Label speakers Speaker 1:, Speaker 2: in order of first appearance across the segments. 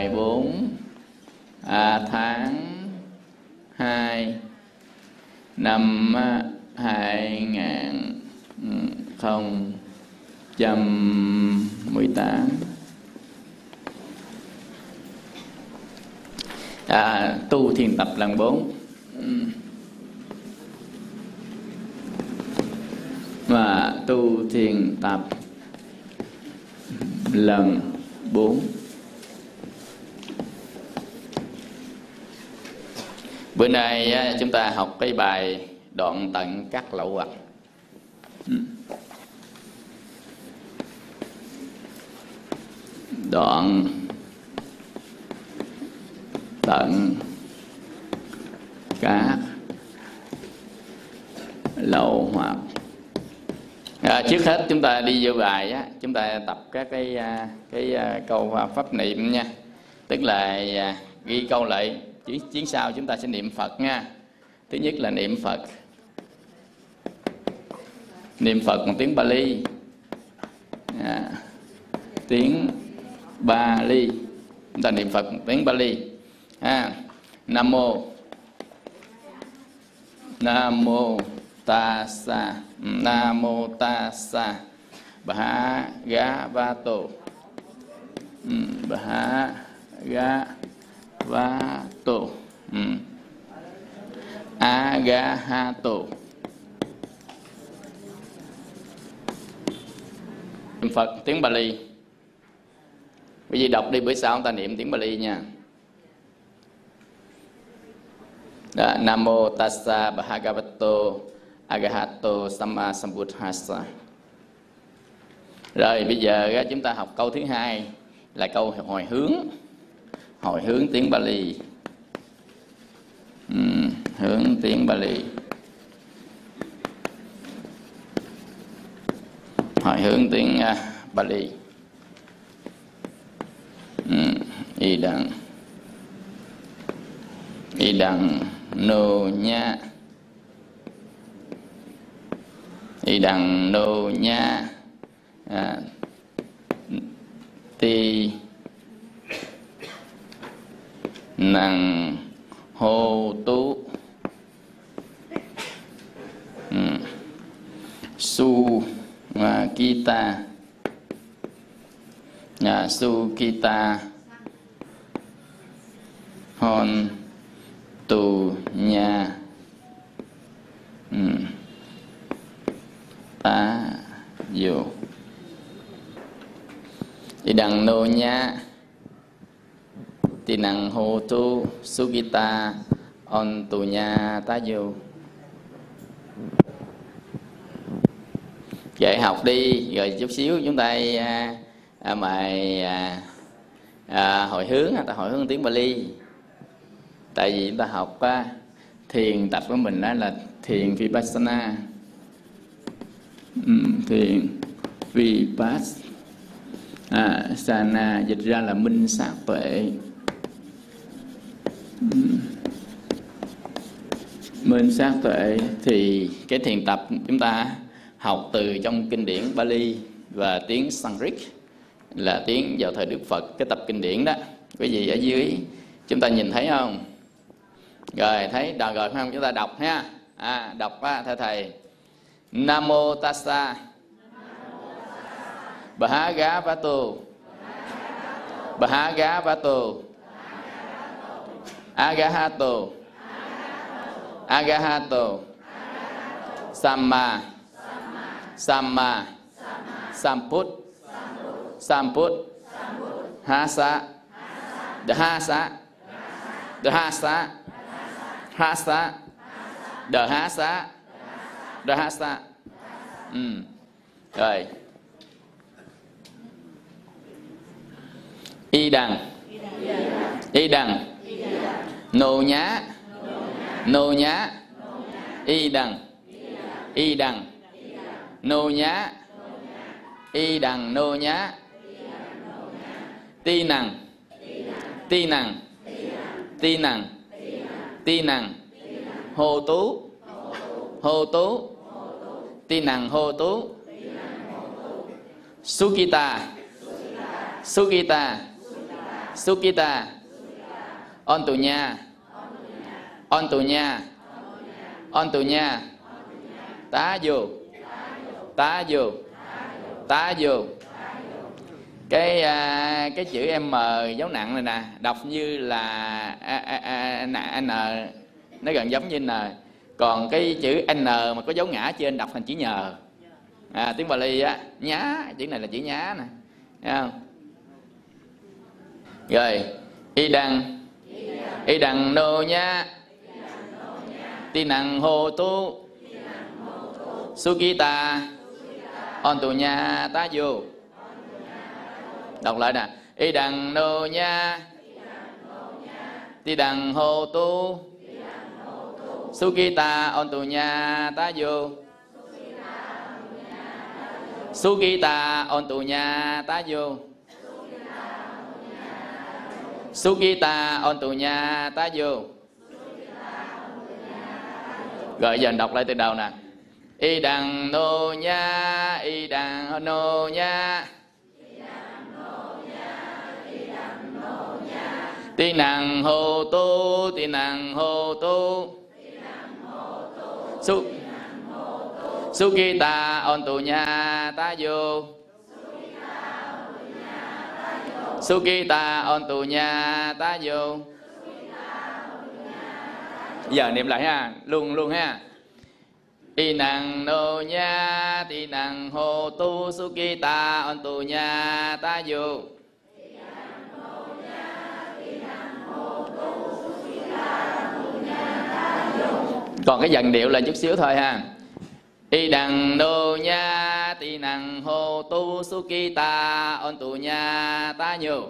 Speaker 1: ngày bốn. À, tháng hai năm à, hai ngàn không trăm mười tám. À, tu thiền tập lần bốn. Và tu thiền tập lần bốn. Bữa nay chúng ta học cái bài đoạn tận các lậu hoặc đoạn tận các lậu hoặc à, trước hết chúng ta đi vô bài á chúng ta tập các cái à, cái à, câu à, pháp niệm nha. Tức là ghi câu lại chuyến, chuyến sau chúng ta sẽ niệm phật nha. Thứ nhất là niệm phật. Niệm phật bằng tiếng bali. À, tiếng bali. Chúng ta niệm phật bằng tiếng bali. À, nam mô. Nam mô tassa nam mô tassa bha ga ừ, va tổ. Bha a ga ha tổ niệm phật tiếng bali. Bây giờ đọc đi bữa sau ông ta niệm tiếng bali nha. Đó, Nam mô tassa bhagavato agahato samma sambuddhasa. Rồi bây giờ chúng ta học câu thứ hai là câu hồi hướng. Hồi hướng tiếng Bali. ừ, hướng tiếng Bali. Hồi hướng tiếng uh, Bali. ừ, y đằng y đằng nô nha y đằng nô nha à, ti năng hô tú. Ừ. Su và kita. À, su kita. Hon tu nha ừ. ta dù thì đằng nô nha Tinang hô tu sugita on tu nha ta vô dạy học đi rồi chút xíu chúng ta à, à, mời à, à, hồi hướng à, ta hồi hướng tiếng Bali. Tại vì chúng ta học à, thiền tập của mình đó là thiền vipassana. Ừ, thiền vipassana à, dịch ra là minh sát tuệ minh sát tuệ thì cái thiền tập chúng ta học từ trong kinh điển Bali và tiếng Sanskrit là tiếng vào thời Đức Phật cái tập kinh điển đó. Quý vị ở dưới chúng ta nhìn thấy không? Rồi thấy đờ rồi không? Chúng ta đọc ha. À, đọc á, theo thầy. Nam mô tassa bhagavato bhagavato agahato. Agahato. Samma. Samma. Samput. Samput. Hasa. Dahasa. Dahasa. Hasa. Đờ há xá đờ há xá ừ. rồi y đằng y đằng nô nhá. Nô nhá. Y đằng. Y đằng. Nô nhá. Y đằng nô nhá. Ti nằng. Ti nằng. Ti nằng. Ti nằng. Hồ tú. Hồ tú. Ti nằng hồ tú. Sukita. Sukita. Sukita. Ontunya Ontunya Ontunya Tá dù. Tá dù. Tá dù. Cái à, cái chữ m dấu nặng này nè đọc như là a, a, a, n, n. Nó gần giống như n. Còn cái chữ n mà có dấu ngã trên đọc thành chữ nhờ. À, tiếng Bali á nhá chữ này là chữ nhá nè. Thấy không? Rồi y đăng y đằng nô nhá ti năng hô tu sukita on tu nha ta vô. Đọc lại nè. Y đằng nô nha. Ti đằng hô tu sukita on tu nha ta vô. Sukita on tu nha ta vô sukita Ontunya tu nha ta vô rồi giờ đọc lại từ đầu nè. Y đằng nô nha, y đằng nô nha. Ti nàng hồ tu, ti nàng hồ tu. Su Ontunya on sukita Ontunya nha ta vô. Giờ niệm lại ha, luôn luôn ha. Ti năng nô nha, ti năng hô tu sukita on tu nha ta vô. Còn cái dần điệu là chút xíu thôi ha. Y đằng nô nha Tỳ năng hô tu sukita on tu nha ta nhu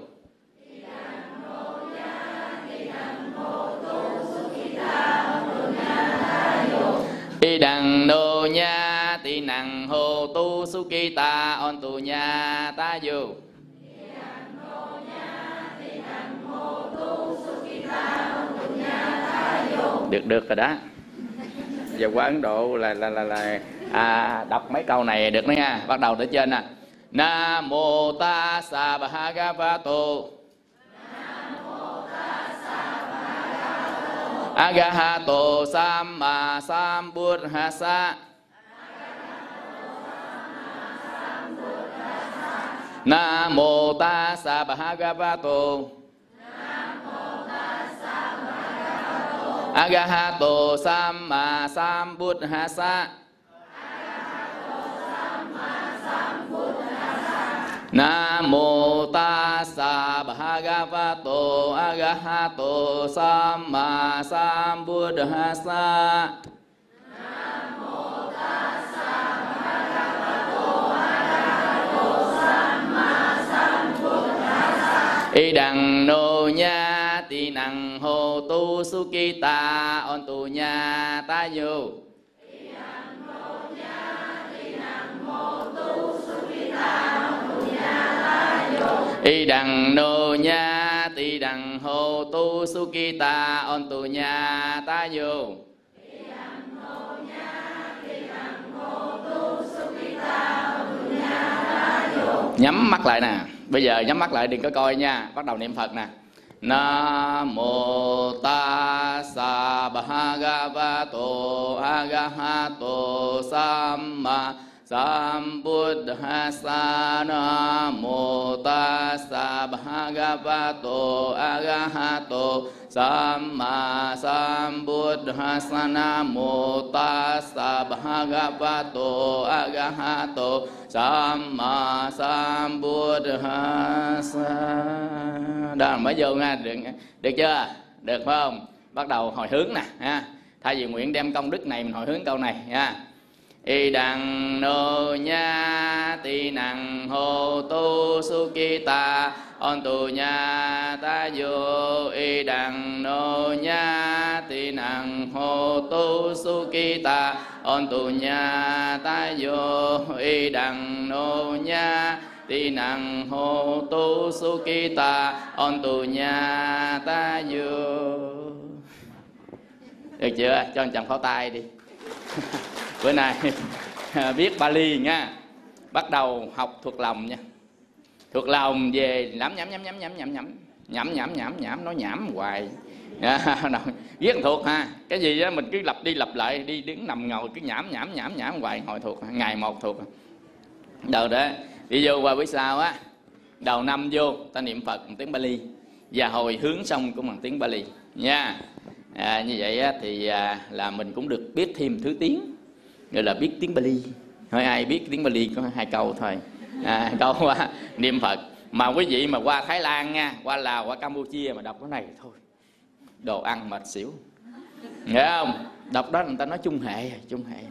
Speaker 1: Tỳ đằng nô nha Tỳ năng hô tu sukita on tu nha ta dù được được rồi đó. Giờ qua ấn độ là là là, là à, đọc mấy câu này được nữa nha. Bắt đầu từ trên nè. Nam mô ta sa bhagavato agahato samma sambuddhasa nam mô ta bhagavato Agahato Samma Sambuddhasa Nam Namo tassa bhagavato agahato samma sambuddhasa y đằng nô nha ti năng hô tu sukita on tu nha ta vô y đằng nô nha ti đằng hô tu sukita on tu nha ta vô. Nhắm mắt lại nè. Bây giờ nhắm mắt lại đừng có coi nha. Bắt đầu niệm phật nè. Nam mô tassa bhagavato agahato samma Sambuddhasa Namo Tassa Bhagavato Arahato Samma Sambuddha Sanamo Tassa Bhagavato Arahato Samma Sambuddha Đó mới vô nha được, được chưa? Được phải không? Bắt đầu hồi hướng nè ha. Thay vì nguyện đem công đức này mình hồi hướng câu này nha y đằng nô nha ti năng hô tu ta, on tu nha ta vô. Y đằng nô nha ti năng hô tu ta, on tu nha ta vô. Y đằng nô nha ti năng hô tu ta, on tu nha ta vô. Được chưa? Cho anh chàng pháo tay đi. bữa nay biết Bali nha. Bắt đầu học thuộc lòng nha. Thuộc lòng về nhắm nhắm nhắm nhắm nhắm nhắm nhắm nhắm nhắm nhắm nhắm nó nhảm hoài. Viết thuộc ha. Cái gì á mình cứ lặp đi lặp lại đi đứng nằm ngồi cứ nhảm nhảm nhảm nhảm hoài hồi thuộc ngày một thuộc. Đầu đó đi vô qua buổi sau á đầu năm vô ta niệm phật bằng tiếng bali. Và hồi hướng xong cũng bằng tiếng bali. Nha. À, như vậy á, thì à, là mình cũng được biết thêm thứ tiếng gọi là biết tiếng bali. Hỏi ai biết tiếng bali có hai câu thôi. À, câu quá niệm phật. Mà quý vị mà qua thái lan nha qua lào qua campuchia mà đọc cái này thôi. Đồ ăn mệt xỉu. Nghe không? Đọc đó người ta nói chung hệ chung hệ.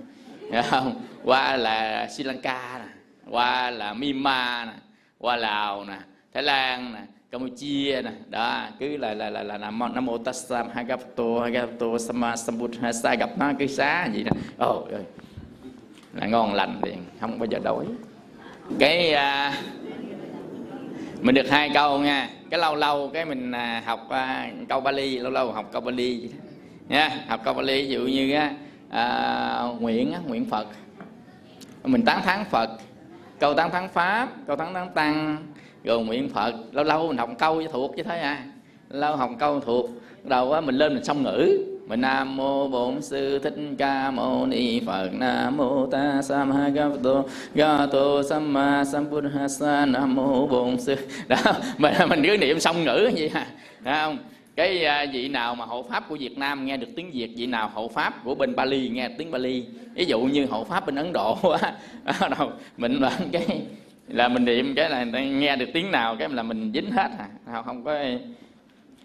Speaker 1: Nghe không? Qua là sri lanka nè qua là myanmar nè qua lào nè thái lan nè campuchia nè. Đó cứ là là là là nam nam mô tassa hagato hagato sama sambuddhasa gặp nó cứ xá gì nè ồ oh, là ngon lành liền không bao giờ đổi. cái à, mình được hai câu nha. Cái lâu lâu cái mình à, học à, câu Bali lâu lâu học câu Bali nha học câu Bali ví dụ như á, à, nguyện á, nguyện Phật. Mình tán thán Phật câu tán thán pháp câu tán thán tăng rồi nguyện Phật. Lâu lâu mình học câu cho thuộc chứ thế à. Lâu học câu thuộc đầu á mình lên mình xong ngữ nam mô bổn sư thích ca mâu ni phật. Nam mô ta sam ha ga tô. Ga tô samma Sa. Nam mô bổn sư. Đó mình mình cứ niệm xong ngữ vậy à không? Cái à, vị nào mà hộ pháp của Việt Nam nghe được tiếng Việt, vị nào hộ pháp của bên Bali nghe tiếng Bali? Ví dụ như hộ pháp bên Ấn Độ á đâu, mình là cái, là mình niệm cái là nghe được tiếng nào, cái là mình dính hết à. Không có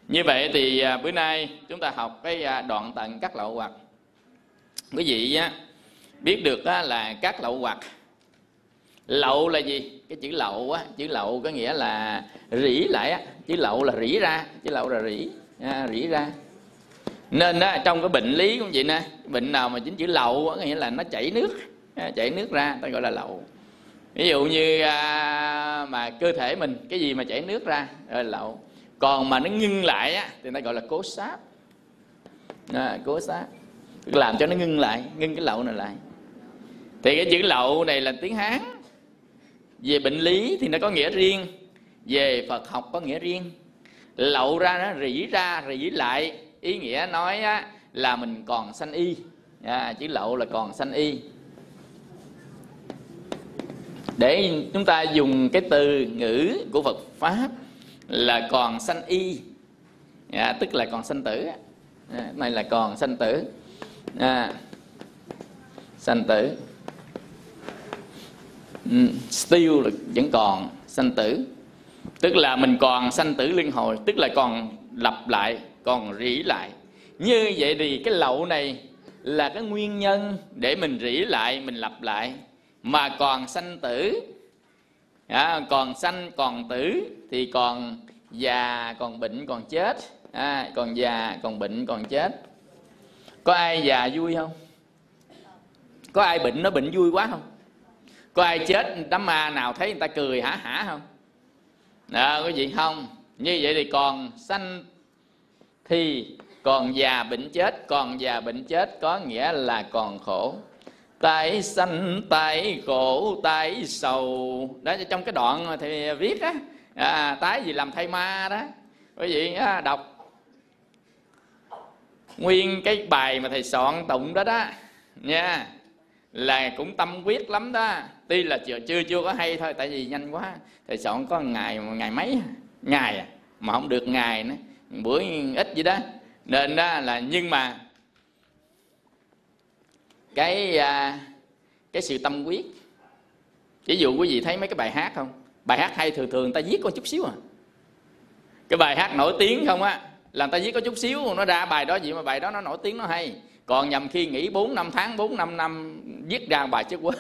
Speaker 1: như vậy thì à, bữa nay chúng ta học cái à, đoạn tận các lậu hoặc. Quý vị á, biết được á, là các lậu hoặc. Lậu là gì? Cái chữ lậu á chữ lậu có nghĩa là rỉ lại á. Chữ lậu là rỉ ra chữ lậu là rỉ à, rỉ ra. Nên á, trong cái bệnh lý cũng vậy nè bệnh nào mà chính chữ lậu á, nghĩa là nó chảy nước à, chảy nước ra ta gọi là lậu. Ví dụ như à, mà cơ thể mình cái gì mà chảy nước ra là lậu còn mà nó ngưng lại á thì ta gọi là cố sát. À, cố sát. Làm cho nó ngưng lại ngưng cái lậu này lại. Thì cái chữ lậu này là tiếng hán. Về bệnh lý thì nó có nghĩa riêng. Về phật học có nghĩa riêng. Lậu ra nó rỉ ra rỉ lại. Ý nghĩa nói á, là mình còn sanh y. À, chữ lậu là còn sanh y. Để chúng ta dùng cái từ ngữ của Phật pháp là còn sanh y. À, tức là còn sanh tử. À, này là còn sanh tử. À, sanh tử. Ừ, still là vẫn còn sanh tử. Tức là mình còn sanh tử luân hồi tức là còn lặp lại còn rỉ lại. Như vậy thì cái lậu này là cái nguyên nhân để mình rỉ lại mình lặp lại. Mà còn sanh tử à, còn sanh còn tử thì còn già còn bệnh còn chết. À, còn già còn bệnh còn chết. Có ai già vui không? Có ai bệnh nó bệnh vui quá không? Có ai chết đám ma nào thấy người ta cười hả hả không? À, có gì không? Như vậy thì còn sanh thì còn già bệnh chết còn già bệnh chết có nghĩa là còn khổ tái sanh tái khổ tái sầu. Đó trong cái đoạn thì viết á à, tái gì làm thay ma đó. Quý vị á, đọc nguyên cái bài mà thầy soạn tụng đó đó nha là cũng tâm quyết lắm đó. Tuy là chưa chưa chưa có hay thôi tại vì nhanh quá. Thầy soạn có ngày ngày mấy? Ngày à? mà không được ngày nữa bữa ít gì đó. Nên đó là nhưng mà cái à, cái sự tâm quyết ví dụ quý vị thấy mấy cái bài hát không? Bài hát hay thường thường ta viết có chút xíu à. Cái bài hát nổi tiếng không á là ta viết có chút xíu nó ra bài đó gì mà bài đó nó nổi tiếng nó hay. Còn nhầm khi nghỉ 4 năm tháng 4 năm năm viết ra bài chất quá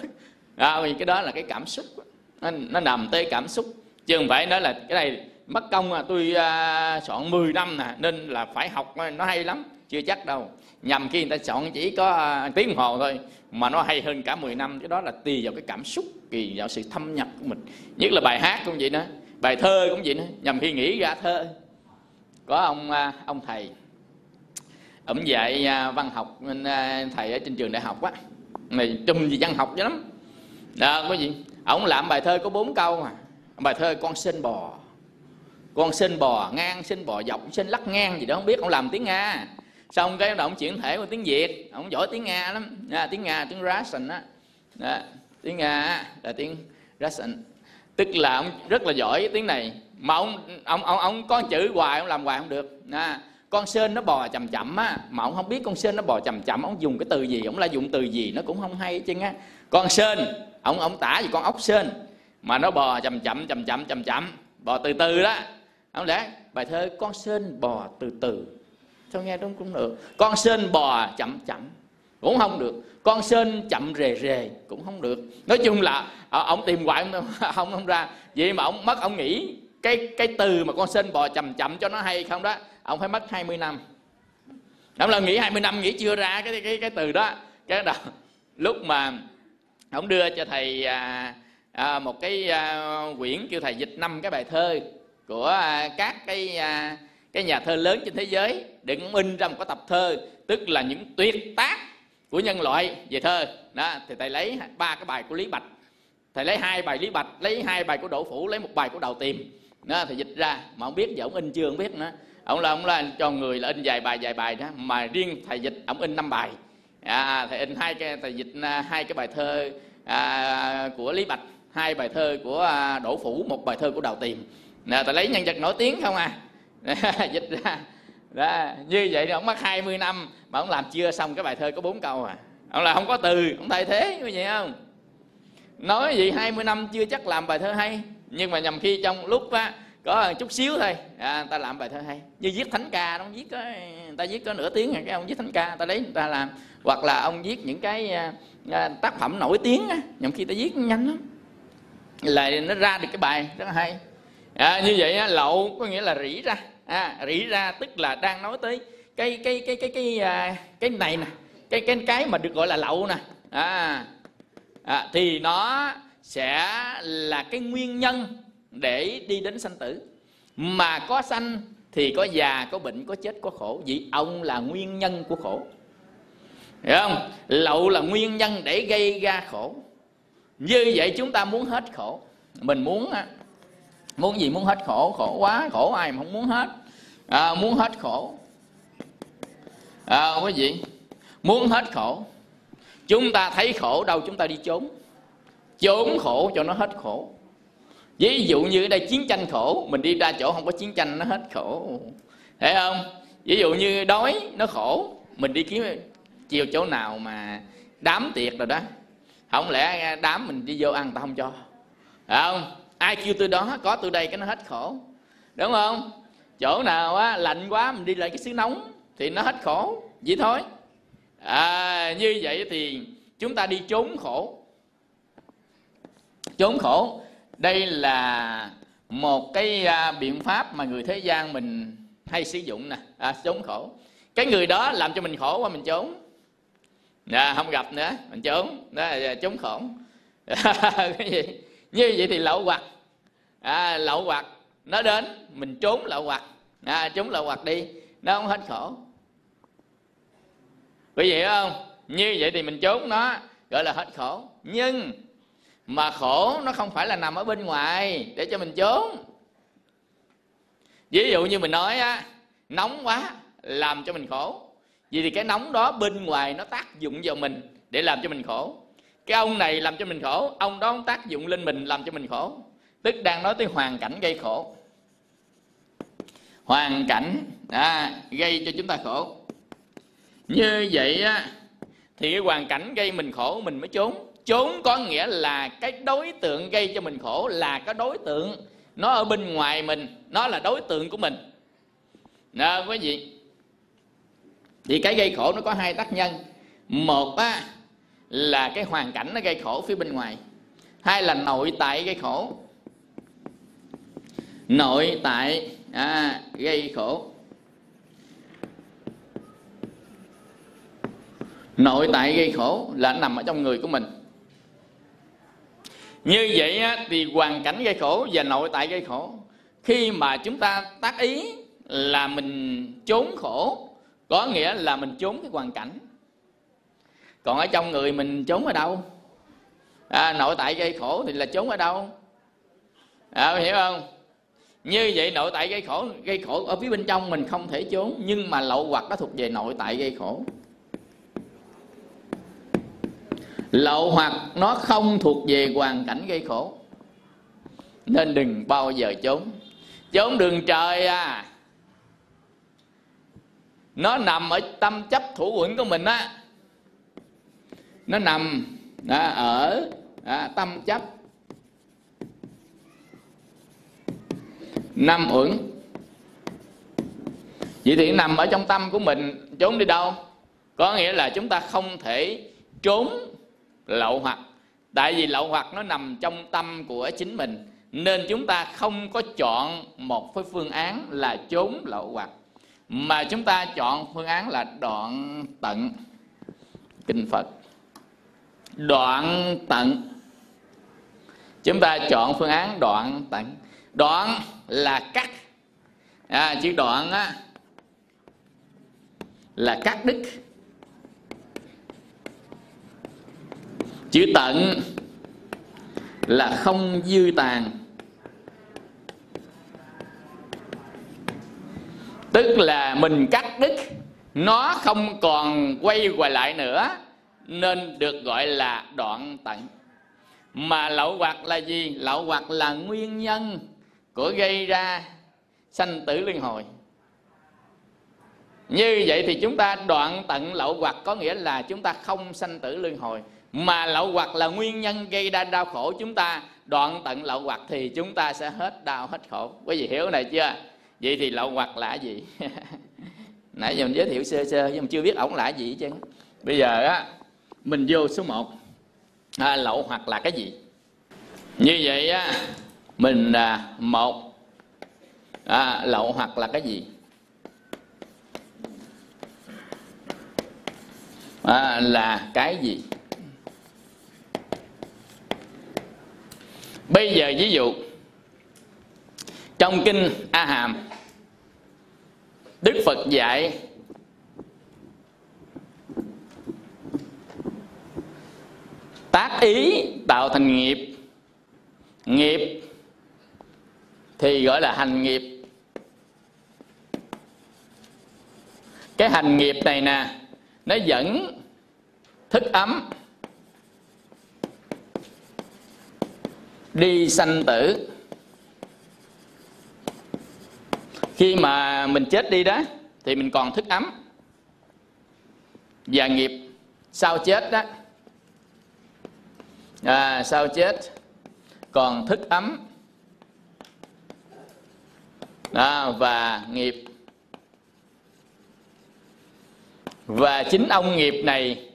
Speaker 1: à, vì cái đó là cái cảm xúc nó, nó nằm tới cảm xúc. Chứ không phải nói là cái này mất công à tôi à, soạn 10 năm nè nên là phải học nó hay lắm chưa chắc đâu nhầm khi người ta chọn chỉ có à, tiếng đồng hồ thôi, mà nó hay hơn cả 10 năm, cái đó là tùy vào cái cảm xúc, tùy vào sự thâm nhập của mình. Nhất là bài hát cũng vậy nữa bài thơ cũng vậy nữa nhằm khi nghĩ ra thơ. Có ông à, ông thầy, ổng dạy à, văn học thầy ở trên trường đại học á, này trùm gì văn học dữ lắm. Đó có gì? Ổng làm bài thơ có bốn câu mà, bài thơ con sên bò, con sên bò ngang sên bò dọc sên lắc ngang gì đó, không biết ông làm tiếng nga xong cái động chuyển thể qua tiếng việt. Ông giỏi tiếng nga lắm. À, tiếng nga tiếng russian á. Đó, tiếng nga là tiếng russian. Tức là ông rất là giỏi tiếng này. Mà ông ông ông, ông có chữ hoài ông làm hoài không được. À, con sên nó bò chậm chậm á. Mà ông không biết con sên nó bò chậm chậm ông dùng cái từ gì ông lại dùng từ gì nó cũng không hay chứ á. Con sên ông ông tả gì con ốc sên. Mà nó bò chậm chậm chậm chậm chậm chậm bò từ từ đó. Ông lẽ bài thơ con sên bò từ từ sao nghe đúng cũng được. Con sên bò chậm chậm cũng không được. Con sên chậm rề rề cũng không được. Nói chung là ờ, ông tìm hoài ông không, không ra. Vậy mà ông mất ông nghĩ cái cái từ mà con sên bò chậm chậm cho nó hay không đó ông phải mất 20 năm. Ông là nghĩ 20 năm nghĩ chưa ra cái cái cái từ đó. Cái đó lúc mà ông đưa cho thầy à, à, một cái à, quyển kêu thầy dịch năm cái bài thơ của à, các cái à, cái nhà thơ lớn trên thế giới để in ra một cái tập thơ tức là những tuyệt tác của nhân loại về thơ. Đó thì thầy lấy ba cái bài của lý bạch. Thầy lấy hai bài lý bạch lấy hai bài của đỗ phủ lấy một bài của đào tiềm. Đó thì dịch ra mà không biết giờ ông in chưa không biết nữa. Ông là ông là cho người là in vài bài vài bài đó mà riêng thầy dịch ông in năm bài. À, thầy in hai cái thầy dịch à, hai cái bài thơ à, của lý bạch hai bài thơ của à, đỗ phủ một bài thơ của đào tiềm. Nè thầy lấy nhân vật nổi tiếng không à? dịch ra. Đó, như vậy thì ông mất 20 năm mà ông làm chưa xong cái bài thơ có bốn câu à. Ông là không có từ ông thay thế như vậy không? Nói gì 20 năm chưa chắc làm bài thơ hay nhưng mà nhầm khi trong lúc á có chút xíu thôi. À, ta làm bài thơ hay. Như viết thánh ca ông viết có ta viết có nửa tiếng rồi cái ông viết thánh ca ta lấy người ta làm. Hoặc là ông viết những cái à, à tác phẩm nổi tiếng á nhầm khi ta viết nhanh lắm. Là nó ra được cái bài rất là hay. À, như vậy á, lậu có nghĩa là rỉ ra à, rỉ ra tức là đang nói tới cái cái cái cái cái cái, cái này nè cái cái cái mà được gọi là lậu nè. À, à, thì nó sẽ là cái nguyên nhân để đi đến sanh tử. Mà có sanh thì có già có bệnh có chết có khổ. Vì ông là nguyên nhân của khổ. Hiểu không? Lậu là nguyên nhân để gây ra khổ. Như vậy chúng ta muốn hết khổ. Mình muốn muốn gì muốn hết khổ khổ quá khổ ai mà không muốn hết. À, muốn hết khổ. À, quý vị muốn hết khổ. Chúng ta thấy khổ đâu chúng ta đi trốn. Trốn khổ cho nó hết khổ. Ví dụ như ở đây chiến tranh khổ mình đi ra chỗ không có chiến tranh nó hết khổ. Thấy không? Ví dụ như đói nó khổ mình đi kiếm chiều chỗ nào mà đám tiệc rồi đó. Không lẽ đám mình đi vô ăn ta không cho? Phải không? Ai kêu tôi đó có tôi đây cái nó hết khổ. Đúng không? Chỗ nào á lạnh quá mình đi lại cái xứ nóng thì nó hết khổ. Vậy thôi. À, như vậy thì chúng ta đi trốn khổ. Trốn khổ. Đây là một cái à, biện pháp mà người thế gian mình hay sử dụng nè. À, trốn khổ. Cái người đó làm cho mình khổ quá mình trốn. À, không gặp nữa mình trốn. Đó là trốn khổ. Cái gì? Như vậy thì lậu hoặc à, lậu hoặc nó đến mình trốn lậu hoặc à, trốn lậu hoặc đi. Nó không hết khổ. Quý vị không? Như vậy thì mình trốn nó gọi là hết khổ. Nhưng mà khổ nó không phải là nằm ở bên ngoài để cho mình trốn. Ví dụ như mình nói á nóng quá làm cho mình khổ. Vì thì cái nóng đó bên ngoài nó tác dụng vào mình để làm cho mình khổ. Cái ông này làm cho mình khổ ông đó tác dụng lên mình làm cho mình khổ tức đang nói tới hoàn cảnh gây khổ. Hoàn cảnh à, gây cho chúng ta khổ. Như vậy á thì cái hoàn cảnh gây mình khổ mình mới trốn. Trốn có nghĩa là cái đối tượng gây cho mình khổ là cái đối tượng nó ở bên ngoài mình nó là đối tượng của mình. Nè quý vị. Thì cái gây khổ nó có hai tác nhân. Một á là cái hoàn cảnh nó gây khổ phía bên ngoài. Hai là nội tại gây khổ nội tại à, gây khổ. Nội tại gây khổ là nằm ở trong người của mình. Như vậy thì hoàn cảnh gây khổ và nội tại gây khổ khi mà chúng ta tác ý là mình trốn khổ có nghĩa là mình trốn cái hoàn cảnh. Còn ở trong người mình trốn ở đâu? À, nội tại gây khổ thì là trốn ở đâu? À, hiểu không? Như vậy nội tại gây khổ gây khổ ở phía bên trong mình không thể trốn nhưng mà lậu hoặc nó thuộc về nội tại gây khổ. Lậu hoặc nó không thuộc về hoàn cảnh gây khổ. Nên đừng bao giờ trốn trốn đường trời à. Nó nằm ở tâm chấp thủ quẩn của mình á. Nó nằm đó, ở đó, tâm chấp năm uẩn. Vậy thì nằm ở trong tâm của mình, trốn đi đâu? Có nghĩa là chúng ta không thể trốn lậu hoặc, tại vì lậu hoặc nó nằm trong tâm của chính mình, nên chúng ta không có chọn một cái phương án là trốn lậu hoặc, mà chúng ta chọn phương án là đoạn tận. Kinh phật. Đoạn tận. Chúng ta chọn phương án đoạn tận. Đoạn là cắt à, chữ đoạn á là cắt đứt chữ tận là không dư tàn. Tức là mình cắt đứt nó không còn quay quay lại nữa nên được gọi là đoạn tận. Mà lậu hoặc là gì lậu hoặc là nguyên nhân của gây ra sanh tử luân hồi. Như vậy thì chúng ta đoạn tận lậu hoặc có nghĩa là chúng ta không sanh tử luân hồi. Mà lậu hoặc là nguyên nhân gây ra đau khổ chúng ta đoạn tận lậu hoặc thì chúng ta sẽ hết đau hết khổ. Quý vị hiểu này chưa? Vậy thì lậu hoặc là gì? Nãy giờ mình giới thiệu sơ sơ nhưng mà chưa biết ổng là gì chứ bây giờ á mình vô số 1 à, lậu hoặc là cái gì? Như vậy á mình à, một à, lậu hoặc là cái gì? À, là cái gì? Bây giờ ví dụ trong kinh a hàm đức phật dạy tác ý tạo thành nghiệp. Nghiệp thì gọi là hành nghiệp. Cái hành nghiệp này nè nó dẫn thức ấm đi sanh tử. Khi mà mình chết đi đó thì mình còn thức ấm. Và nghiệp sau chết đó? À, sau chết? Còn thức ấm đó, và nghiệp. Và chính ông nghiệp này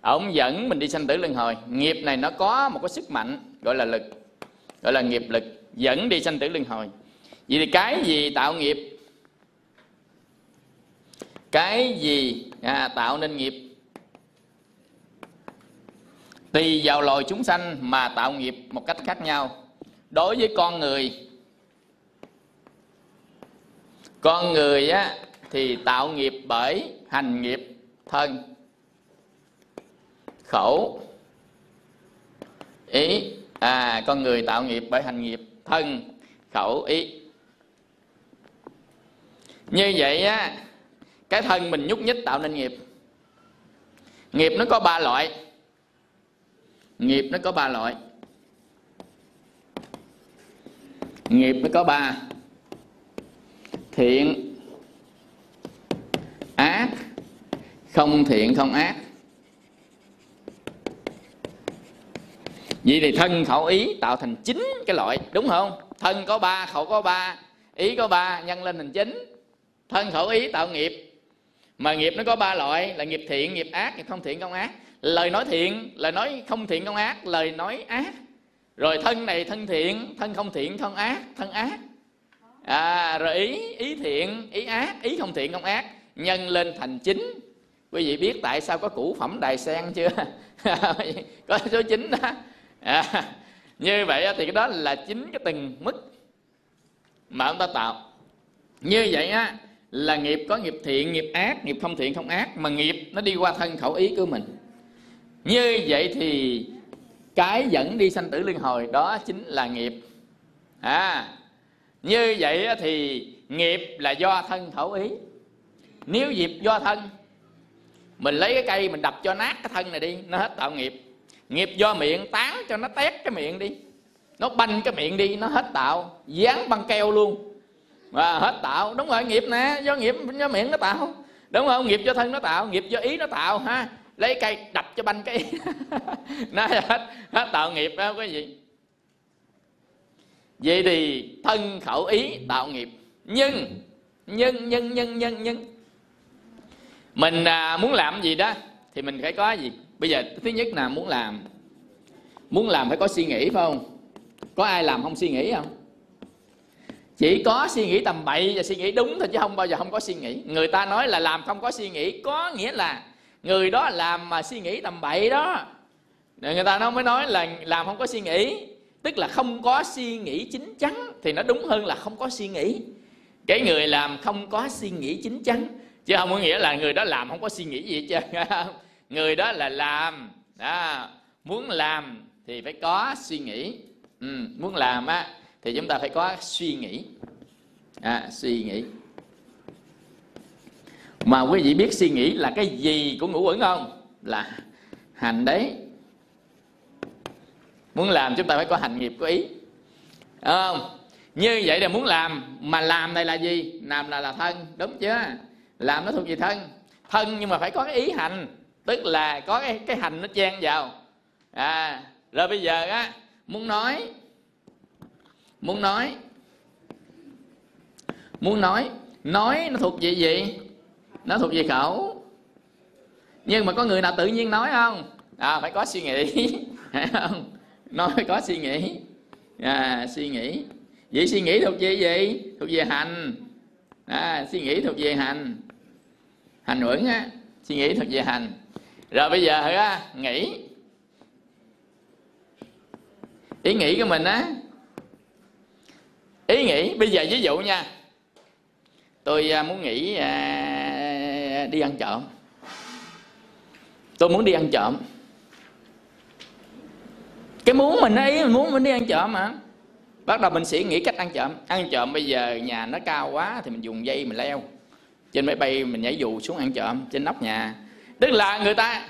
Speaker 1: ông dẫn mình đi sanh tử luân hồi. Nghiệp này nó có một cái sức mạnh gọi là lực gọi là nghiệp lực dẫn đi sanh tử luân hồi. Vậy thì cái gì tạo nghiệp? Cái gì à, tạo nên nghiệp? Tùy vào loài chúng sanh mà tạo nghiệp một cách khác nhau. Đối với con người con người á, thì tạo nghiệp bởi hành nghiệp thân. Khẩu. Ý. À con người tạo nghiệp bởi hành nghiệp thân. Khẩu, ý. Như vậy á, cái thân mình nhúc nhích tạo nên nghiệp. Nghiệp nó có ba loại. Nghiệp nó có ba loại. Nghiệp nó có ba thiện. Ác, không thiện, không ác. Vậy thì thân khẩu ý tạo thành chín cái loại, đúng không? Thân có ba, khẩu có ba, ý có ba, nhân lên thành chín thân khẩu ý tạo nghiệp. Mà nghiệp nó có ba loại, là nghiệp thiện, nghiệp ác, nghiệp không thiện, không ác. Lời nói thiện, lời nói không thiện, không ác, lời nói ác. Rồi thân này thân thiện, thân không thiện không ác, thân ác à, rồi ý ý thiện ý ác ý không thiện không ác nhân lên thành chính. Quý vị biết tại sao có củ phẩm đài sen chưa? Có số chín đó. À, như vậy thì cái đó là chính cái từng mức mà ông ta tạo. Như vậy á là nghiệp có nghiệp thiện nghiệp ác nghiệp không thiện không ác mà nghiệp nó đi qua thân khẩu ý của mình. Như vậy thì cái dẫn đi sanh tử luân hồi đó chính là nghiệp. À như vậy thì nghiệp là do thân khẩu ý. Nếu nghiệp do thân, mình lấy cái cây mình đập cho nát cái thân này đi, nó hết tạo nghiệp. Nghiệp do miệng tán cho nó tét cái miệng đi, nó banh cái miệng đi, nó hết tạo, dán băng keo luôn. Và hết tạo. Đúng rồi, nghiệp nè, do nghiệp, do miệng nó tạo. Đúng không? Nghiệp do thân nó tạo, nghiệp do ý nó tạo ha. Lấy cây đập cho banh cái nó hết hết tạo nghiệp đó, quý vị vậy thì thân khẩu ý tạo nghiệp. Nhưng nhưng nhưng nhưng nhưng nhưng. Mình à, muốn làm gì đó thì mình phải có gì? Bây giờ thứ nhất là muốn làm. Muốn làm phải có suy nghĩ phải không? Có ai làm không suy nghĩ không? Chỉ có suy nghĩ tầm bậy và suy nghĩ đúng thôi chứ không bao giờ không có suy nghĩ. Người ta nói là làm không có suy nghĩ có nghĩa là người đó làm mà suy nghĩ tầm bậy đó. Người ta nó mới nói là làm không có suy nghĩ tức là không có suy nghĩ chính chắn thì nó đúng hơn là không có suy nghĩ. Cái người làm không có suy nghĩ chính chắn chứ không có nghĩa là người đó làm không có suy nghĩ gì hết trơn người đó là làm đó, muốn làm thì phải có suy nghĩ. Ừ, muốn làm á thì chúng ta phải có suy nghĩ. À, suy nghĩ. Mà quý vị biết suy nghĩ là cái gì của ngũ quẩn không? Là hành đấy muốn làm chúng ta phải có hành nghiệp có ý. À, không? Như vậy là muốn làm mà làm này là gì? Làm là là thân đúng chưa? Làm nó thuộc về thân. Thân nhưng mà phải có cái ý hành tức là có cái cái hành nó chen vào. À rồi bây giờ á muốn nói muốn nói muốn nói nói nó thuộc về gì? Nó thuộc về khẩu. Nhưng mà có người nào tự nhiên nói không? À phải có suy nghĩ phải không? nói phải có suy nghĩ. À, suy nghĩ. Vậy suy nghĩ thuộc về gì? Thuộc về hành. À, suy nghĩ thuộc về hành. Hành uẩn á suy nghĩ thuộc về hành. Rồi bây giờ á nghĩ. Ý nghĩ của mình á. Ý nghĩ bây giờ ví dụ nha. Tôi à, muốn nghĩ à, đi ăn trộm. Tôi muốn đi ăn trộm cái muốn mình ấy mình muốn mình đi ăn trộm mà. Bắt đầu mình sẽ nghĩ cách ăn trộm. Ăn trộm bây giờ nhà nó cao quá thì mình dùng dây mình leo. Trên máy bay mình nhảy dù xuống ăn trộm, trên nóc nhà. Tức là người ta,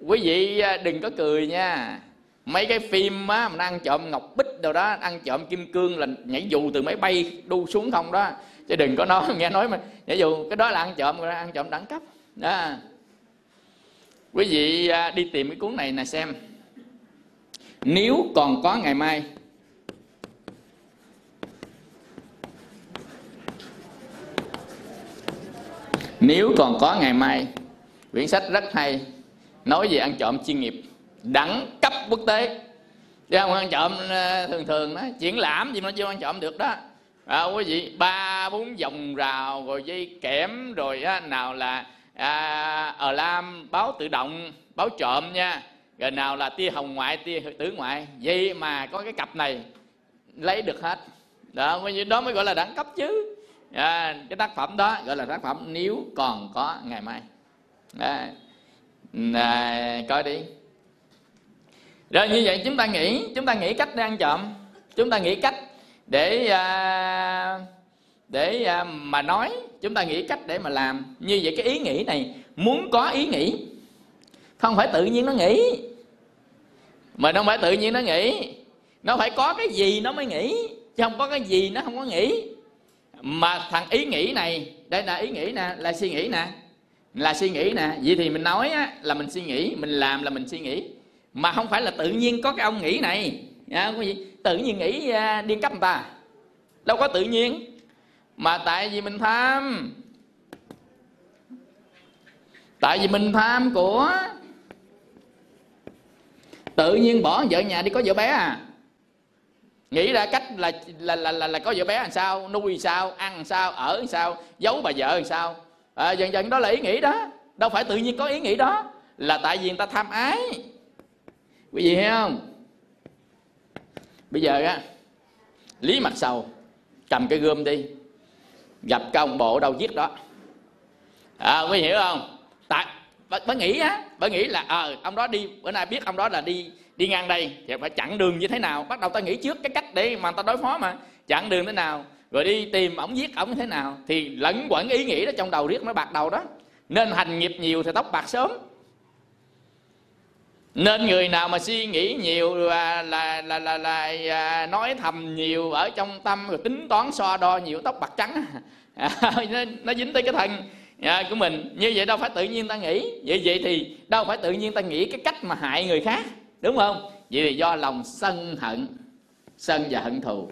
Speaker 1: quý vị à, đừng có cười nha. Mấy cái phim á mình ăn trộm ngọc bích đâu đó, ăn trộm kim cương là nhảy dù từ máy bay đu xuống không đó. Chứ đừng có nói, nghe nói mà, nhảy dù, cái đó là ăn trộm ăn trộm đẳng cấp. Đó. Quý vị à, đi tìm cái cuốn này nè xem nếu còn có ngày mai. Nếu còn có ngày mai. Quyển sách rất hay. Nói về ăn trộm chuyên nghiệp. Đẳng cấp quốc tế. Chứ không ăn trộm ờ, thường thường đó. Triển lãm gì mà chưa ăn trộm được đó. À, quý vị ba bốn vòng rào rồi dây kẽm rồi á, nào là à, ở lam báo tự động báo trộm nha rồi nào là tia hồng ngoại tia tử ngoại vậy mà có cái cặp này lấy được hết. Đó đó mới gọi là đẳng cấp chứ. À, cái tác phẩm đó gọi là tác phẩm nếu còn có ngày mai. À, à, coi đi. Rồi như vậy chúng ta nghĩ chúng ta nghĩ cách để ăn trộm chúng ta nghĩ cách để à, để à, mà nói. Chúng ta nghĩ cách để mà làm. Như vậy cái ý nghĩ này muốn có ý nghĩ không phải tự nhiên nó nghĩ. Mà không phải tự nhiên nó nghĩ. Nó phải có cái gì nó mới nghĩ chứ không có cái gì nó không có nghĩ. Mà thằng ý nghĩ này đây là ý nghĩ nè là suy nghĩ nè. Là suy nghĩ nè. Vậy thì mình nói á, là mình suy nghĩ mình làm là mình suy nghĩ. Mà không phải là tự nhiên có cái ông nghĩ này. À, gì? tự nhiên nghĩ uh, điên cấp người ta. Đâu có tự nhiên. Mà tại vì mình tham. Tại vì mình tham của tự nhiên bỏ vợ nhà đi có vợ bé à? Nghĩ ra cách là là là là, là có vợ bé làm sao nuôi sao ăn sao ở sao giấu bà vợ làm sao. À, dần dần đó là ý nghĩ đó. Đâu phải tự nhiên có ý nghĩ đó là tại vì người ta tham ái. Quý vị hiểu không? Bây giờ á lý mặt sầu cầm cái gươm đi gặp cái ông bộ đâu giết đó. À, quý vị hiểu không? Tại bà, bà nghĩ á bà nghĩ là ờ à, ông đó đi bữa nay biết ông đó là đi đi ngang đây thì phải chặn đường như thế nào? Bắt đầu ta nghĩ trước cái cách để mà ta đối phó mà. Chặn đường thế nào? Rồi đi tìm ổng giết ổng thế nào? Thì lẫn quẩn ý nghĩ đó trong đầu riết nó bạc đầu đó. Nên hành nghiệp nhiều thì tóc bạc sớm. Nên người nào mà suy nghĩ nhiều là là là là, là, là nói thầm nhiều ở trong tâm rồi tính toán so đo nhiều tóc bạc trắng. À, nó, nó dính tới cái thân à, của mình. Như vậy đâu phải tự nhiên ta nghĩ. Vậy vậy thì đâu phải tự nhiên ta nghĩ cái cách mà hại người khác đúng không? Vậy thì do lòng sân hận. Sân và hận thù.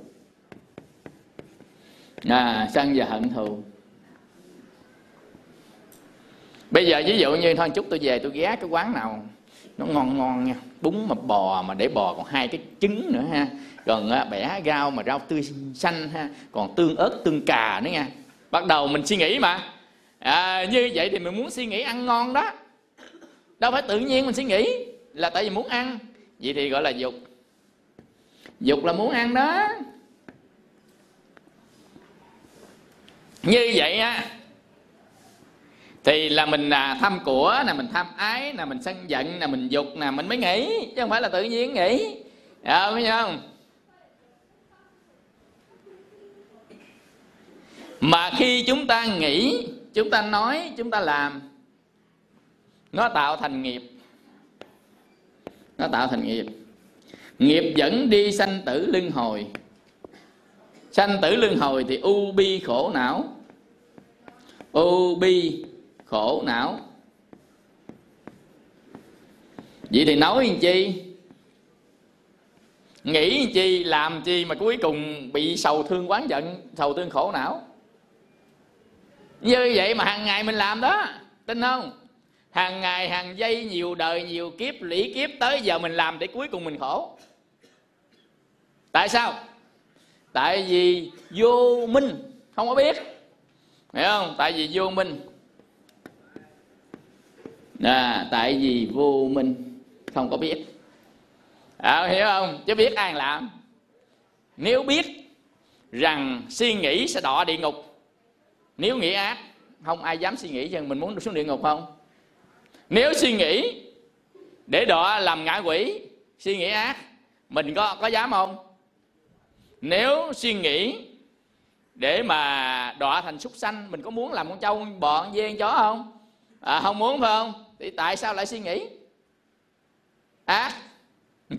Speaker 1: À, sân và hận thù. Bây giờ ví dụ như thôi chút tôi về tôi ghé cái quán nào. Nó ngon ngon nha. Bún mà bò mà để bò còn hai cái trứng nữa ha. Còn à, bẻ rau mà rau tươi xanh ha. Còn tương ớt tương cà nữa nha. Bắt đầu mình suy nghĩ mà à, như vậy thì mình muốn suy nghĩ ăn ngon đó. Đâu phải tự nhiên mình suy nghĩ là tại vì muốn ăn. Vậy thì gọi là dục. Dục là muốn ăn đó. Như vậy á thì là mình à, tham của là mình tham ái là mình sân giận là mình dục là mình mới nghĩ chứ không phải là tự nhiên nghĩ. Dạ, à, phải không? Mà khi chúng ta nghĩ chúng ta nói, chúng ta làm. Nó tạo thành nghiệp. Nó tạo thành nghiệp. Nghiệp dẫn đi sanh tử luân hồi. Sanh tử luân hồi thì u bi khổ não. U bi khổ não. Vậy thì nói làm chi? Nghĩ làm chi làm chi mà cuối cùng bị sầu thương quán giận, sầu thương khổ não? Như vậy mà hàng ngày mình làm đó tin không? Hàng ngày hàng giây nhiều đời nhiều kiếp lũy kiếp tới giờ mình làm để cuối cùng mình khổ. Tại sao? Tại vì vô minh không có biết. Hiểu không? Tại vì vô minh. À, tại vì vô minh không có biết. À, hiểu không? Chứ biết ai làm. Nếu biết rằng suy nghĩ sẽ đọa địa ngục nếu nghĩ ác không ai dám suy nghĩ rằng mình muốn xuống địa ngục không? Nếu suy nghĩ để đọa làm ngã quỷ suy nghĩ ác mình có có dám không? Nếu suy nghĩ để mà đọa thành súc sanh mình có muốn làm con trâu con bò con dê con chó không? À, không muốn phải không? Thì tại sao lại suy nghĩ? Ác?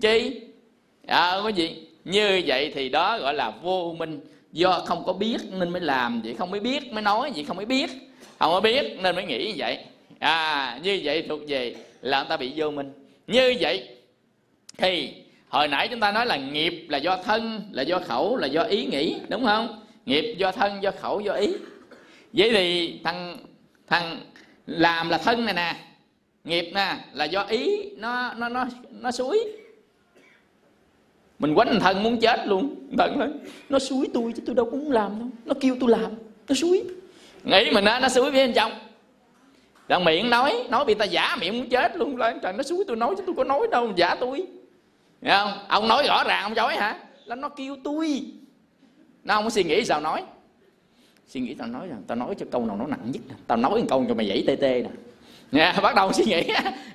Speaker 1: Chi? À, có gì. Như vậy thì đó gọi là vô minh do không có biết nên mới làm, vậy không mới biết, mới nói, vậy không mới biết. Không có biết nên mới nghĩ như vậy. À như vậy thuộc về là người ta bị vô minh. Như vậy thì hồi nãy chúng ta nói là nghiệp là do thân, là do khẩu, là do ý nghĩ, đúng không? Nghiệp do thân, do khẩu, do ý. Vậy thì thằng thằng làm là thân này nè, nghiệp nè là do ý, nó nó nó nó suối mình quánh thân muốn chết luôn. Thần nói, nó suối tôi chứ tôi đâu có muốn làm đâu. Nó kêu tôi làm, nó suối. Nghĩ mình á nó suối với anh chồng. Là miệng nói nói bị ta giả miệng muốn chết luôn. Lên trời, nó suối tôi nói chứ tôi có nói đâu, giả tôi. Nghe không? Ông nói rõ ràng, ông chối hả? Là nó kêu tôi. Nó không có suy nghĩ sao nói. Suy nghĩ tao nói rằng tao nói cho câu nào nó nặng nhất tao nói một câu cho mày dãy tê tê nè. Nha, bắt đầu suy nghĩ.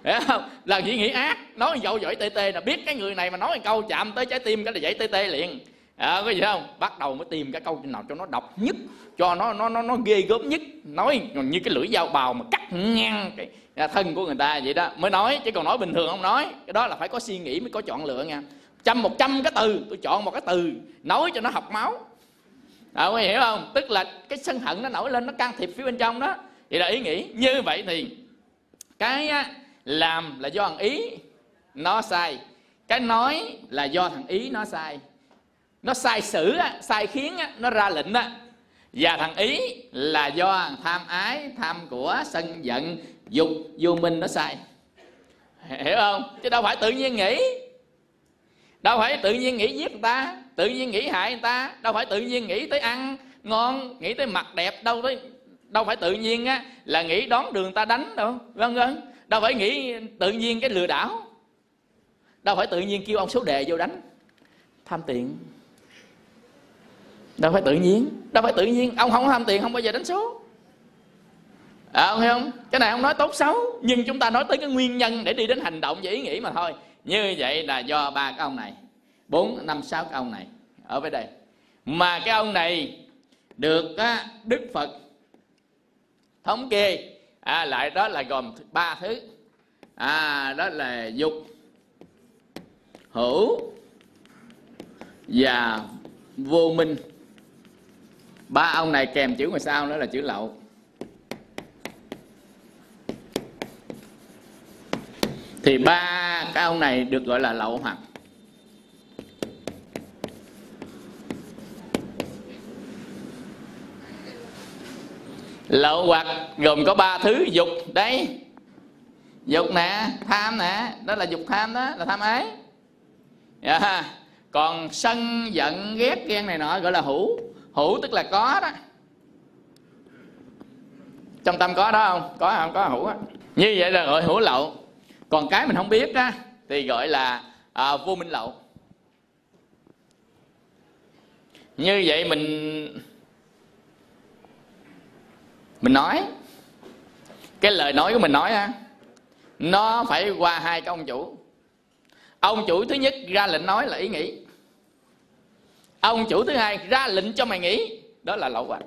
Speaker 1: Hiểu không là suy nghĩ ác. Nói dậu dỗi tê tê là biết cái người này mà nói một câu chạm tới trái tim cái là dãy tê tê liền. À, có gì không? Bắt đầu mới tìm cái câu nào cho nó độc nhất cho nó nó nó nó ghê gớm nhất. Nói như cái lưỡi dao bào mà cắt ngang cái à, thân của người ta vậy đó. Mới nói chứ còn nói bình thường không nói. Cái đó là phải có suy nghĩ mới có chọn lựa nha. Trăm một trăm cái từ tôi chọn một cái từ nói cho nó học máu. À, có hiểu không? Tức là cái sân hận nó nổi lên nó can thiệp phía bên trong đó. Vậy là ý nghĩ như vậy thì cái á, làm là do thằng ý nó sai. Cái nói là do thằng ý nó sai. Nó sai xử, á, sai khiến á, nó ra lệnh á. Và thằng ý là do tham ái tham của sân giận dục vô minh nó sai. Hiểu không? Chứ đâu phải tự nhiên nghĩ. Đâu phải tự nhiên nghĩ giết người ta tự nhiên nghĩ hại người ta. Đâu phải tự nhiên nghĩ tới ăn ngon nghĩ tới mặt đẹp đâu tới đâu phải tự nhiên á là nghĩ đón đường ta đánh đâu. Vân vân đâu phải nghĩ tự nhiên cái lừa đảo. Đâu phải tự nhiên kêu ông số đề vô đánh. Tham tiền. Đâu phải tự nhiên. Đâu phải tự nhiên. Ông không tham tiền không bao giờ đánh số. À, ông hiểu không? Cái này không nói tốt xấu nhưng chúng ta nói tới cái nguyên nhân để đi đến hành động và ý nghĩ mà thôi. Như vậy là do ba cái ông này bốn năm sáu cái ông này ở bên đây. Mà cái ông này được á, đức phật thống kê. À, lại đó là gồm ba thứ. À, đó là dục hữu và vô minh. Ba ông này kèm chữ ngoài sau đó là chữ lậu. Thì ba cái ông này được gọi là lậu hoặc. Lậu hoặc gồm có ba thứ dục đấy dục nè tham nè đó là dục tham đó là tham ái. Yeah. Còn sân giận ghét ghen này nọ gọi là hữu hữu tức là có đó. Trong tâm có đó không? Có không có hữu á. Như vậy là gọi hữu lậu. Còn cái mình không biết á thì gọi là à, vô minh lậu. Như vậy mình mình nói. Cái lời nói của mình nói á, nó phải qua hai cái ông chủ. Ông chủ thứ nhất ra lệnh nói là ý nghĩ. Ông chủ thứ hai ra lệnh cho mày nghĩ. Đó là lậu hoặc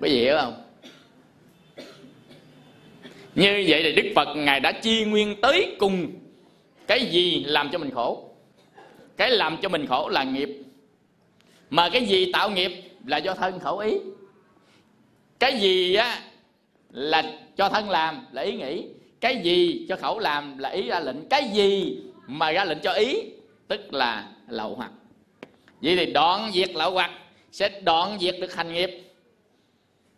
Speaker 1: có gì hiểu không? Như vậy thì đức phật ngài đã chi nguyên tới cùng cái gì làm cho mình khổ? Cái làm cho mình khổ là nghiệp. Mà cái gì tạo nghiệp là do thân khẩu ý cái gì á là cho thân làm là ý nghĩ cái gì cho khẩu làm là ý ra lệnh cái gì mà ra lệnh cho ý tức là lậu hoặc. Vậy thì đoạn diệt lậu hoặc sẽ đoạn diệt được hành nghiệp.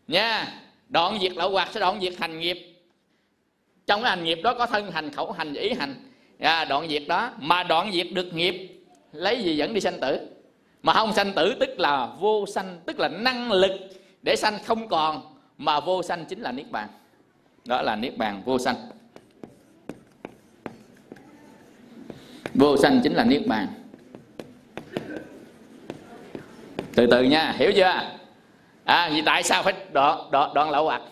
Speaker 1: Nha đoạn diệt lậu hoặc sẽ đoạn diệt hành nghiệp. Trong cái hành nghiệp đó có thân hành khẩu hành ý hành. À, đoạn diệt đó mà đoạn diệt được nghiệp lấy gì dẫn đi sanh tử? Mà không sanh tử tức là vô sanh tức là năng lực để sanh không còn mà vô sanh chính là niết bàn. Đó là niết bàn vô sanh. Vô sanh chính là niết bàn. Từ từ nha hiểu chưa? À vì tại sao phải đoạn đoạn, đoạn lậu hoặc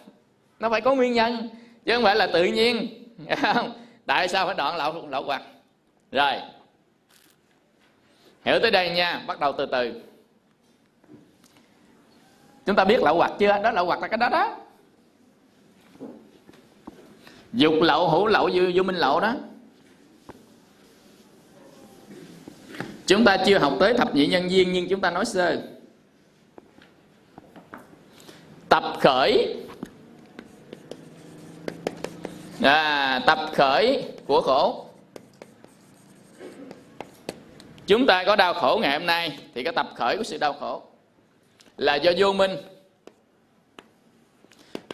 Speaker 1: nó phải có nguyên nhân chứ không phải là tự nhiên. Tại sao phải đoạn lậu lậu hoặc rồi. Hiểu tới đây nha bắt đầu từ từ chúng ta biết lậu hoặc chưa? Đó lậu hoặc là cái đó đó. Dục lậu hữu lậu vô, vô minh lậu đó. Chúng ta chưa học tới thập nhị nhân viên nhưng chúng ta nói sơ. Tập khởi. À, tập khởi của khổ. Chúng ta có đau khổ ngày hôm nay thì cái tập khởi của sự đau khổ là do vô minh.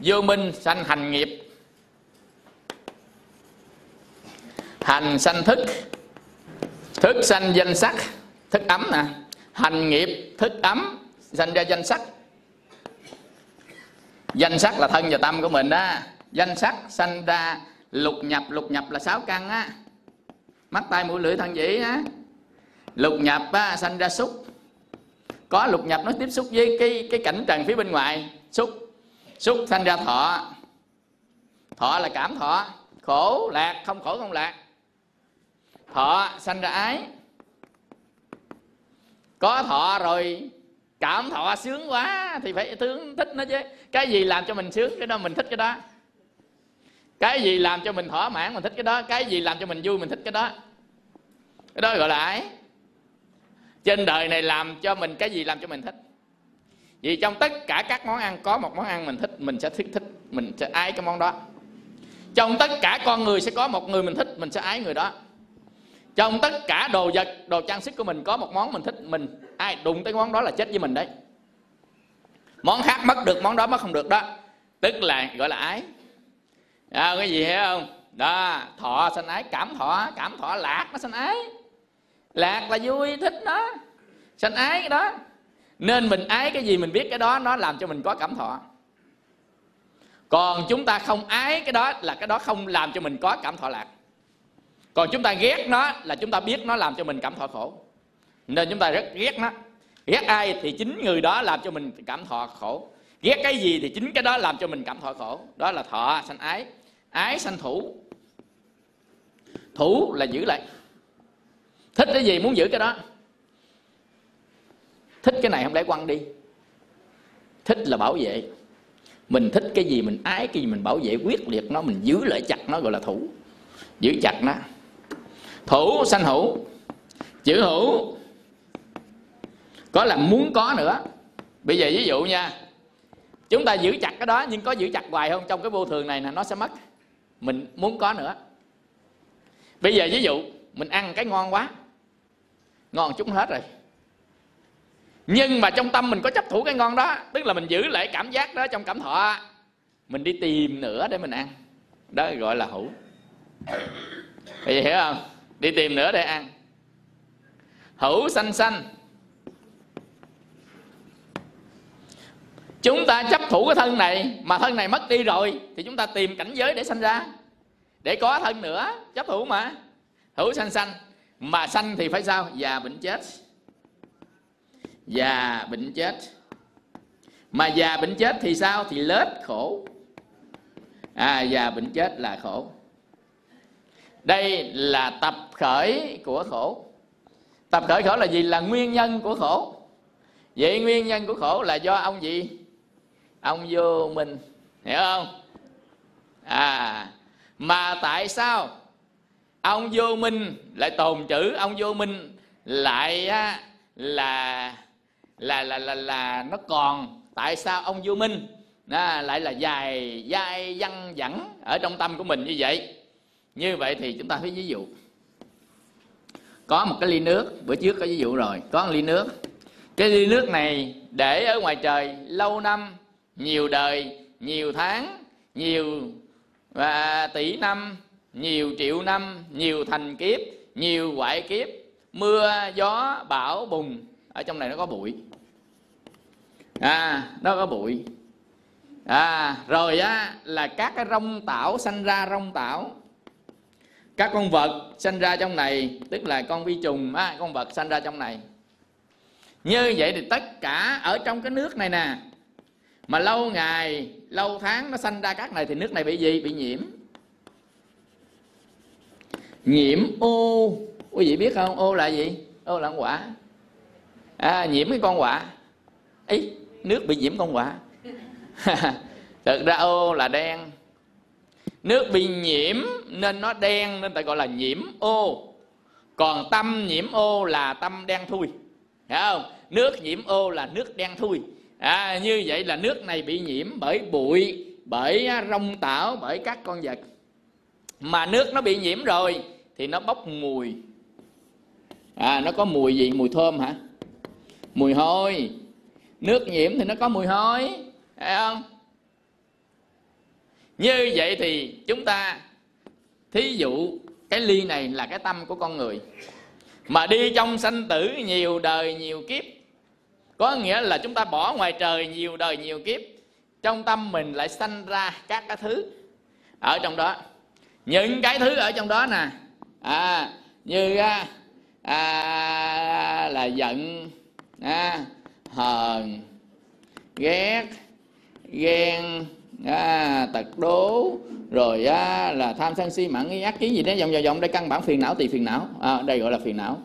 Speaker 1: Vô minh sanh hành nghiệp. Hành sanh thức. Thức sanh danh sắc thức ấm nè. Hành nghiệp thức ấm sanh ra danh sắc. Danh sắc là thân và tâm của mình đó. Danh sắc sanh ra lục nhập lục nhập là sáu căn á. Mắt tai mũi lưỡi thân dĩ á. Lục nhập á, sanh ra xúc có lục nhập nó tiếp xúc với cái cái cảnh trần phía bên ngoài. Xúc xúc sanh ra thọ. Thọ là cảm thọ. Khổ, lạc. Không khổ, không lạc. Thọ sanh ra ái. Có thọ rồi, cảm thọ sướng quá thì phải tướng thích nó chứ. Cái gì làm cho mình sướng, cái đó mình thích cái đó. Cái gì làm cho mình thỏa mãn, mình thích cái đó. Cái gì làm cho mình vui, mình thích cái đó. Cái đó gọi là ái trên đời này làm cho mình cái gì làm cho mình thích. Vì trong tất cả các món ăn có một món ăn mình thích mình sẽ thích thích mình sẽ ái cái món đó. Trong tất cả con người sẽ có một người mình thích mình sẽ ái người đó. Trong tất cả đồ vật đồ trang sức của mình có một món mình thích mình ai đụng tới món đó là chết với mình đấy. Món khác mất được món đó mất không được đó. Tức là gọi là ái. À, cái gì hiểu không? Đó thọ sanh ái cảm thọ cảm thọ lạc nó sanh ái lạc là vui, thích nó. Sanh ái cái đó. Nên mình ái cái gì mình biết cái đó, nó làm cho mình có cảm thọ. Còn chúng ta không ái cái đó là cái đó không làm cho mình có cảm thọ lạc. Còn chúng ta ghét nó là chúng ta biết nó làm cho mình cảm thọ khổ. Nên chúng ta rất ghét nó. Ghét ai thì chính người đó làm cho mình cảm thọ khổ. Ghét cái gì thì chính cái đó làm cho mình cảm thọ khổ. Đó là thọ, sanh ái. Ái sanh thủ. Thủ là giữ lại thích cái gì muốn giữ cái đó. Thích cái này không lẽ quăng đi. Thích là bảo vệ. Mình thích cái gì mình ái, cái gì mình bảo vệ, quyết liệt nó, mình giữ lại chặt nó gọi là thủ. Giữ chặt nó. Thủ sanh hữu. Chữ hữu có là muốn có nữa. Bây giờ ví dụ nha, chúng ta giữ chặt cái đó nhưng có giữ chặt hoài không? Trong cái vô thường này là nó sẽ mất. Mình muốn có nữa. Bây giờ ví dụ mình ăn cái ngon quá ngon chúng hết rồi. Nhưng mà trong tâm mình có chấp thủ cái ngon đó, tức là mình giữ lại cảm giác đó trong cảm thọ. Mình đi tìm nữa để mình ăn. Đó gọi là hữu. Bây giờ hiểu không? Đi tìm nữa để ăn. Hữu sanh sanh. Chúng ta chấp thủ cái thân này mà thân này mất đi rồi, thì chúng ta tìm cảnh giới để sanh ra. Để có thân nữa, chấp thủ mà. Hữu sanh sanh mà sanh thì phải sao? Già bệnh chết. Già bệnh chết. Mà già bệnh chết thì sao? Thì lết khổ. À già bệnh chết là khổ. Đây là tập khởi của khổ. Tập khởi khổ là gì? Là nguyên nhân của khổ. Vậy nguyên nhân của khổ là do ông gì? Ông vô minh hiểu không? À mà tại sao ông vô minh lại tồn chữ ông vô minh lại á, là là là là là nó còn. Tại sao ông vô minh? À, lại là dài dai văng vẳng ở trong tâm của mình như vậy. Như vậy thì chúng ta thấy ví dụ. Có một cái ly nước bữa trước có ví dụ rồi có một ly nước. Cái ly nước này để ở ngoài trời lâu năm nhiều đời nhiều tháng nhiều và tỷ năm nhiều triệu năm nhiều thành kiếp nhiều hoại kiếp mưa gió bão bùng. Ở trong này nó có bụi. À nó có bụi. À rồi á là các cái rong tảo sanh ra rong tảo. Các con vật sanh ra trong này tức là con vi trùng á, con vật sanh ra trong này. Như vậy thì tất cả ở trong cái nước này nè mà lâu ngày lâu tháng nó sanh ra các này thì nước này bị gì? Bị nhiễm nhiễm ô quý vị biết không? Ô là gì? Ô là con quả à, nhiễm cái con quả ấy nước bị nhiễm con quả thực ra ô là đen. Nước bị nhiễm nên nó đen nên ta gọi là nhiễm ô còn tâm nhiễm ô là tâm đen thui. Hiểu không? Nước nhiễm ô là nước đen thui. À, như vậy là nước này bị nhiễm bởi bụi bởi rong tảo bởi các con vật mà nước nó bị nhiễm rồi thì nó bốc mùi. À nó có mùi gì? Mùi thơm hả? Mùi hôi. Nước nhiễm thì nó có mùi hôi phải không? Như vậy thì chúng ta thí dụ cái ly này là cái tâm của con người. Mà đi trong sanh tử nhiều đời nhiều kiếp, có nghĩa là chúng ta bỏ ngoài trời nhiều đời nhiều kiếp, trong tâm mình lại sanh ra các cái thứ ở trong đó những cái thứ ở trong đó nè. À, như à, à, là giận à, hờn ghét ghen à, tật đố rồi à, là tham sân si mãn nghi ác kiến gì đó vòng vòng vòng đây căn bản phiền não tỳ phiền não. À, đây gọi là phiền não.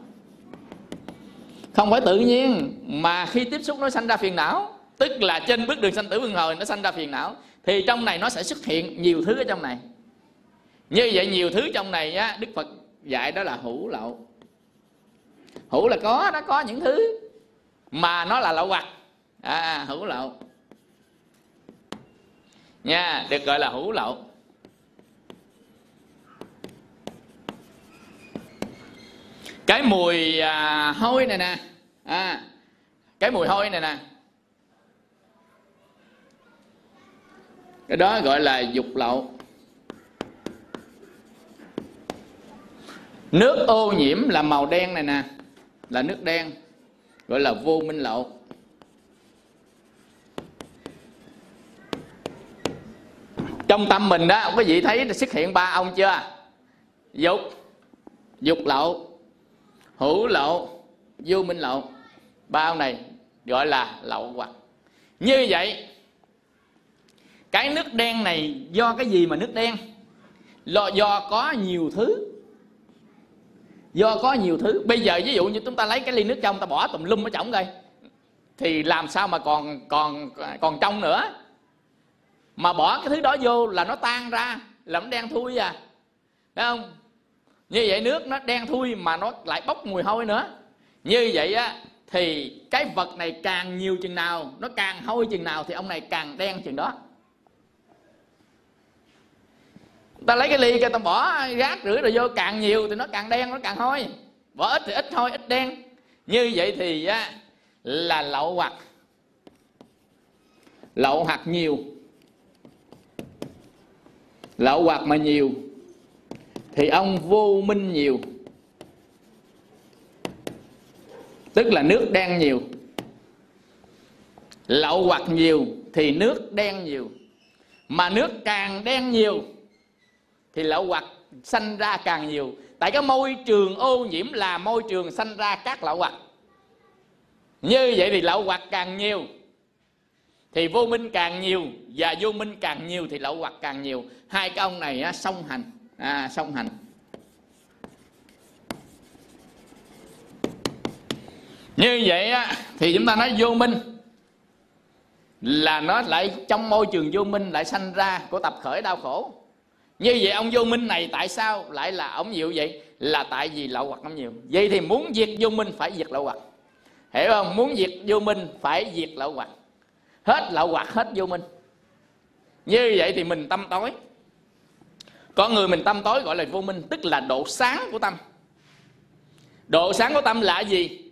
Speaker 1: Không phải tự nhiên mà khi tiếp xúc nó sanh ra phiền não tức là trên bước đường sanh tử luân hồi nó sanh ra phiền não thì trong này nó sẽ xuất hiện nhiều thứ ở trong này như vậy nhiều thứ trong này á đức phật dạy đó là hữu lậu. Hữu là có nó có những thứ mà nó là lậu hoặc. À, à hữu lậu. Nha được gọi là hữu lậu. Cái mùi à, hôi này nè. À, cái mùi hôi này nè. Cái đó gọi là dục lậu. Nước ô nhiễm là màu đen này nè. Là nước đen gọi là vô minh lậu. Trong tâm mình đó quý vị thấy xuất hiện ba ông chưa? Dục dục lậu hữu lậu vô minh lậu. Ba ông này gọi là lậu hoặc. Như vậy cái nước đen này do cái gì mà nước đen? Do, do có nhiều thứ do có nhiều thứ. Bây giờ ví dụ như chúng ta lấy cái ly nước trong, ta bỏ tùm lum ở trong coi. Thì làm sao mà còn còn còn trong nữa? Mà bỏ cái thứ đó vô là nó tan ra, là nó đen thui à. Thấy không? Như vậy nước nó đen thui mà nó lại bốc mùi hôi nữa. Như vậy á, thì cái vật này càng nhiều chừng nào, nó càng hôi chừng nào thì ông này càng đen chừng đó. Ta lấy cái ly kia ta bỏ rác rưởi rồi vô càng nhiều thì nó càng đen nó càng hôi. Bỏ ít thì ít thôi ít đen. Như vậy thì á, là lậu hoặc. Lậu hoặc nhiều. Lậu hoặc mà nhiều thì ông vô minh nhiều. Tức là nước đen nhiều. Lậu hoặc nhiều thì nước đen nhiều. Mà nước càng đen nhiều thì lậu hoặc sanh ra càng nhiều. Tại cái môi trường ô nhiễm là môi trường sanh ra các lậu hoặc. Như vậy thì lậu hoặc càng nhiều thì vô minh càng nhiều và vô minh càng nhiều thì lậu hoặc càng nhiều. Hai cái ông này á, song hành. À, song hành. Như vậy á, thì chúng ta nói vô minh là nó lại trong môi trường vô minh lại sanh ra của tập khởi đau khổ như vậy ông vô minh này tại sao lại là ông nhiều vậy? Là tại vì lậu hoặc ông nhiều. Vậy thì muốn diệt vô minh phải diệt lậu hoặc. Hiểu không? Muốn diệt vô minh phải diệt lậu hoặc. Hết lậu hoặc, hết vô minh. Như vậy thì mình tâm tối. Con người mình tâm tối gọi là vô minh, tức là độ sáng của tâm. Độ sáng của tâm là gì?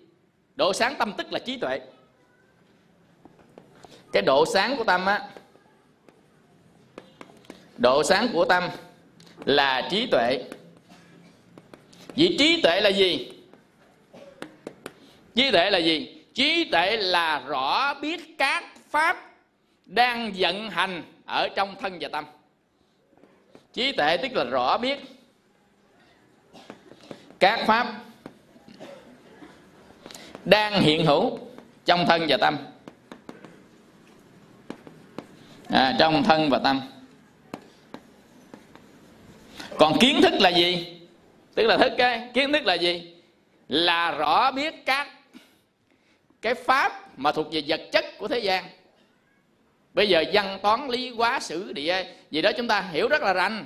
Speaker 1: Độ sáng tâm tức là trí tuệ. Cái độ sáng của tâm á độ sáng của tâm là trí tuệ. Vì trí tuệ là gì? Trí tuệ là gì? Trí tuệ là rõ biết các pháp đang vận hành ở trong thân và tâm. Trí tuệ tức là rõ biết các pháp đang hiện hữu trong thân và tâm. À, trong thân và tâm còn kiến thức là gì? Tức là thức cái. Kiến thức là gì? Là rõ biết các cái pháp mà thuộc về vật chất của thế gian. Bây giờ văn toán lý hóa sử địa gì đó chúng ta hiểu rất là rành.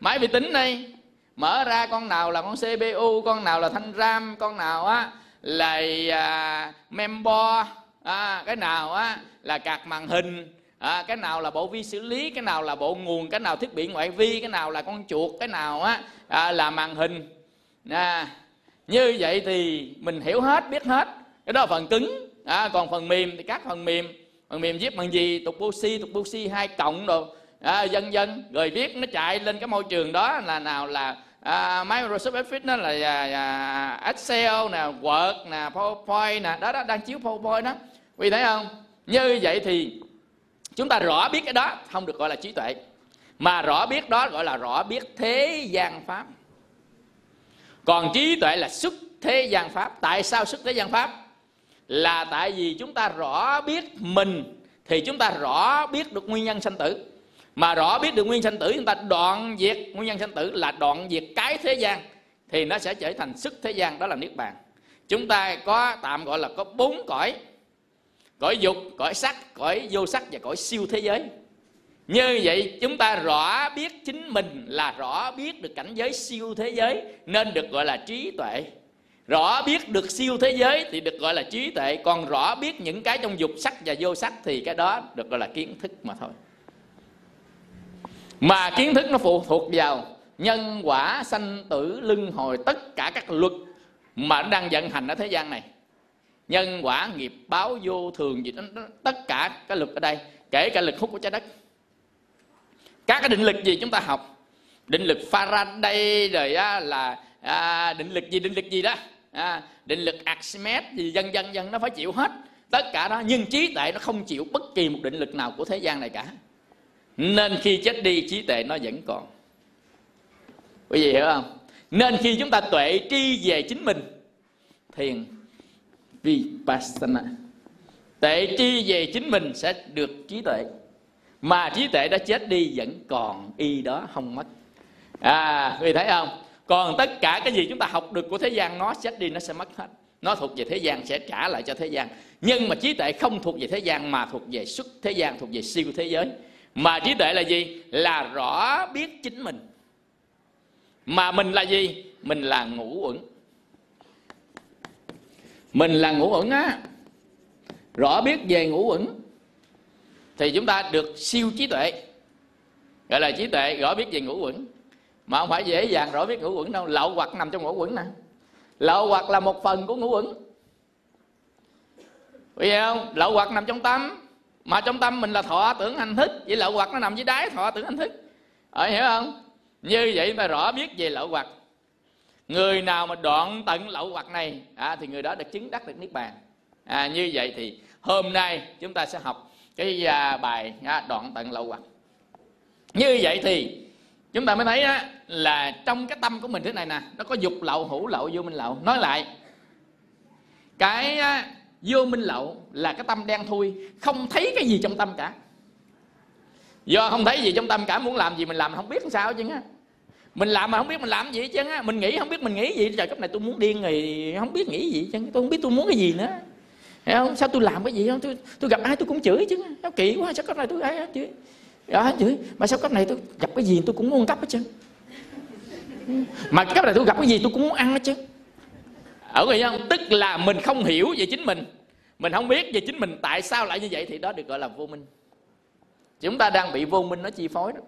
Speaker 1: Máy vi tính đây mở ra con nào là con cpu con nào là thanh ram con nào á là à, membo à, cái nào á là card màn hình à, cái nào là bộ vi xử lý cái nào là bộ nguồn cái nào thiết bị ngoại vi cái nào là con chuột cái nào á à, là màn hình. À, như vậy thì mình hiểu hết biết hết. Cái đó là phần cứng à, còn phần mềm thì các phần mềm. Phần mềm viết bằng gì? Tục boxy tục boxy hai cộng đồ. À, dân dân rồi viết nó chạy lên cái môi trường đó là nào là à, Microsoft Office nó là à, à, Excel nè Word nè PowerPoint nè. Đó đó đang chiếu PowerPoint đó. Quý thấy không? Như vậy thì chúng ta rõ biết cái đó, không được gọi là trí tuệ, mà rõ biết đó gọi là rõ biết thế gian pháp. Còn trí tuệ là xuất thế gian pháp. Tại sao xuất thế gian pháp? Là tại vì chúng ta rõ biết mình, thì chúng ta rõ biết được nguyên nhân sanh tử. Mà rõ biết được nguyên sanh tử, chúng ta đoạn diệt nguyên nhân sanh tử là đoạn diệt cái thế gian, thì nó sẽ trở thành sức thế gian, đó là niết bàn. Chúng ta có tạm gọi là có bốn cõi cõi dục, cõi sắc, cõi vô sắc và cõi siêu thế giới. Như vậy, chúng ta rõ biết chính mình là rõ biết được cảnh giới siêu thế giới nên được gọi là trí tuệ. Rõ biết được siêu thế giới thì được gọi là trí tuệ, còn rõ biết những cái trong dục sắc và vô sắc thì cái đó được gọi là kiến thức mà thôi. Mà kiến thức nó phụ thuộc vào nhân quả, sanh tử, luân hồi, tất cả các luật mà nó đang vận hành ở thế gian này nhân quả nghiệp báo vô thường gì đó, tất cả cái lực ở đây kể cả lực hút của trái đất. Các cái định lực gì chúng ta học? Định lực Faraday rồi á, là à, định lực gì định lực gì đó? À, định lực Archimedes gì dân dân dân nó phải chịu hết tất cả đó. Nhưng trí tuệ nó không chịu bất kỳ một định lực nào của thế gian này cả. Nên khi chết đi trí tuệ nó vẫn còn. Quý vị hiểu không? Nên khi chúng ta tuệ tri về chính mình thiền vipassana. Tuệ tri về chính mình sẽ được trí tuệ. Mà trí tuệ đã chết đi vẫn còn y đó không mất. À quý vị thấy không? Còn tất cả cái gì chúng ta học được của thế gian, nó chết đi, nó sẽ mất hết. Nó thuộc về thế gian, sẽ trả lại cho thế gian. Nhưng mà trí tuệ không thuộc về thế gian, mà thuộc về xuất thế gian, thuộc về siêu thế giới. Mà trí tuệ là gì? Là rõ biết chính mình. Mà mình là gì? Mình là ngũ uẩn mình là ngũ uẩn á. Rõ biết về ngũ uẩn, thì chúng ta được siêu trí tuệ. Gọi là trí tuệ, rõ biết về ngũ uẩn. Mà không phải dễ dàng rõ biết ngũ uẩn đâu, lậu hoặc nằm trong ngũ uẩn nè. Lậu hoặc là một phần của ngũ uẩn. Vì không? Lậu hoặc nằm trong tâm. Mà trong tâm mình là thọ tưởng hành thức. Vậy lậu hoặc nó nằm dưới đáy thọ tưởng hành thức. Ở hiểu không? Như vậy mà rõ biết về lậu hoặc người nào mà đoạn tận lậu hoặc này à, thì người đó được chứng đắc được niết bàn. À, như vậy thì hôm nay chúng ta sẽ học cái à, bài à, đoạn tận lậu hoặc. Như vậy thì chúng ta mới thấy á, là trong cái tâm của mình thế này nè nó có dục lậu hữu lậu vô minh lậu. Nói lại cái á, vô minh lậu là cái tâm đen thui không thấy cái gì trong tâm cả. Do không thấy gì trong tâm cả muốn làm gì mình làm không biết làm sao chứ á mình làm mà không biết mình làm gì chứ á mình nghĩ không biết mình nghĩ gì trời cấp này tôi muốn điên rồi không biết nghĩ gì chứ tôi không biết tôi muốn cái gì nữa Hiểu không? Sao tôi làm cái gì không? Tôi, tôi gặp ai tôi cũng chửi chứ. nó kỳ quá, sao cấp này tôi ai chửi. Đó, chửi. Mà sao cấp này tôi gặp cái gì tôi cũng muốn cấp hết trơn. Mà cấp này tôi gặp cái gì tôi cũng muốn ăn hết chứ Ở người không? Tức là mình không hiểu về chính mình. Mình không biết về chính mình tại sao lại như vậy thì đó được gọi là vô minh. Chúng ta đang bị vô minh nó chi phối đó.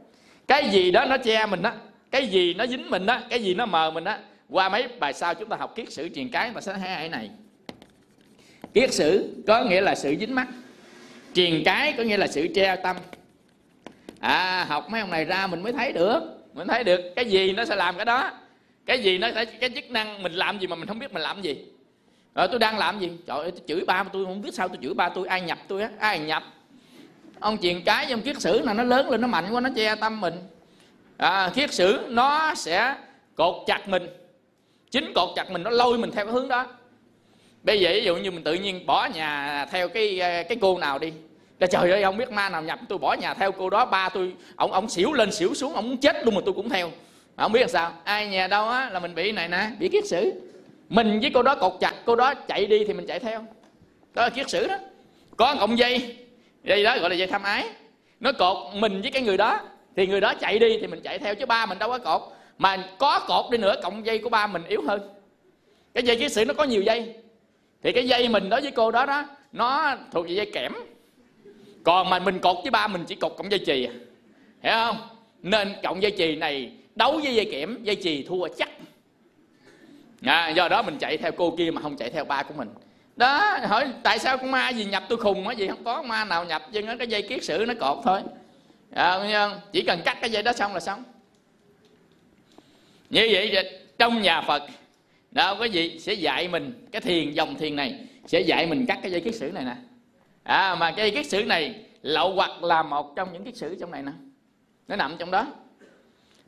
Speaker 1: Cái gì đó nó che mình đó, cái gì nó dính mình đó, cái gì nó mờ mình đó. Qua mấy bài sau chúng ta học kiết sử truyền cái mà sẽ thấy cái này. Kiết sử có nghĩa là sự dính mắt. Truyền cái có nghĩa là sự treo tâm. À học mấy ông này ra mình mới thấy được mình thấy được cái gì nó sẽ làm cái đó. Cái gì nó sẽ cái chức năng mình làm gì mà mình không biết mình làm gì. Rồi tôi đang làm gì? Trời ơi tôi chửi ba tôi không biết sao tôi chửi ba tôi ai nhập tôi á ai nhập? Ông truyền cái trong kiết sử là nó lớn lên nó mạnh quá nó che tâm mình à, kiết sử nó sẽ cột chặt mình. Chính cột chặt mình nó lôi mình theo cái hướng đó. Bây giờ ví dụ như mình tự nhiên bỏ nhà theo cái à, cái cô nào đi. Là trời ơi không biết ma nào nhập tôi bỏ nhà theo cô đó ba tôi ông ông xỉu lên xỉu xuống ông muốn chết luôn mà tôi cũng theo. Không biết làm sao ai nhà đâu á là mình bị này nè bị kiết sử. Mình với cô đó cột chặt cô đó chạy đi thì mình chạy theo. Đó là kiết sử đó. Có cọng dây dây đó gọi là dây tham ái. Nó cột mình với cái người đó thì người đó chạy đi thì mình chạy theo chứ ba mình đâu có cột. Mà có cột đi nữa cộng dây của ba mình yếu hơn. Cái dây ký sự nó có nhiều dây. Thì cái dây mình đối với cô đó đó nó thuộc về dây kẽm. Còn mà mình cột với ba mình chỉ cột cộng dây chì à. hiểu không? Nên cộng dây chì này đấu với dây kẽm dây chì thua chắc. À, do đó mình chạy theo cô kia mà không chạy theo ba của mình. Đó hỏi tại sao con ma gì nhập tôi khùng á gì không có ma nào nhập nhưng cái dây kiết sử nó cột thôi à, chỉ cần cắt cái dây đó xong là xong. Như vậy trong nhà phật đâu quý gì sẽ dạy mình cái thiền dòng thiền này sẽ dạy mình cắt cái dây kiết sử này nè. À mà cái dây kiết sử này lậu hoặc là một trong những kiết sử trong này nè. Nó nằm trong đó.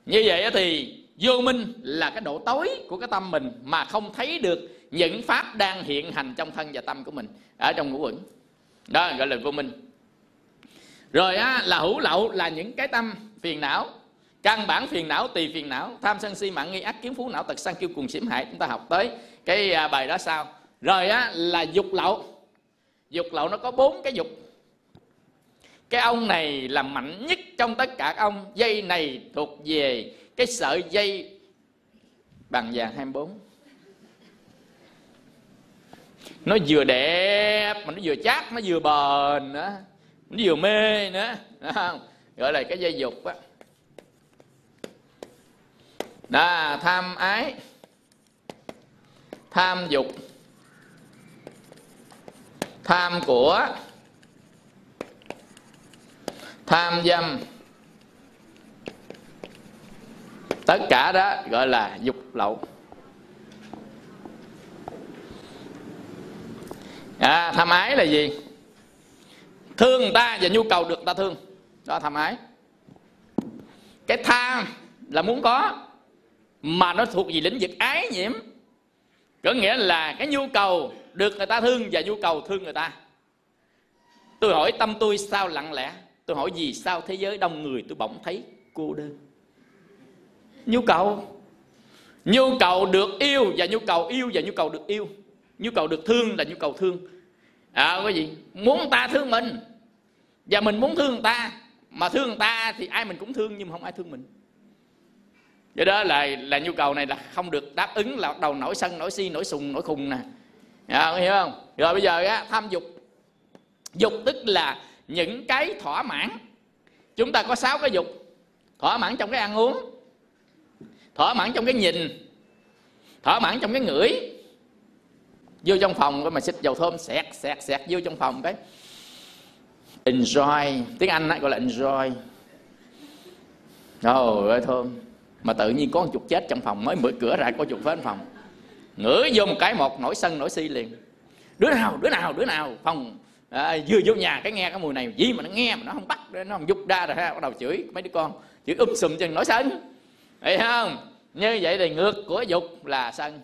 Speaker 1: Như vậy thì vô minh là cái độ tối của cái tâm mình mà không thấy được những pháp đang hiện hành trong thân và tâm của mình ở trong ngũ quẩn đó gọi là vô minh rồi á, là hữu lậu là những cái tâm phiền não. Căn bản phiền não tùy phiền não. Tham sân si mạng nghi ác kiến phú não tật sang kêu cùng xỉm hại chúng ta học tới cái à, bài đó sau. Rồi á là dục lậu. Dục lậu nó có bốn cái dục. Cái ông này là mạnh nhất trong tất cả ông. Dây này thuộc về cái sợi dây bằng vàng 24 nó vừa đẹp mà nó vừa chắc nó vừa bền nữa nó vừa mê nữa gọi là cái dây dục á. Đó tham ái tham dục tham của tham dâm. Tất cả đó gọi là dục lậu. À, tham ái là gì? Thương người ta và nhu cầu được người ta thương. Đó tham ái. Cái tham là muốn có, mà nó thuộc về lĩnh vực ái nhiễm. Có nghĩa là cái nhu cầu được người ta thương và nhu cầu thương người ta. Tôi hỏi tâm tôi sao lặng lẽ? Tôi hỏi gì sao thế giới đông người tôi bỗng thấy cô đơn? Nhu cầu. Nhu cầu được yêu và nhu cầu yêu và nhu cầu được yêu. Nhu cầu được thương là nhu cầu thương à, cái gì muốn ta thương mình và mình muốn thương người ta mà thương người ta thì ai mình cũng thương nhưng mà không ai thương mình. Do đó là là nhu cầu này là không được đáp ứng là bắt đầu nổi sân nổi si nổi sùng nổi khùng nè. À, hiểu không? Rồi bây giờ á, tham dục. Dục tức là những cái thỏa mãn. Chúng ta có sáu cái dục. Thỏa mãn trong cái ăn uống thỏa mãn trong cái nhìn thỏa mãn trong cái ngửi vô trong phòng mà xịt dầu thơm xẹt xẹt xẹt vô trong phòng cái. Enjoy. Tiếng anh gọi là enjoy. Trời ơi thơm. Mà tự nhiên có một chục chết trong phòng mới mở cửa ra có chục phết phòng. Ngửi vô một cái một nổi sân nổi si liền. Đứa nào đứa nào đứa nào? Phòng à, vừa vô nhà cái nghe cái mùi này gì mà nó nghe mà nó không bắt nó không giúp ra rồi ha bắt đầu chửi mấy đứa con. Chửi um sùm chân nổi sân. Thấy không? Như vậy thì ngược của dục là sân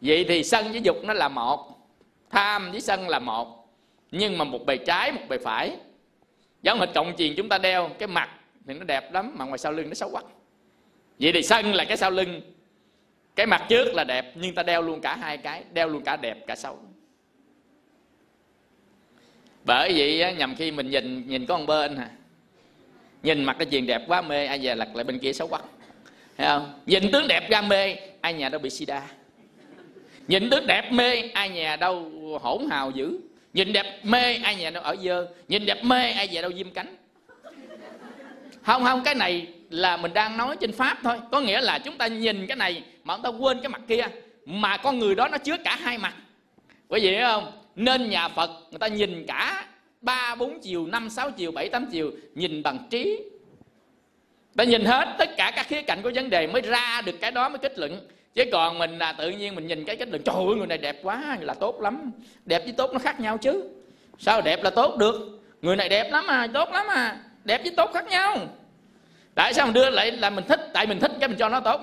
Speaker 1: vậy thì sân với dục nó là một, tham với sân là một. Nhưng mà một bề trái, một bề phải. Giống hệt cộng chiền chúng ta đeo, cái mặt thì nó đẹp lắm, mà ngoài sau lưng nó xấu quắc vậy thì sân là cái sau lưng. Cái mặt trước là đẹp, nhưng ta đeo luôn cả hai cái, đeo luôn cả đẹp, cả xấu. Bởi vậy nhằm khi mình nhìn nhìn có một bên hả? Nhìn mặt cái chuyện đẹp quá mê, ai về lật lại bên kia xấu quắc thấy không? Nhìn tướng đẹp ra mê, ai nhà đâu bị sida nhìn tướng đẹp mê, ai nhà đâu hỗn hào dữ. Nhìn đẹp mê, ai nhà đâu ở dơ. Nhìn đẹp mê, ai nhà đâu diêm cánh. Không không, cái này là mình đang nói trên pháp thôi. Có nghĩa là chúng ta nhìn cái này mà chúng ta quên cái mặt kia, mà con người đó nó chứa cả hai mặt. Quý vị hiểu không? Nên nhà phật, người ta nhìn cả ba, bốn chiều, năm, sáu chiều, bảy, tám chiều, nhìn bằng trí. Ta nhìn hết tất cả các khía cạnh của vấn đề mới ra được cái đó mới kết luận chứ còn mình là tự nhiên mình nhìn cái cách đường trời ơi, người này đẹp quá là tốt lắm. Đẹp với tốt nó khác nhau chứ. Sao đẹp là tốt được? Người này đẹp lắm à tốt lắm à. Đẹp với tốt khác nhau. Tại sao mình đưa lại là mình thích? Tại mình thích cái mình cho nó tốt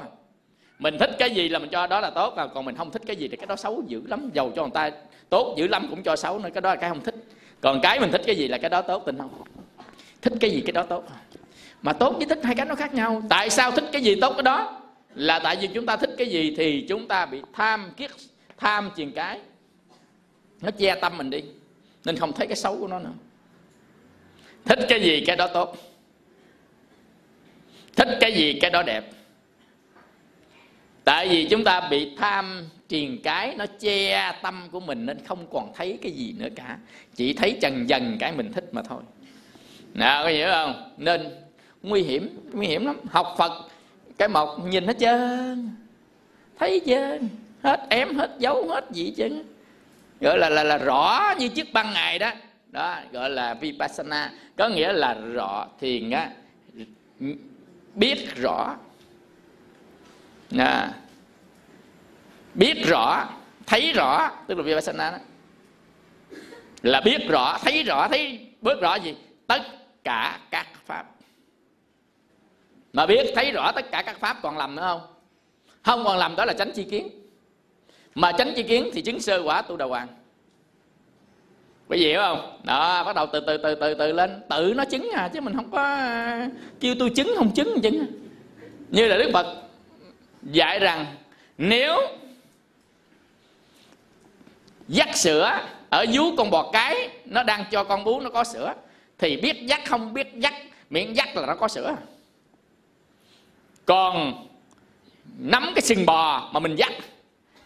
Speaker 1: mình thích cái gì là mình cho đó là tốt à còn mình không thích cái gì thì cái đó xấu dữ lắm. Giàu cho người ta tốt dữ lắm cũng cho xấu nữa, cái đó là cái không thích. Còn cái mình thích cái gì là cái đó tốt, tình không? Thích cái gì cái đó tốt. Mà tốt với thích hai cái nó khác nhau. Tại sao thích cái gì tốt cái đó? Là tại vì chúng ta thích cái gì thì chúng ta bị tham kiết tham truyền cái. Nó che tâm mình đi, nên không thấy cái xấu của nó nữa. Thích cái gì cái đó tốt. Thích cái gì cái đó đẹp. Tại vì chúng ta bị tham truyền cái, nó che tâm của mình nên không còn thấy cái gì nữa cả. Chỉ thấy dần dần cái mình thích mà thôi. Nào, có hiểu không? Nên nguy hiểm nguy hiểm lắm. Học phật cái mộc nhìn hết trơn. Thấy trơn. Hết ém hết dấu hết gì chứ gọi là là là rõ như chiếc băng ngày đó. Đó gọi là vipassana. Có nghĩa là rõ thiền á biết rõ. À, biết rõ thấy rõ tức là vipassana đó. Là biết rõ thấy rõ thấy bước rõ gì? Tất cả các pháp mà biết, thấy rõ tất cả các pháp còn lầm nữa không? Không còn lầm đó là tránh chi kiến. Mà tránh chi kiến thì chứng sơ quả tu đà hoàng. Quý vị hiểu không? Đó, bắt đầu từ từ từ từ từ lên. Tự nó chứng à chứ mình không có à, kêu tôi chứng không chứng chứng à. như là đức phật dạy rằng, nếu dắt sữa ở vú con bò cái, nó đang cho con bú nó có sữa, thì biết dắt không biết dắt, miệng dắt là nó có sữa còn nắm cái sừng bò mà mình dắt.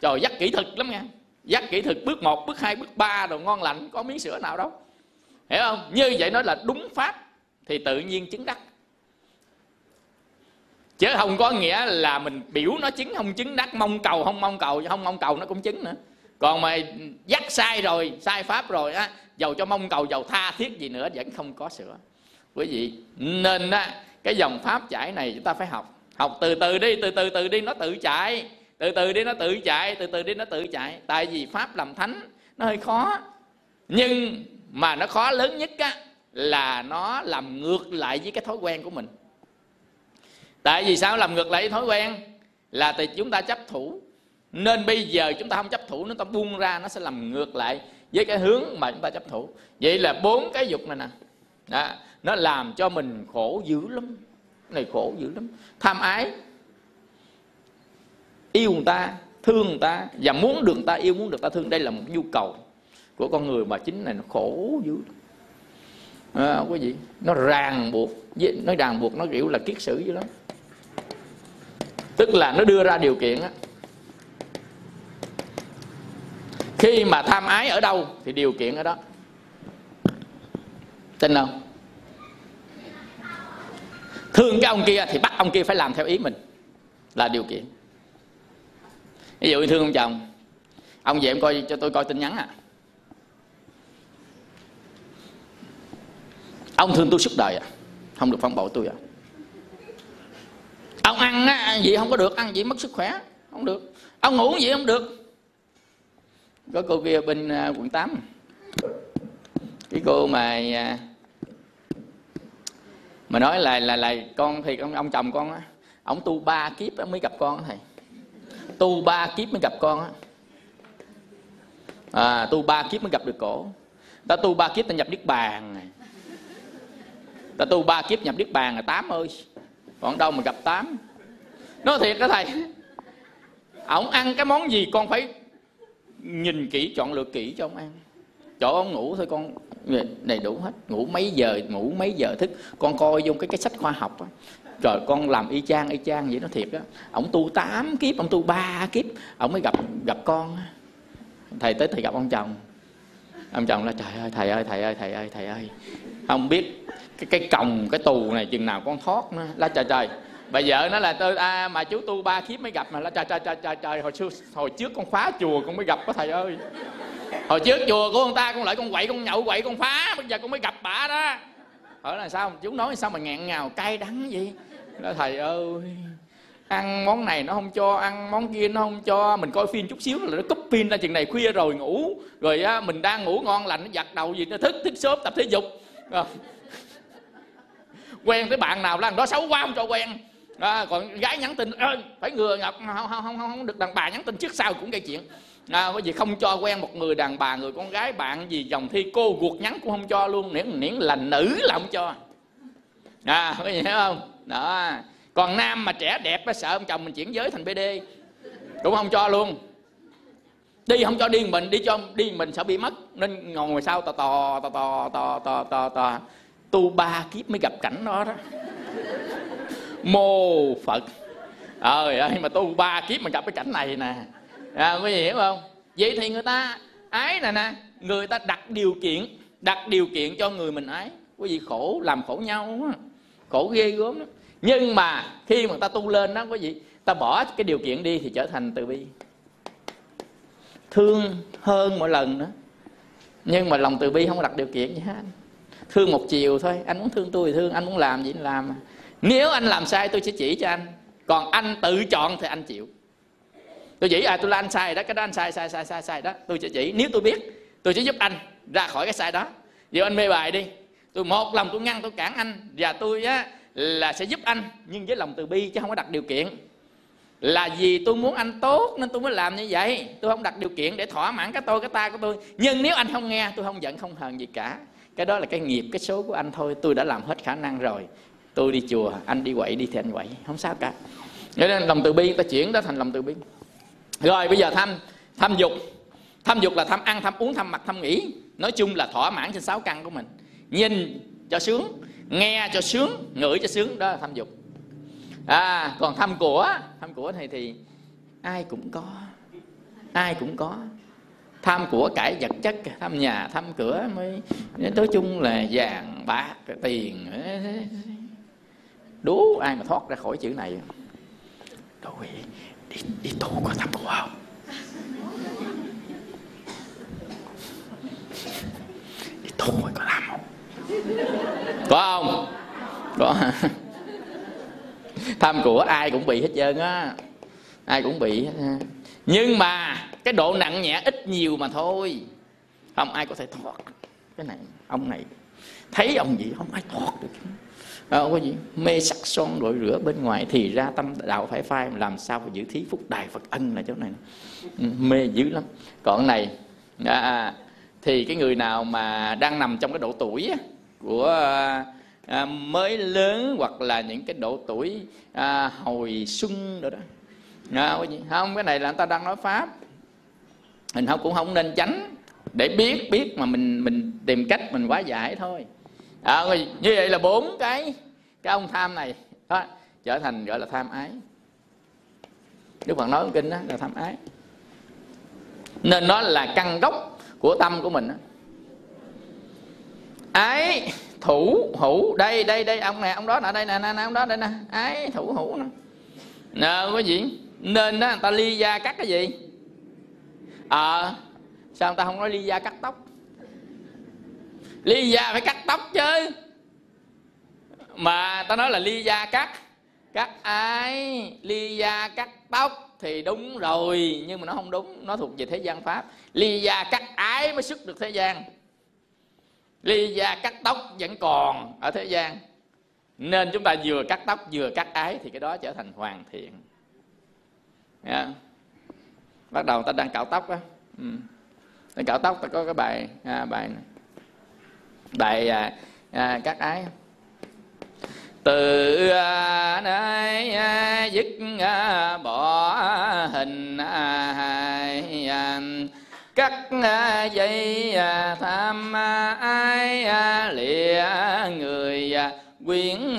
Speaker 1: Trời dắt kỹ thuật lắm nha. Dắt kỹ thuật bước 1, bước 2, bước 3 rồi ngon lành có miếng sữa nào đâu. Hiểu không? Như vậy nói là đúng pháp thì tự nhiên chứng đắc. Chứ không có nghĩa là mình biểu nó chứng không chứng đắc mong cầu không mong cầu không mong cầu nó cũng chứng nữa. Còn mà dắt sai rồi sai pháp rồi á dầu cho mong cầu dầu tha thiết gì nữa vẫn không có sữa. Quý vị nên á cái dòng pháp chảy này chúng ta phải học học từ từ đi từ từ từ đi nó tự chạy. Từ từ đi nó tự chạy từ từ đi nó tự chạy. Tại vì pháp làm thánh nó hơi khó. Nhưng mà nó khó lớn nhất á là nó làm ngược lại với cái thói quen của mình. Tại vì sao làm ngược lại với thói quen? Là thì chúng ta chấp thủ. Nên bây giờ chúng ta không chấp thủ nó ta buông ra nó sẽ làm ngược lại với cái hướng mà chúng ta chấp thủ. Vậy là bốn cái dục này nè. Đó, nó làm cho mình khổ dữ lắm này khổ dữ lắm. Tham ái. Yêu người ta thương người ta và muốn được người ta yêu muốn được ta thương. Đây là một nhu cầu của con người mà chính này nó khổ dữ à, quý vị nó ràng buộc nó ràng buộc nó kiểu là kiết sử dữ lắm. Tức là nó đưa ra điều kiện á. Khi mà tham ái ở đâu thì điều kiện ở đó. Tin không? Thương cái ông kia thì bắt ông kia phải làm theo ý mình. Là điều kiện. Ví dụ như thương ông chồng, ông về em coi cho tôi coi tin nhắn à. Ông thương tôi suốt đời à không được phản bội tôi à. Ông ăn á, ăn gì không có được, ăn gì mất sức khỏe, không được. Ông ngủ gì không được. Có cô kia bên à, quận 8 cái cô mà à, mà nói là là là con thì ông, ông chồng con á ông tu ba kiếp mới gặp con thầy. Tu ba kiếp mới gặp con á. À, tu ba kiếp mới gặp được cổ. Ta tu ba kiếp ta nhập niết bàn này. Ta tu ba kiếp nhập niết bàn là tám ơi. Còn đâu mà gặp tám. Nói thiệt đó thầy ổng ăn cái món gì con phải nhìn kỹ chọn lựa kỹ cho ông ăn. Chỗ ông ngủ thôi con đầy đủ hết. Ngủ mấy giờ ngủ mấy giờ thức. Con coi vô cái cái sách khoa học đó. rồi con làm y chang y chang vậy nó thiệt đó ông tu 8 kiếp ông tu ba kiếp ông mới gặp gặp con thầy tới thầy gặp ông chồng. Ông chồng là trời ơi thầy ơi thầy ơi thầy ơi thầy ơi. Không biết cái cái còng cái tù này chừng nào con thoát nữa. La trời trời. Bà vợ nó là tôi à, mà chú tu ba kiếp mới gặp mà. La trời trời trời trời, trời. Hồi xưa hồi trước con phá chùa con mới gặp có thầy ơi hồi trước chùa của ông ta con lại con quậy con nhậu quậy con phá bây giờ con mới gặp bà đó. Hỏi là sao? Chú nói sao mà ngẹn ngào cay đắng gì đó thầy ơi ăn món này nó không cho ăn món kia nó không cho mình coi phim chút xíu là nó cúp phim ra chừng này khuya rồi ngủ. Rồi á, mình đang ngủ ngon lành nó giặt đầu gì nó thức thức sớm tập thể dục. À. quen tới bạn nào là đó xấu quá không cho quen. À, còn gái nhắn tin ơi phải ngừa ngọc không, không không không được đàn bà nhắn tin trước sau cũng gây chuyện à, có gì không cho quen một người đàn bà người con gái bạn gì dòng thi cô ruột nhắn cũng không cho luôn. Miễn miễn là nữ là không cho. À có gì hiểu không? Đó. Còn nam mà trẻ đẹp nó sợ ông chồng mình chuyển giới thành bd cũng không cho luôn. Đi không cho đi mình đi cho đi mình sợ bị mất. Nên ngồi ngoài sau tò tò tò tò tò tò tò tò. Tu ba kiếp mới gặp cảnh đó đó. Mô phật. Trời ơi mà tu ba kiếp mà gặp cái cảnh này nè à, quý vị hiểu không? Vậy thì người ta ái nè nè người ta đặt điều kiện đặt điều kiện cho người mình ái. Quý vị khổ làm khổ nhau quá khổ ghê gớm lắm. Nhưng mà khi mà ta tu lên đó quý vị ta bỏ cái điều kiện đi thì trở thành từ bi. Thương hơn mỗi lần nữa. Nhưng mà lòng từ bi không đặt điều kiện gì hết. Thương một chiều thôi. Anh muốn thương tôi thì thương anh muốn làm gì anh làm. Nếu anh làm sai tôi sẽ chỉ cho anh. Còn anh tự chọn thì anh chịu tôi chỉ à tôi là anh sai đó, cái đó anh sai sai sai sai sai đó. Tôi sẽ chỉ, nếu tôi biết, tôi sẽ giúp anh ra khỏi cái sai đó. Giờ anh mê bài đi. Tôi một lòng tôi ngăn, tôi cản anh. Và tôi, á, là sẽ giúp anh, nhưng với lòng từ bi chứ không có đặt điều kiện. Là vì tôi muốn anh tốt nên tôi mới làm như vậy. Tôi không đặt điều kiện để thỏa mãn cái tôi, cái ta của tôi. Nhưng nếu anh không nghe, tôi không giận, không hờn gì cả. Cái đó là cái nghiệp, cái số của anh thôi. Tôi đã làm hết khả năng rồi. Tôi đi chùa, anh đi quậy, đi thì anh quậy. Không sao cả. Cho nên lòng từ bi ta chuyển đó thành lòng từ bi rồi, bây giờ tham tham dục. Tham dục là tham ăn tham uống tham mặc tham nghĩ nói chung là thỏa mãn trên sáu căn của mình. Nhìn cho sướng, nghe cho sướng, ngửi cho sướng, đó là tham dục. À còn tham của tham của này thì ai cũng có, ai cũng có. Tham của cải vật chất tham nhà tham cửa mới, nói chung là vàng, bạc, tiền. Đố ai mà thoát ra khỏi chữ này? Đủ đi, đi tù có tham của không đi tù có làm không có không? Có. Tham của ai cũng bị hết trơn á. Ai cũng bị hết nhưng mà cái độ nặng nhẹ ít nhiều mà thôi. Không ai có thể thoát cái này ông này. Thấy ông gì không ai thoát được à, có gì. Mê sắc son đội rửa bên ngoài thì ra tâm đạo phải phai làm sao mà giữ thí phúc đài phật ân là chỗ này. Ừ, mê dữ lắm. Còn này à, à, thì cái người nào mà đang nằm trong cái độ tuổi á, của à, mới lớn hoặc là những cái độ tuổi à, hồi xuân rồi đó. À, không cái này là người ta đang nói pháp. Mình không cũng không nên tránh để biết biết mà mình mình tìm cách mình hóa giải thôi à, như vậy là bốn cái cái ông tham này. Đó, trở thành gọi là tham ái. Đức Phật nói trong kinh đó là tham ái. Nên nó là căn gốc của tâm của mình đó. ái thủ hữu đây đây đây ông này ông đó nè đây nè nè ông đó đây nè. Ái thủ hữu nè. Nè quý gì nên đó người ta ly da cắt cái gì? Ờ à, sao người ta không nói ly da cắt tóc? Ly gia phải cắt tóc chứ. Mà ta nói là ly gia cắt. Cắt ái ly gia cắt tóc thì đúng rồi nhưng mà nó không đúng nó thuộc về thế gian pháp. Ly gia cắt ái mới xuất được thế gian. Ly gia cắt tóc vẫn còn ở thế gian. Nên chúng ta vừa cắt tóc vừa cắt ái thì cái đó trở thành hoàn thiện. Yeah. bắt đầu ta đang cạo tóc á. Ừ. đang cạo tóc ta có cái bài à, bài này đại à, à, các ái. Từ à, à, dứt à, bỏ hình à, hài à, cắt à, dây tham ai lìa người quyến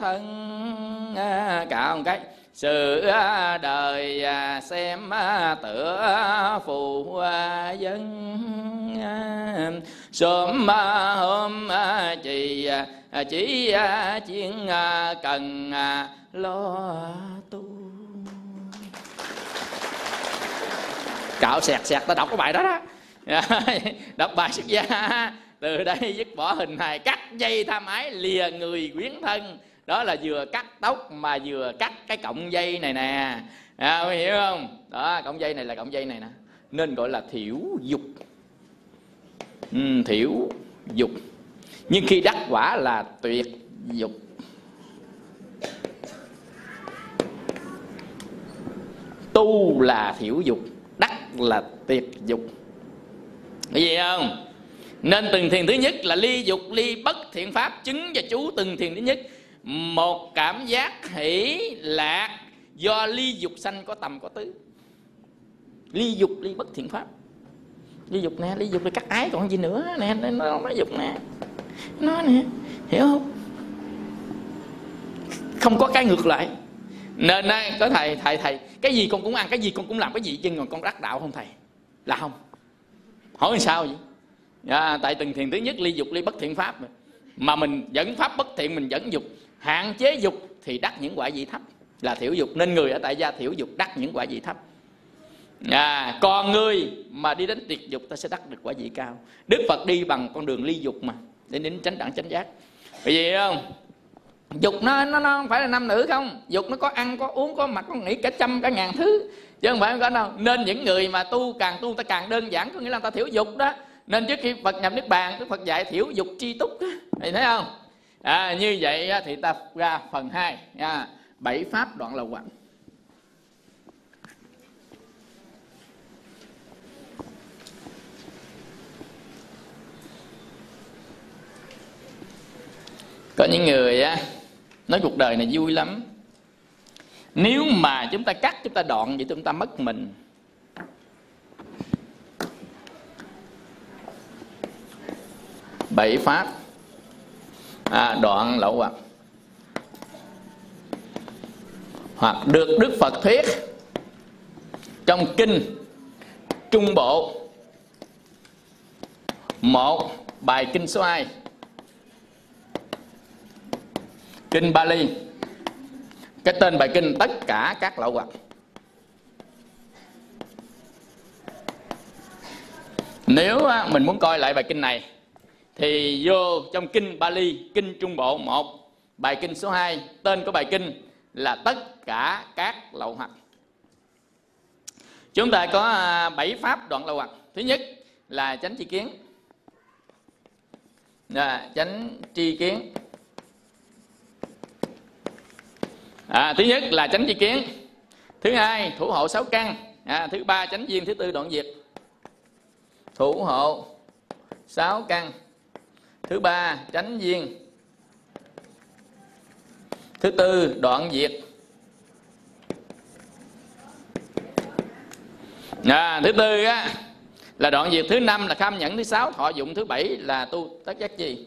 Speaker 1: thân cả một cái. Sự đời xem tựa phù dân sớm hôm à, à, à, chỉ chỉ chiến cần lo tu. Cạo sẹt sẹt ta đọc cái bài đó đó. Đọc bài xuất gia. Từ đây dứt bỏ hình hài cắt dây tham ái lìa người quyến thân. Đó là vừa cắt tóc mà vừa cắt cái cọng dây này nè. À, hiểu không? Đó cọng dây này là cọng dây này nè. Nên gọi là thiểu dục. Ừ, thiểu dục. Nhưng khi đắc quả là tuyệt dục. Tu là thiểu dục, đắc là tuyệt dục. Cái gì không? Nên từng thiền thứ nhất là ly dục, ly bất thiện pháp, chứng và chú từng thiền thứ nhất. Một cảm giác hỷ lạc do ly dục sanh có tầm có tứ. Ly dục, ly bất thiện pháp ly dục nè ly dục là cắt ái còn gì nữa nè nó nó dục nè. Nó nè hiểu không? Không có cái ngược lại. Nên có thầy thầy thầy cái gì con cũng ăn cái gì con cũng làm cái gì chứ còn con đắc đạo không thầy? Là không. Hỏi sao vậy? À, tại từng thiền thứ nhất ly dục ly bất thiện pháp mà mình dẫn pháp bất thiện mình dẫn dục. Hạn chế dục thì đắc những quả vị thấp. Là thiểu dục. Nên người ở tại gia thiểu dục đắc những quả vị thấp à, còn người mà đi đến tuyệt dục ta sẽ đắc được quả vị cao. Đức phật đi bằng con đường ly dục mà để đến tránh đẳng tránh giác. Vì vậy không? Dục nó nó nó không phải là nam nữ không? Dục nó có ăn có uống có mặc có nghĩ cả trăm cả ngàn thứ. Chứ không phải có đâu. Nên những người mà tu càng tu ta càng đơn giản có nghĩa là ta thiểu dục đó. Nên trước khi phật nhập niết bàn đức phật dạy thiểu dục chi túc đó thầy thấy không? À, như vậy thì ta ra phần 2 à, bảy pháp đoạn lầu quạnh có những người á nói cuộc đời này vui lắm. Nếu mà chúng ta cắt chúng ta đoạn vậy chúng ta mất mình. Bảy pháp. À, đoạn lậu hoặc à. hoặc được đức phật thuyết trong kinh trung bộ. Một bài kinh số 2 kinh Bali. Cái tên bài kinh tất cả các lậu hoặc nếu mình muốn coi lại bài kinh này thì vô trong kinh Bali kinh Trung Bộ một bài kinh số 2 tên của bài kinh là tất cả các lậu hoặc chúng ta có à, bảy pháp đoạn lậu hoặc thứ nhất là chánh tri kiến. Là chánh tri kiến. À, thứ nhất là chánh tri kiến. Thứ hai thủ hộ sáu căn. À, thứ ba chánh duyên thứ tư đoạn diệt. Thủ hộ sáu căn. Thứ ba tránh duyên thứ tư đoạn diệt. À, thứ tư á là đoạn diệt. Thứ năm là kham nhẫn. Thứ sáu thọ dụng. Thứ bảy là tu tất giác chi.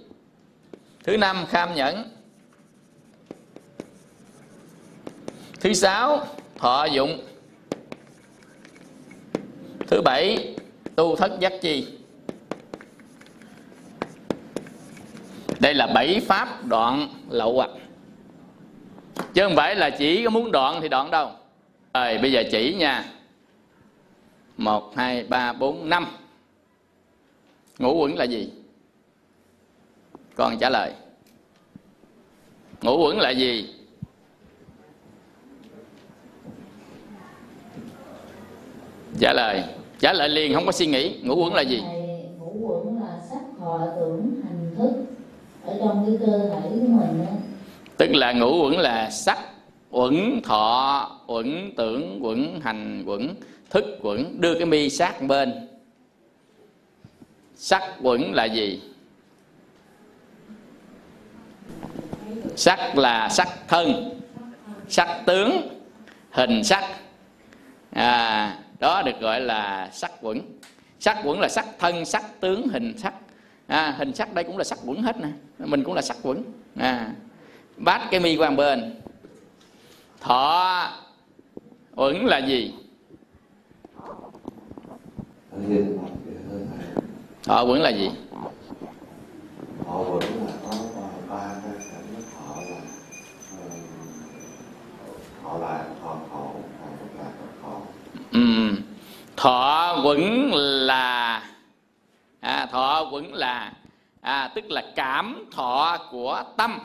Speaker 1: Thứ năm kham nhẫn. Thứ sáu, thọ dụng. Thứ bảy, tu thất giác chi. Đây là bảy pháp đoạn lậu hoặc chứ không phải là chỉ có muốn đoạn thì đoạn đâu. Rồi, bây giờ chỉ nha. Một, hai, ba, bốn, năm. Ngũ quẩn là gì? Con trả lời. Ngũ quẩn là gì? Trả lời. Trả lời liền không có suy nghĩ. Ngũ quẩn là gì?
Speaker 2: Ngũ quẩn là sắc thọ tưởng hành thức. Ở trong cái cơ thể của mình đó.
Speaker 1: tức là ngũ quẩn là sắc quẩn thọ quẩn tưởng quẩn hành quẩn thức quẩn đưa cái mi sát bên. Sắc quẩn là gì? Sắc là sắc thân. Sắc tướng. Hình sắc. À, đó được gọi là sắc quẩn sắc quẩn là sắc thân sắc tướng hình sắc à, hình sắc đây cũng là sắc quẩn hết nè mình cũng là sắc quẩn à, bát cái mi quan bên thọ uẩn là gì thọ uẩn là gì
Speaker 3: thọ uẩn là có ba cái cảnh thọ là thọ là thọ khổ thọ bất lạc thọ
Speaker 1: thọ quẩn là à, thọ quẩn là à, tức là cảm thọ của tâm.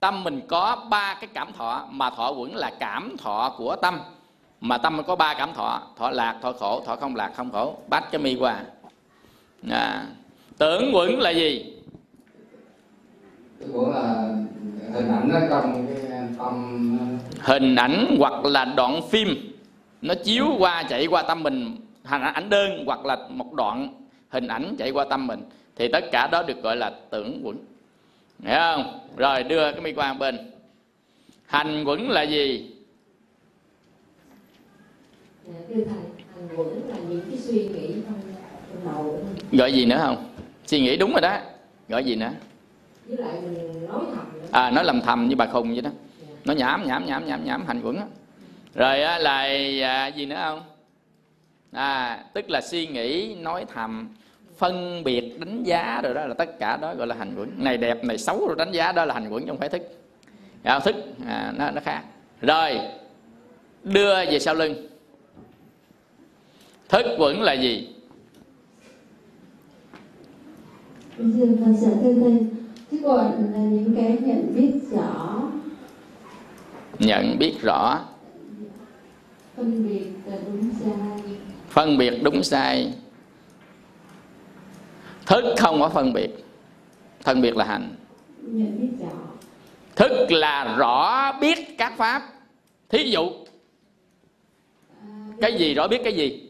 Speaker 1: Tâm mình có ba cái cảm thọ mà thọ quẩn là cảm thọ của tâm. Mà tâm có ba cảm thọ thọ lạc thọ khổ thọ không lạc không khổ. Bát cái mi qua. À, tưởng quẩn là gì?
Speaker 4: Của là hình ảnh nó trong cái tâm
Speaker 1: hình ảnh hoặc là đoạn phim nó chiếu qua chạy qua tâm mình hình ảnh đơn hoặc là một đoạn hình ảnh chạy qua tâm mình. Thì tất cả đó được gọi là tưởng quẩn. Hiểu không? Rồi đưa cái mi qua bên. Hành quẩn là gì?
Speaker 2: Dạ, thưa thầy hành quẩn là những cái suy nghĩ trong trong đầu của mình.
Speaker 1: Gọi gì nữa không? Suy nghĩ đúng rồi đó. Gọi gì nữa?
Speaker 2: Với lại mình nói thầm nữa.
Speaker 1: À nói lầm thầm như bà khùng vậy đó. Nó nhảm nhảm nhảm nhảm nhảm hành quẩn á rồi á, là à, gì nữa không? À tức là suy nghĩ nói thầm phân biệt đánh giá rồi đó là tất cả đó gọi là hành quẩn. Này đẹp này xấu rồi đánh giá đó là hành quẩn không phải thức. À, thức à, nó nó khác. Rồi đưa về sau lưng. Thức quẩn là gì?
Speaker 5: Dương thưa thầy còn là những cái nhận biết rõ.
Speaker 1: Nhận biết rõ
Speaker 5: Phân biệt đúng sai.
Speaker 1: Phân biệt đúng sai. Thức không có phân biệt. Phân biệt là hành. Thức là rõ biết các pháp. Thí dụ
Speaker 5: à,
Speaker 1: cái gì rõ biết cái gì?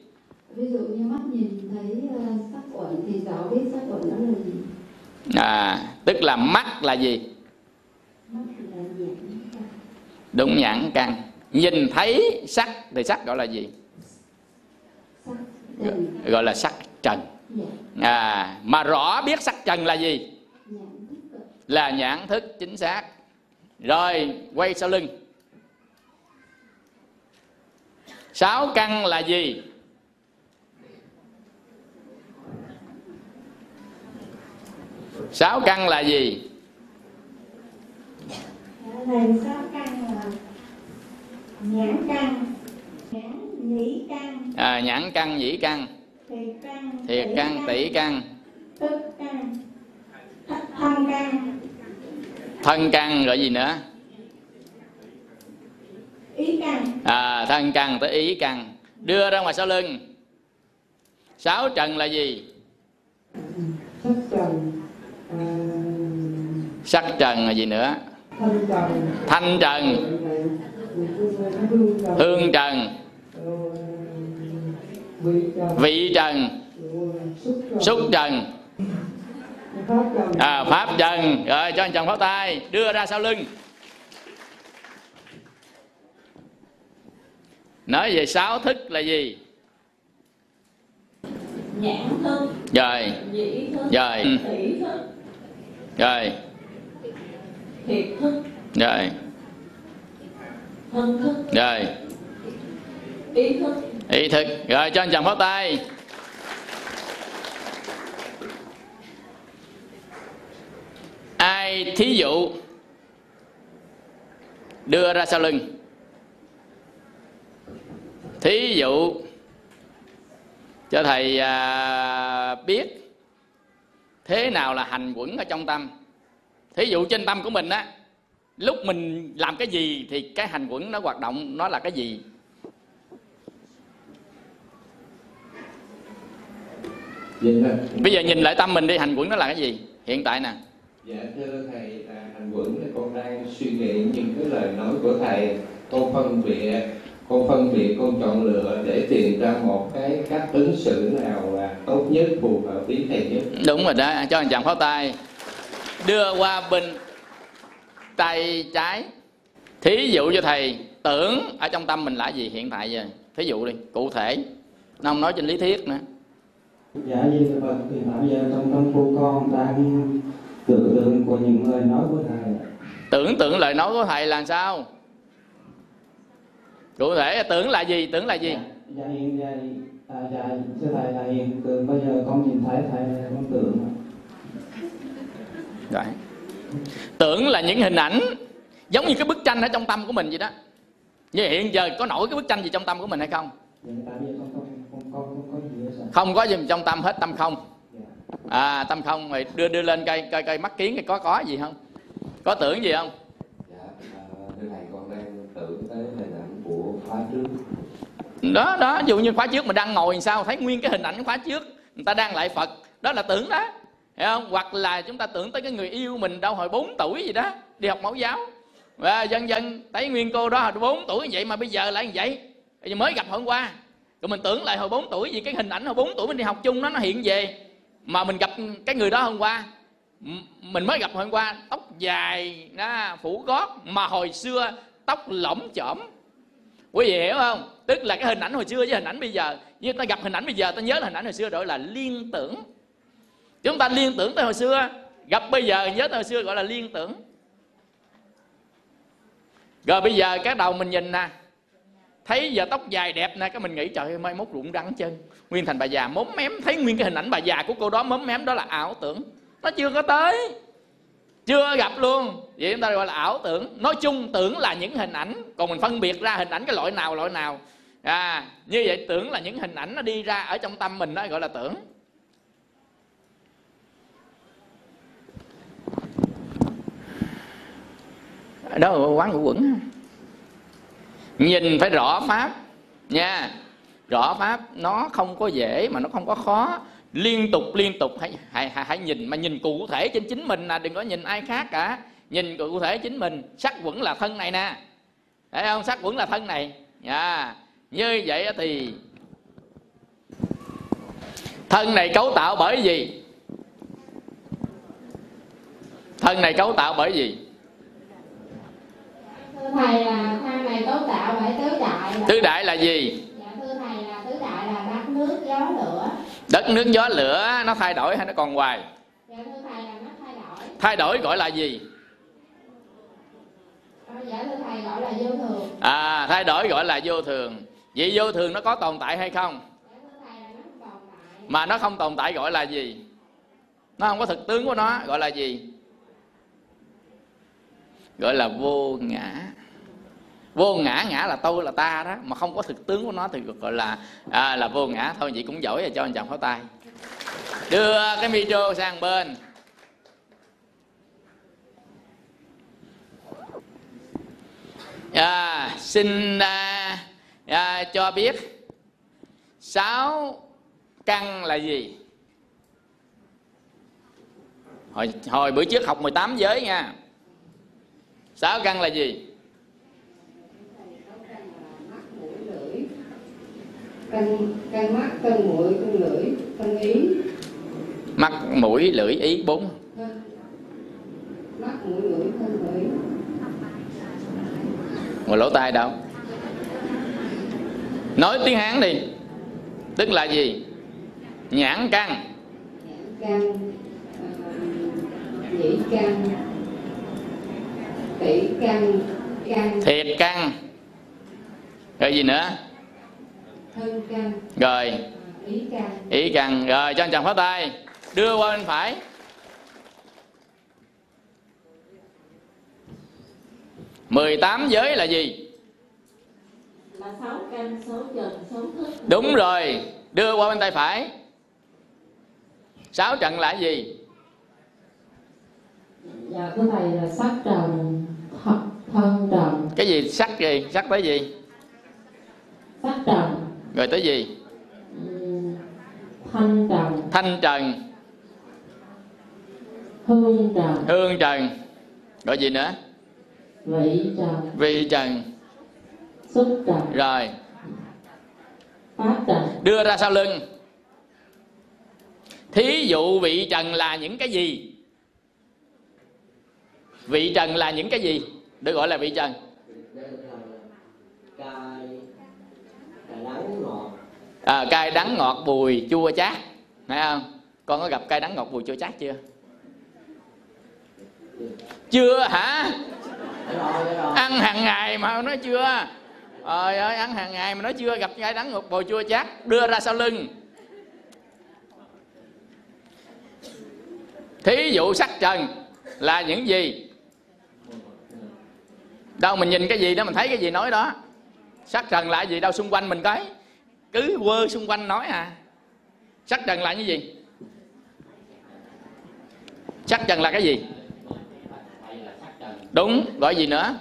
Speaker 5: Ví dụ như mắt nhìn thấy uh, sắc uẩn thì rõ biết sắc uẩn đó là gì?
Speaker 1: À tức là mắt là gì? Đúng nhãn căn nhìn thấy sắc thì sắc gọi là gì? Gọi là sắc trần.
Speaker 5: Nhãn,
Speaker 1: à mà rõ biết sắc trần là gì? Là nhãn thức chính xác. Rồi quay sau lưng. Sáu căn là gì? Sáu căn là gì?
Speaker 6: Thầy sáu căn là nhãn căn nhãn nhĩ căn
Speaker 1: à, nhãn căn nhĩ căn
Speaker 6: thiệt căn
Speaker 1: tỷ căn
Speaker 6: tức căn th- thân căn
Speaker 1: thân căn gọi gì nữa
Speaker 6: ý căn
Speaker 1: à, thân căn tới ý căn đưa ra ngoài sau lưng sáu trần là gì
Speaker 5: Sắc trần à,
Speaker 1: sắc trần là gì nữa
Speaker 5: Thân trần
Speaker 1: thanh trần
Speaker 5: Hương trần. Vị trần. Xúc trần. Pháp
Speaker 1: à, pháp trần. Rồi cho anh chồng pháo tay đưa ra sau lưng. Nói về sáu thức là gì?
Speaker 2: Nhãn thức.
Speaker 1: Rồi.
Speaker 2: Nhĩ thức.
Speaker 1: Rồi.
Speaker 2: Thức.
Speaker 1: Rồi.
Speaker 2: Thiệt thức.
Speaker 1: Rồi rồi.
Speaker 2: Ý thức.
Speaker 1: Ý thức. Rồi cho anh chàng pháo tay. Ai thí dụ đưa ra sau lưng? Thí dụ cho thầy à, biết thế nào là hành quẩn ở trong tâm. Thí dụ trên tâm của mình á lúc mình làm cái gì thì cái hành quẩn nó hoạt động nó là cái gì?
Speaker 3: Là,
Speaker 1: bây giờ nhìn lại tâm mình đi hành quẩn nó là cái gì? Hiện tại nè.
Speaker 3: Dạ thưa thầy à, hành quẩn con đang suy nghĩ những cái lời nói của thầy. Con phân biệt con phân biệt con chọn lựa để tìm ra một cái cách ứng xử nào là tốt nhất phù hợp với thầy nhất.
Speaker 1: Đúng rồi đó cho anh chàng pháo tay. Đưa qua bên tay trái. Thí dụ cho thầy tưởng ở trong tâm mình là gì hiện tại giờ. Thí dụ đi cụ thể. Nó không nói trên lý thuyết nữa.
Speaker 7: Dạ Di Đà Phật thì bây giờ trong tâm của con đang tưởng tượng của những lời nói của thầy.
Speaker 1: Tưởng tượng lời nói của thầy là sao? Cụ thể tưởng là gì? Tưởng là gì?
Speaker 7: Dạ, dạ hiện dạ, à, dạ thưa thầy là hiện tượng. Bây giờ con nhìn thấy thầy con tưởng.
Speaker 1: Rồi tưởng là những hình ảnh giống như cái bức tranh ở trong tâm của mình vậy đó. Như hiện giờ có nổi cái bức tranh gì trong tâm của mình hay không?
Speaker 7: Không có gì
Speaker 1: trong tâm hết, tâm không. À tâm không rồi đưa đưa lên cây cây cây mắt kiến cái có có gì không? Có tưởng gì không? Đó đó ví dụ như khóa trước mà đang ngồi làm sao, thấy nguyên cái hình ảnh khóa trước, người ta đang lại phật. Đó là tưởng đó hiểu không? Hoặc là chúng ta tưởng tới cái người yêu mình đâu hồi 4 tuổi gì đó đi học mẫu giáo. Và dần dần thấy nguyên cô đó hồi 4 tuổi vậy mà bây giờ lại như vậy. Bây giờ mới gặp hôm qua. Rồi mình tưởng lại hồi 4 tuổi vì cái hình ảnh hồi 4 tuổi mình đi học chung nó nó hiện về. Mà mình gặp cái người đó hôm qua. M- mình mới gặp hôm qua tóc dài đó, phủ gót. Mà hồi xưa tóc lỏng chỏm quý vị hiểu không? Tức là cái hình ảnh hồi xưa với hình ảnh bây giờ. Như ta gặp hình ảnh bây giờ ta nhớ là hình ảnh hồi xưa gọi là liên tưởng chúng ta liên tưởng tới hồi xưa. Gặp bây giờ nhớ tới hồi xưa gọi là liên tưởng. Rồi bây giờ cái đầu mình nhìn nè. Thấy giờ tóc dài đẹp nè, cái mình nghĩ, trời ơi, mai mốt rụng rắn chân. Nguyên thành bà già móm mém, thấy nguyên cái hình ảnh bà già của cô đó móm mém, đó là ảo tưởng. Nó chưa có tới. Chưa gặp luôn. Vậy chúng ta gọi là ảo tưởng. Nói chung tưởng là những hình ảnh. Còn mình phân biệt ra hình ảnh cái loại nào loại nào. À như vậy tưởng là những hình ảnh nó đi ra ở trong tâm mình đó, gọi là tưởng. Đó là quán ngũ quẩn. Nhìn phải rõ pháp nha. Rõ pháp nó không có dễ mà nó không có khó. Liên tục liên tục hãy hãy hãy, nhìn mà nhìn cụ thể trên chính mình là đừng có nhìn ai khác cả. Nhìn cụ thể chính mình sắc quẩn là thân này nè. Thấy không? Sắc quẩn là thân này. Nha như vậy thì thân này cấu tạo bởi gì? Thân này cấu tạo bởi gì?
Speaker 2: Thưa thầy là thân này cấu tạo bởi tứ đại là-
Speaker 1: tứ đại là gì?
Speaker 2: Dạ thưa thầy là tứ đại là đất nước gió lửa.
Speaker 1: Đất nước gió lửa nó thay đổi hay nó còn hoài?
Speaker 2: Dạ thưa thầy là nó thay đổi.
Speaker 1: Thay đổi gọi là gì?
Speaker 2: Ờ, dạ thưa thầy gọi là vô thường.
Speaker 1: À thay đổi gọi là vô thường. Vậy vô thường nó có tồn tại hay không?
Speaker 2: Dạ thưa thầy là nó không tồn tại.
Speaker 1: Mà nó không tồn tại gọi là gì? Nó không có thực tướng của nó gọi là gì gọi là vô ngã. Vô ngã ngã là tôi là ta đó mà không có thực tướng của nó thì gọi là à, là vô ngã. Thôi vậy cũng giỏi rồi cho anh chàng pháo tay. Đưa cái micro sang bên. À, xin à, à, cho biết sáu căn là gì? Hồi hồi bữa trước học 18 giới nha sáu căn là gì?
Speaker 8: Căn căn mắt căn mũi căn lưỡi căn ý.
Speaker 1: Mắt mũi lưỡi ý bốn.
Speaker 8: Mắt mũi lưỡi căn lưỡi.
Speaker 1: Một lỗ tai đâu? Nói tiếng hán đi. Tức là gì? Nhãn căn.
Speaker 8: Nhãn căn à, nhĩ căn tỷ căn căn
Speaker 1: thiệt căn rồi gì nữa?
Speaker 8: Thân căn
Speaker 1: rồi.
Speaker 8: Ý căn
Speaker 1: ý căn rồi cho anh chàng phá tay. Đưa qua bên phải. Mười tám giới là gì?
Speaker 2: Là sáu căn sáu trần sáu thức.
Speaker 1: Đúng rồi. Đưa qua bên tay phải. Sáu trận là gì?
Speaker 2: Dạ cái này là sắc trần thân, trần
Speaker 1: cái gì? Sắc gì? Sắc tới gì?
Speaker 2: Sắc trần
Speaker 1: rồi tới gì?
Speaker 2: Thanh trần
Speaker 1: thanh trần.
Speaker 2: Hương trần.
Speaker 1: Hương trần. Rồi gì nữa?
Speaker 2: Vị trần.
Speaker 1: Vi trần.
Speaker 2: Xúc trần.
Speaker 1: Rồi.
Speaker 2: Pháp trần.
Speaker 1: Đưa ra sau lưng. Thí dụ vị trần là những cái gì? Vị trần là những cái gì được gọi là vị trần à, cay đắng ngọt bùi chua chát. Thấy không? Con có gặp cay đắng ngọt bùi chua chát chưa? Chưa hả? Ăn hàng ngày mà nó chưa? Trời ơi ăn hàng ngày mà nó chưa gặp cay đắng ngọt bùi chua chát. Đưa ra sau lưng. Thí dụ sắc trần là những gì? Đâu mình nhìn cái gì đó mình thấy cái gì nói đó. Sắc trần lại gì đâu xung quanh mình cái. Cứ quơ xung quanh nói à. Sắc trần lại như gì? Sắc trần là cái gì? Đúng gọi gì nữa?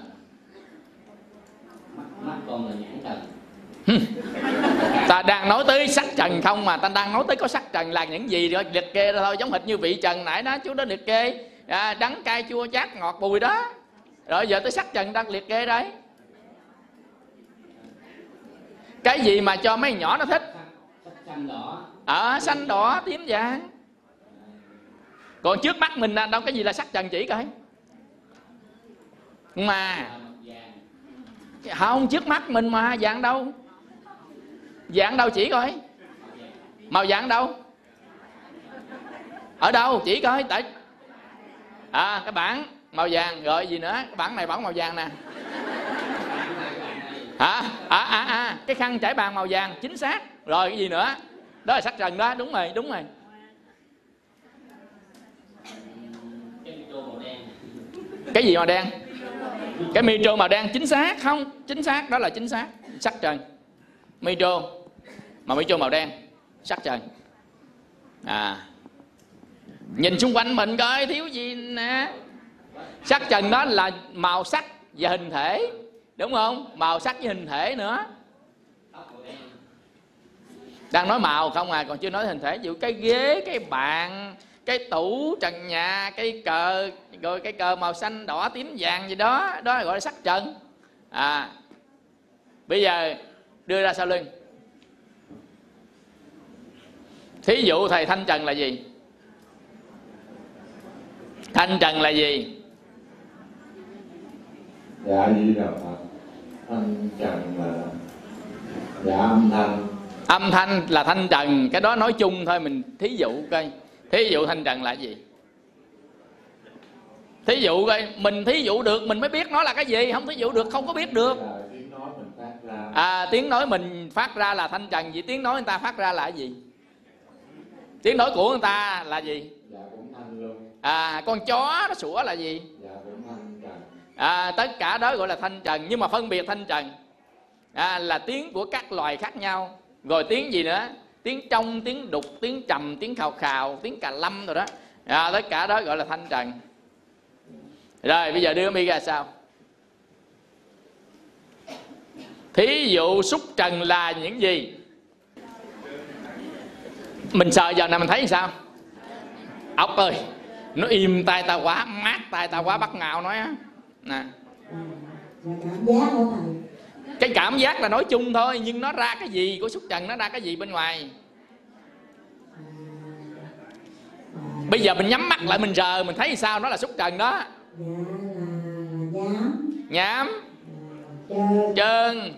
Speaker 1: Ta đang nói tới sắc trần không mà ta đang nói tới có sắc trần là những gì rồi liệt kê ra thôi giống hệt như vị trần nãy đó chú đó liệt kê. À, đắng cay chua chát ngọt bùi đó rồi giờ tới sắc trần đang liệt kê đấy. Cái gì mà cho mấy nhỏ nó thích? Ở à, xanh đỏ tím vàng. Còn trước mắt mình đâu cái gì là sắc trần chỉ coi. Mà không trước mắt mình mà dạng đâu? Dạng đâu chỉ coi? Màu dạng đâu? Ở đâu? Chỉ coi tại à cái bảng màu vàng, rồi gì nữa? Cái này bản màu vàng nè. Hả? À à à. Cái khăn trải bàn màu vàng, chính xác. Rồi cái gì nữa? Đó là sắc trần đó, đúng rồi đúng rồi. Cái gì màu đen? Cái micro màu đen, chính xác, không? Chính xác, đó là chính xác. Sắc trần. Micro mà micro màu đen sắc trần. À. Nhìn xung quanh mình coi, thiếu gì nè? Sắc trần đó là màu sắc và hình thể, đúng không? Màu sắc với hình thể nữa. Đang nói màu không à còn chưa nói hình thể. Ví dụ cái ghế, cái bàn, cái tủ, trần nhà, cái cờ, rồi cái cờ màu xanh, đỏ, tím, vàng gì đó đó gọi là sắc trần. À bây giờ đưa ra sau lưng. Thí dụ thầy thanh trần là gì? Thanh trần là gì?
Speaker 3: Dạ di đà phật thanh trần là dạ âm thanh.
Speaker 1: Âm thanh là thanh trần cái đó nói chung thôi mình thí dụ coi. Thí dụ thanh trần là gì? Thí dụ coi mình thí dụ được mình mới biết nó là cái gì. Không thí dụ được không có biết được.
Speaker 3: Là tiếng nói mình phát ra.
Speaker 1: À tiếng nói mình phát ra là thanh trần vậy tiếng nói người ta phát ra là gì? Tiếng nói của người ta là gì?
Speaker 3: Dạ cũng thanh luôn.
Speaker 1: À con chó nó sủa là gì à, tất cả đó gọi là thanh trần nhưng mà phân biệt thanh trần. À, là tiếng của các loài khác nhau. Rồi tiếng gì nữa? Tiếng trong tiếng đục tiếng trầm tiếng khào khào tiếng cà lâm rồi đó. À, tất cả đó gọi là thanh trần. Rồi bây giờ đưa mi ra sao? Thí dụ xúc trần là những gì? Mình sợ giờ này mình thấy sao? Ốc ơi nó im tay ta quá mát tay ta quá bắt ngạo nói á nè.
Speaker 2: Cảm giác của thầy
Speaker 1: cái cảm giác là nói chung thôi, nhưng nó ra cái gì của xúc trần, nó ra cái gì bên ngoài? Bây giờ mình nhắm mắt lại, mình rờ, mình thấy sao? Nó là xúc trần đó.
Speaker 2: Nhám.
Speaker 1: Chân
Speaker 2: trơn.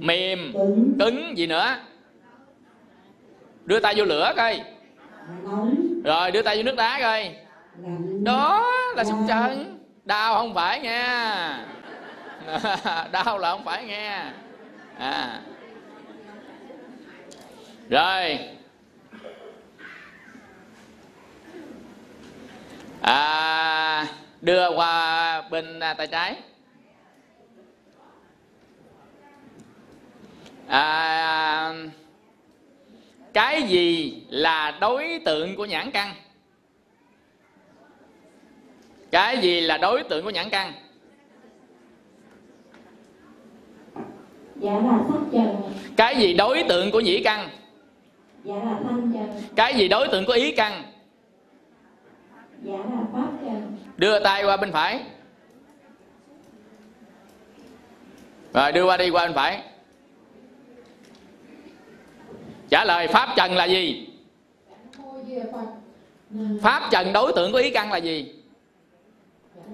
Speaker 2: Mềm. Cứng.
Speaker 1: Gì nữa? Đưa tay vô lửa coi. Rồi, đưa tay vô nước đá coi. Đó là xúc trần đau không phải nghe. Đau là không phải nghe. À. Rồi. À, đưa qua bên à, tay trái. À, cái gì là đối tượng của nhãn căn? Cái gì là đối tượng của nhãn căn
Speaker 2: dạ là sắc trần.
Speaker 1: Cái gì đối tượng của nhĩ căn
Speaker 2: dạ là thanh trần.
Speaker 1: Cái gì đối tượng của ý căn
Speaker 2: dạ là pháp trần.
Speaker 1: Đưa tay qua bên phải. Rồi đưa qua đi qua bên phải. Trả lời pháp trần là gì?
Speaker 8: Phật.
Speaker 1: Pháp trần đối tượng của ý căn là gì?
Speaker 8: dạ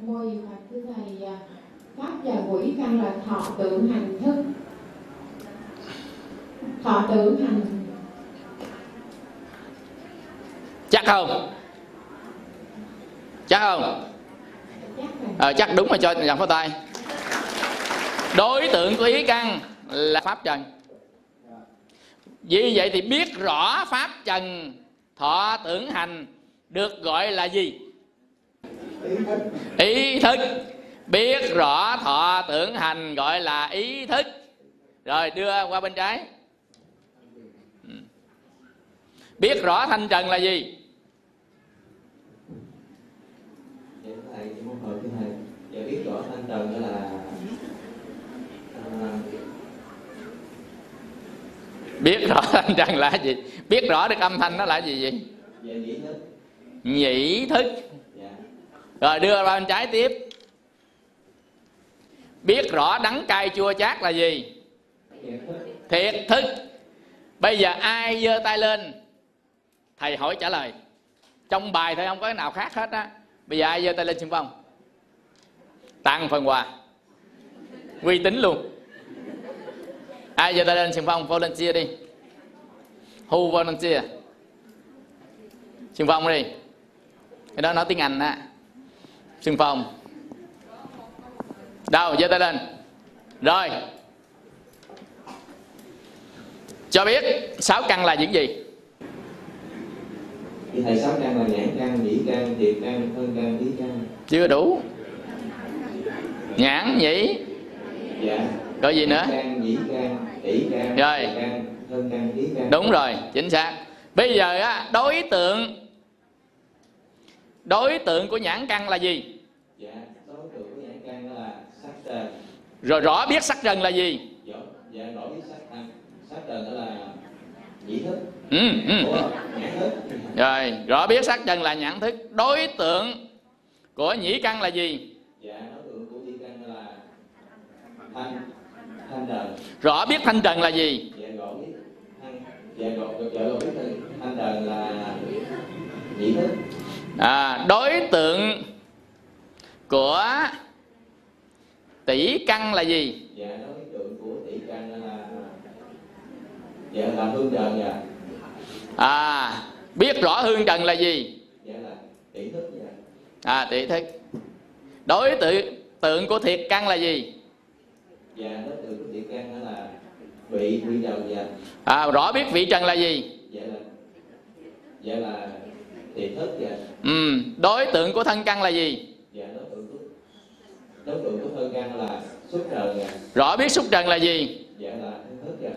Speaker 8: mô di phật thưa thầy. À, pháp và quỷ căn là thọ tưởng hành thức. Thọ tưởng hành.
Speaker 1: Chắc không? Chắc không? Ờ, chắc đúng rồi cho dàn pháo tay. Đối tượng của ý căn là pháp trần. Vì vậy thì biết rõ pháp trần thọ tưởng hành được gọi là gì ý thức. Biết rõ thọ tưởng hành gọi là ý thức. Rồi đưa qua bên trái. Ừ. biết rõ thanh trần là gì?
Speaker 3: Biết rõ thanh trần đó là
Speaker 1: biết rõ thanh trần là gì? Biết rõ được âm thanh nó là gì vậy?
Speaker 3: Thức,
Speaker 1: nhĩ thức rồi đưa ra bên trái tiếp. Biết rõ đắng cay chua chát là gì?
Speaker 3: Thiệt thức,
Speaker 1: bây giờ ai giơ tay lên? Thầy hỏi trả lời. Trong bài thầy không có cái nào khác hết á. Bây giờ ai giơ tay lên xin phong tặng phần quà. Uy tín luôn. Ai giơ tay lên xin phong volunteer đi. Who volunteer? Xin phong đi. Cái đó nói tiếng anh á xung phong. Đâu giơ tay lên. Rồi. Cho biết sáu căn là những gì?
Speaker 3: Thì thầy sáu căn là nhãn căn, nhĩ căn, thiệt căn, thân căn, ý căn.
Speaker 1: chưa đủ. Nhãn nhĩ.
Speaker 3: Dạ.
Speaker 1: rồi gì nữa?
Speaker 3: Căn, nhĩ căn, tỷ căn,
Speaker 1: Rồi.
Speaker 3: căn, thân căn, ý căn.
Speaker 1: đúng rồi chính xác. Bây giờ á đối tượng đối tượng của nhãn căn là gì
Speaker 3: Dạ, đối tượng của nhãn căn đó là sắc trần.
Speaker 1: Rồi rõ biết sắc trần là gì
Speaker 3: Dạ, dạ rõ biết sắc trần. Sắc trần đó là nhĩ thức.
Speaker 1: ừ, ừ.
Speaker 3: Ủa, nhãn thức.
Speaker 1: rồi rõ biết sắc trần là nhãn thức đối tượng của nhĩ căn là gì
Speaker 3: Dạ, đối tượng của nhĩ căn đó là thanh, thanh trần.
Speaker 1: rõ biết thanh trần là gì
Speaker 3: dạ gọi biết thanh dạ dạ biết trần là nhĩ thức
Speaker 1: à, đối tượng của tỷ căn là gì?
Speaker 3: Dạ đối tượng của tỷ căn là dạ là hương trần dạ.
Speaker 1: À biết rõ hương trần là gì?
Speaker 3: Dạ là tỷ thức dạ.
Speaker 1: À tỷ thức. Đối tượng tượng của thiệt căn là gì?
Speaker 3: Dạ đối tượng của tỷ căn là vị vị trần dạ.
Speaker 1: À, rõ biết vị trần là gì?
Speaker 3: Dạ là dạ là thiệt thức dạ.
Speaker 1: Ừ, đối tượng của thân căn là gì
Speaker 3: dạ đối tượng của đối tượng của thân căn là xuất trần. Dạ
Speaker 1: rõ biết xúc trần là gì?
Speaker 3: Dạ là thân thức dạ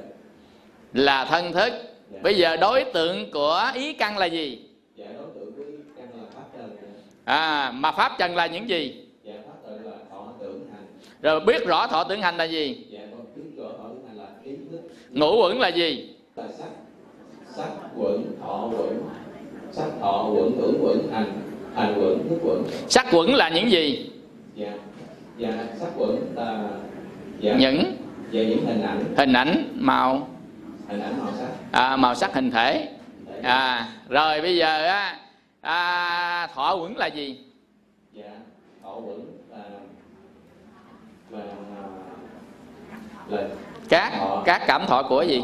Speaker 1: là thân thức. Bây giờ đối tượng của ý căn là gì?
Speaker 3: Dạ đối tượng của căn là pháp trần dạ
Speaker 1: à mà pháp trần là những gì?
Speaker 3: Dạ pháp trần là thọ tưởng hành.
Speaker 1: Rồi biết rõ thọ tưởng hành là gì?
Speaker 3: Dạ biết rõ thọ tưởng hành là ý thức.
Speaker 1: Ngũ uẩn là gì?
Speaker 3: Là sắc sắc quẩn thọ quẩn. Sắc thọ quẩn tưởng quẩn hành hành quẩn thức quẩn.
Speaker 1: Sắc quẩn là những gì?
Speaker 3: Dạ dạ sắc quẩn là dạ.
Speaker 1: Những?
Speaker 3: Dạ những hình ảnh.
Speaker 1: Hình ảnh màu.
Speaker 3: Hình ảnh màu sắc.
Speaker 1: À, màu sắc hình thể. À, rồi bây giờ á à, thọ quẩn là gì?
Speaker 3: Dạ thọ quẩn là là là
Speaker 1: các
Speaker 3: Thọ.
Speaker 1: các cảm thọ của gì?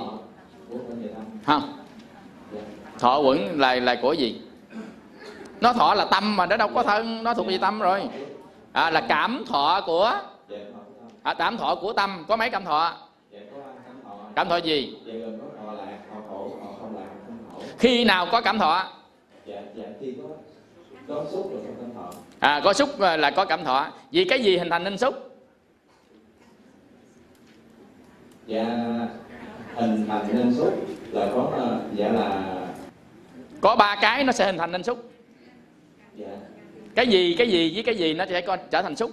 Speaker 3: Thọ
Speaker 1: không
Speaker 3: dạ.
Speaker 1: Thọ uẩn là là của gì? Nó thọ là tâm mà nó đâu có thân nó thuộc về tâm rồi à, là cảm thọ của à, cảm thọ của tâm. Có mấy cảm thọ? Cảm thọ. Gì? Khi nào có cảm thọ? À có xúc là có cảm thọ. Vì cái gì hình thành nên xúc?
Speaker 3: Dạ hình thành nên xúc là có dạ là
Speaker 1: có ba cái nó sẽ hình thành nên xúc.
Speaker 3: Dạ
Speaker 1: cái gì cái gì với cái gì nó sẽ có trở thành xúc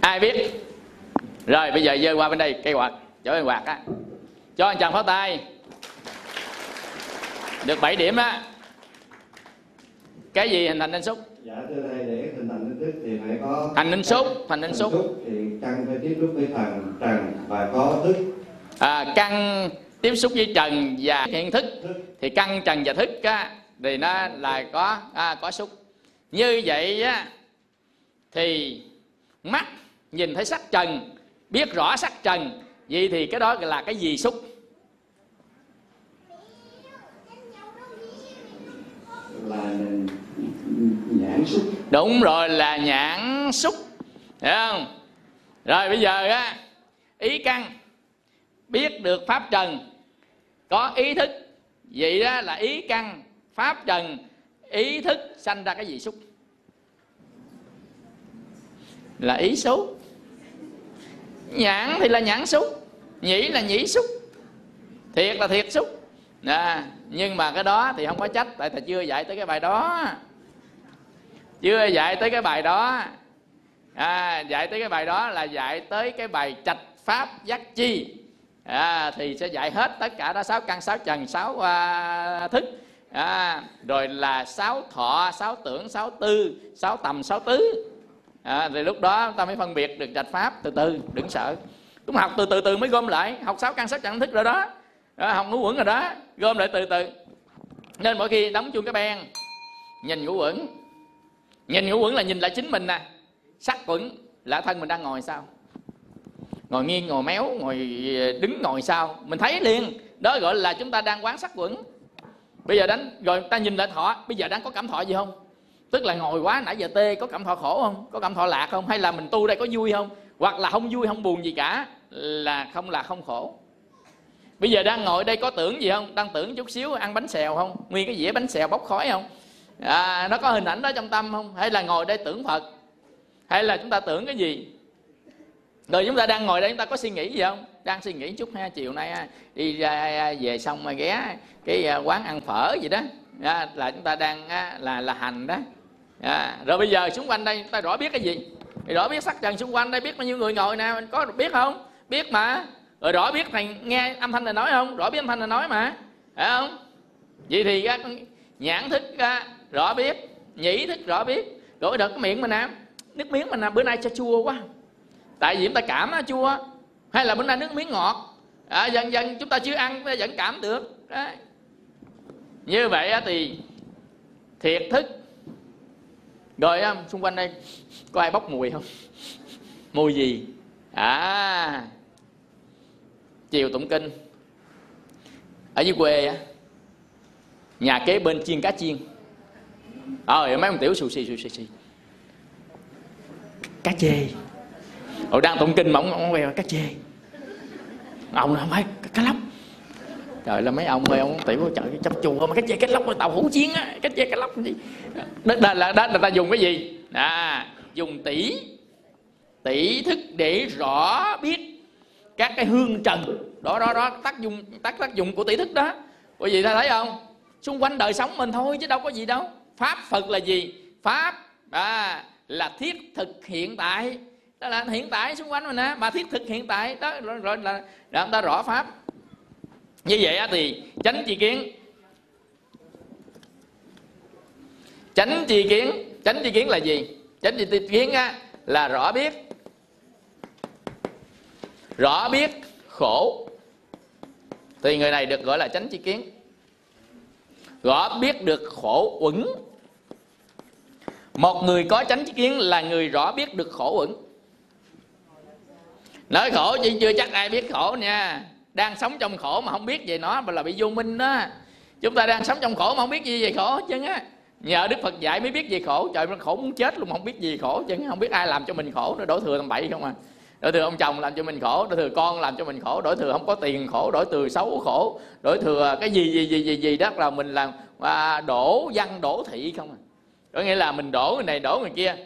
Speaker 1: ai biết? Rồi bây giờ dơ qua bên đây cây quạt chỗ cây quạt á. Cho anh chàng pháo tay. Được 7 điểm á. Cái gì hình thành nên xúc
Speaker 3: dạ thưa thầy để hình thành nên thức thì phải có
Speaker 1: thành nên xúc thành nên xúc
Speaker 3: thì căn phải tiếp xúc với thần trần và có thức
Speaker 1: à, căn tiếp xúc với trần và hiện thức. Thì căn trần và thức á, thì nó là có à, có xúc. Như vậy á, thì mắt nhìn thấy sắc trần biết rõ sắc trần vậy thì cái đó là cái gì xúc?
Speaker 3: Là nhãn xúc.
Speaker 1: Đúng rồi là nhãn xúc. Hiểu không? Rồi bây giờ á ý căn biết được pháp trần có ý thức vậy đó là ý căn pháp trần ý thức sanh ra cái gì xúc. Là ý xúc nhãn thì là nhãn xúc nhĩ là nhĩ xúc thiệt là thiệt xúc. À, nhưng mà cái đó thì không có trách tại thầy chưa dạy tới cái bài đó. Chưa dạy tới cái bài đó. À, dạy tới cái bài đó là dạy tới cái bài trạch pháp giác chi à, thì sẽ dạy hết tất cả đó. Sáu căn sáu trần sáu uh, thức. À, rồi là sáu thọ sáu tưởng sáu tư sáu tầm sáu tứ. À, thì lúc đó ta mới phân biệt được trạch pháp. Từ từ đừng sợ. Cũng học từ từ từ mới gom lại. Học sáu căn sáu trần thức rồi đó. À, học ngũ quẩn rồi đó. Gom lại từ từ. Nên mỗi khi đóng chuông cái ben nhìn ngũ quẩn nhìn ngũ quẩn là nhìn lại chính mình nè. Sắc quẩn là thân mình đang ngồi sao? Ngồi nghiêng ngồi méo ngồi ờ, đứng ngồi sao mình thấy liền. Đó gọi là chúng ta đang quán sắc quẩn. Bây giờ đánh rồi ta nhìn lại thọ. Bây giờ đang có cảm thọ gì không? Tức là ngồi quá nãy giờ tê có cảm thọ khổ không? Có cảm thọ lạc không? Hay là mình tu đây có vui không? Hoặc là không vui không buồn gì cả là không là không khổ. Bây giờ đang ngồi đây có tưởng gì không? Đang tưởng chút xíu ăn bánh xèo không? Nguyên cái dĩa bánh xèo bốc khói không? À, nó có hình ảnh đó trong tâm không? Hay là ngồi đây tưởng phật? Hay là chúng ta tưởng cái gì? Rồi chúng ta đang ngồi đây chúng ta có suy nghĩ gì không? Đang suy nghĩ chút ha chiều nay à, đi ra à, về xong mà ghé cái à, quán ăn phở gì đó. À, là chúng ta đang là là hành đó. À, rồi bây giờ xung quanh đây chúng ta rõ biết cái gì? Rõ biết sắc trần xung quanh đây biết bao nhiêu người ngồi nè có biết không? Biết mà. Rồi rõ biết thằng nghe âm thanh là nói không? Rõ biết âm thanh là nói mà. Phải không? Vậy thì á, nhãn thức á, rõ biết nhĩ thức rõ biết. Rồi đợt cái miệng mình nè nước miếng mình nè bữa nay cho chua quá tại vì chúng ta cảm á, chua. Hay là bữa nay nước miếng ngọt. À, dần dần chúng ta chưa ăn chúng ta vẫn cảm được. Đấy. như vậy á, thì thiệt thức. Rồi á, xung quanh đây có ai bốc mùi không? Mùi gì? À chiều tụng kinh. Ở dưới quê á nhà kế bên chiên cá chiên. Ờ mấy ông tiểu xù xì xù xì xì. Cá chê rồi đang tụng kinh mà ông ông quay cá chê. Ông là mấy cá lóc. Trời là mấy ông ơi ông tiểu trời chăm chùa mà cá chê cá lóc tàu hủ chiến á cá chê cá lóc gì? Đó, là, là đó là ta dùng cái gì? À dùng tỷ tỷ thức để rõ biết các cái hương trần. Đó đó đó tác dụng tác tác dụng của tỷ thức đó. Quý vị ta thấy không? Xung quanh đời sống mình thôi chứ đâu có gì đâu. Pháp phật là gì? Pháp à, là thiết thực hiện tại đó là hiện tại xung quanh mình nè mà thiết thực hiện tại. Đó rồi, rồi là đã ta rõ pháp. Như vậy thì tránh chi kiến. Tránh chi kiến tránh chi kiến là gì? Tránh chi kiến á, là rõ biết. Rõ biết khổ. Thì người này được gọi là tránh chi kiến. Rõ biết được khổ uẩn. Một người có tránh chi kiến là người rõ biết được khổ uẩn nói khổ chứ chưa chắc ai biết khổ nha. Đang sống trong khổ mà không biết về nó mà là bị vô minh đó. Chúng ta đang sống trong khổ mà không biết gì về khổ chứ á. Nhờ đức phật dạy mới biết về khổ. Trời nó khổ muốn chết luôn mà không biết gì khổ chứ không biết ai làm cho mình khổ nó đổ thừa làm bậy không à. Đổi thừa ông chồng làm cho mình khổ. Đổi thừa con làm cho mình khổ. Đổi thừa không có tiền khổ. Đổi thừa xấu khổ. Đổi thừa cái gì gì gì gì gì đó là mình làm và đổ văn, đổ thị không à. Có nghĩa là mình đổ người này, đổ người kia.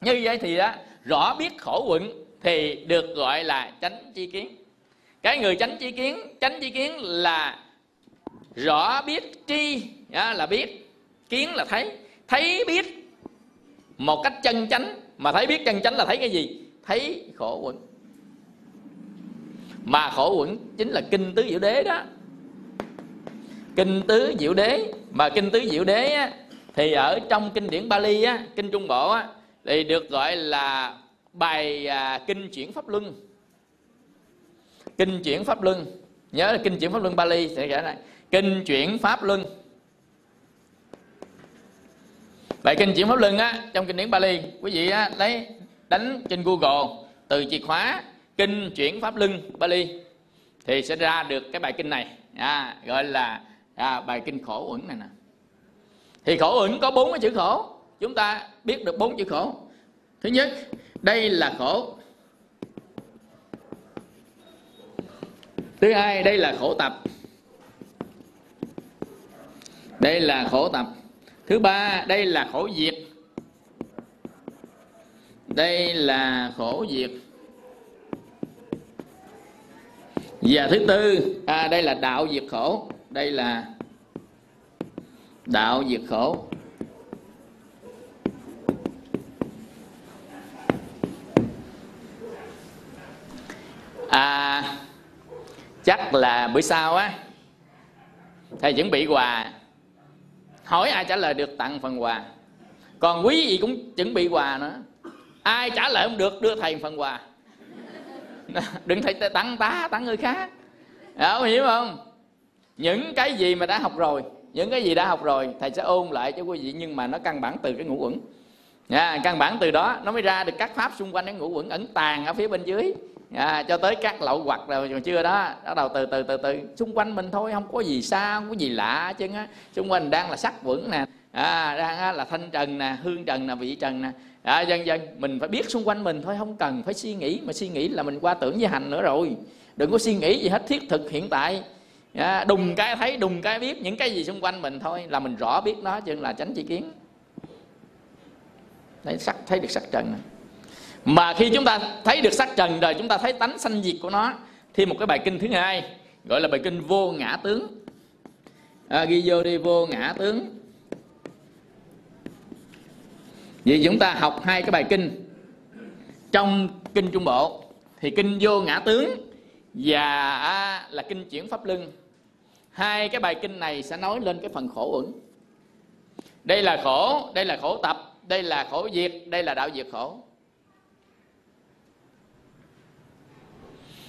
Speaker 1: Như vậy thì đó rõ biết khổ quận thì được gọi là chánh chi kiến. Cái người chánh chi kiến chánh chi kiến là rõ biết tri là biết kiến là thấy. Thấy biết một cách chân chánh mà thấy biết chân chánh là thấy cái gì? Thấy khổ quẩn. Mà khổ quẩn chính là kinh tứ diệu đế đó. Kinh tứ diệu đế mà kinh tứ diệu đế á, thì ở trong kinh điển Bali á, kinh Trung Bộ á, thì được gọi là bài à, kinh chuyển pháp luân. Kinh chuyển pháp luân. Nhớ là kinh chuyển pháp luân Bali sẽ kể này kinh chuyển pháp luân. Bài kinh chuyển pháp luân á trong kinh điển Bali quý vị á, lấy đánh trên Google từ chìa khóa kinh chuyển pháp luân Bali thì sẽ ra được cái bài kinh này. À, gọi là à, bài kinh khổ uẩn này nè. Thì khổ uẩn có bốn cái chữ khổ. Chúng ta biết được bốn chữ khổ. Thứ nhất đây là khổ. Thứ hai đây là khổ tập. Đây là khổ tập. Thứ ba đây là khổ diệt. Đây là khổ diệt. Và thứ tư à, đây là đạo diệt khổ. Đây là đạo diệt khổ. À chắc là bữa sau á, thầy chuẩn bị quà. Hỏi ai trả lời được tặng phần quà. Còn quý vị cũng chuẩn bị quà nữa. Ai trả lời không được, đưa thầy phần quà. Đừng thầy tặng ta, tặng người khác. Dạ, đó hiểu không? Những cái gì mà đã học rồi, những cái gì đã học rồi, thầy sẽ ôn lại cho quý vị, nhưng mà nó căn bản từ cái ngũ uẩn. Nha căn bản từ đó nó mới ra được các pháp xung quanh cái ngũ uẩn ẩn tàng ở phía bên dưới à, cho tới các lậu hoặc rồi còn chưa đó. Bắt đầu từ từ từ từ. Xung quanh mình thôi không có gì xa không có gì lạ chứ á. Xung quanh đang là sắc vững nè. À, đang là thanh trần nè hương trần nè vị trần nè. À, dần dần mình phải biết xung quanh mình thôi không cần phải suy nghĩ. Mà suy nghĩ là mình qua tưởng với hành nữa rồi. Đừng có suy nghĩ gì hết thiết thực hiện tại. À, đùng cái thấy đùng cái biết những cái gì xung quanh mình thôi là mình rõ biết nó chứ là tránh chi kiến. Thấy sắc thấy được sắc trần này mà khi chúng ta thấy được sắc trần rồi chúng ta thấy tánh sanh diệt của nó thì một cái bài kinh thứ hai gọi là bài kinh vô ngã tướng. À, ghi vô đi vô ngã tướng. Vì chúng ta học hai cái bài kinh trong kinh trung bộ. Thì kinh vô ngã tướng và à, là kinh chuyển pháp luân. Hai cái bài kinh này sẽ nói lên cái phần khổ uẩn. Đây là khổ đây là khổ tập đây là khổ diệt đây là đạo diệt khổ.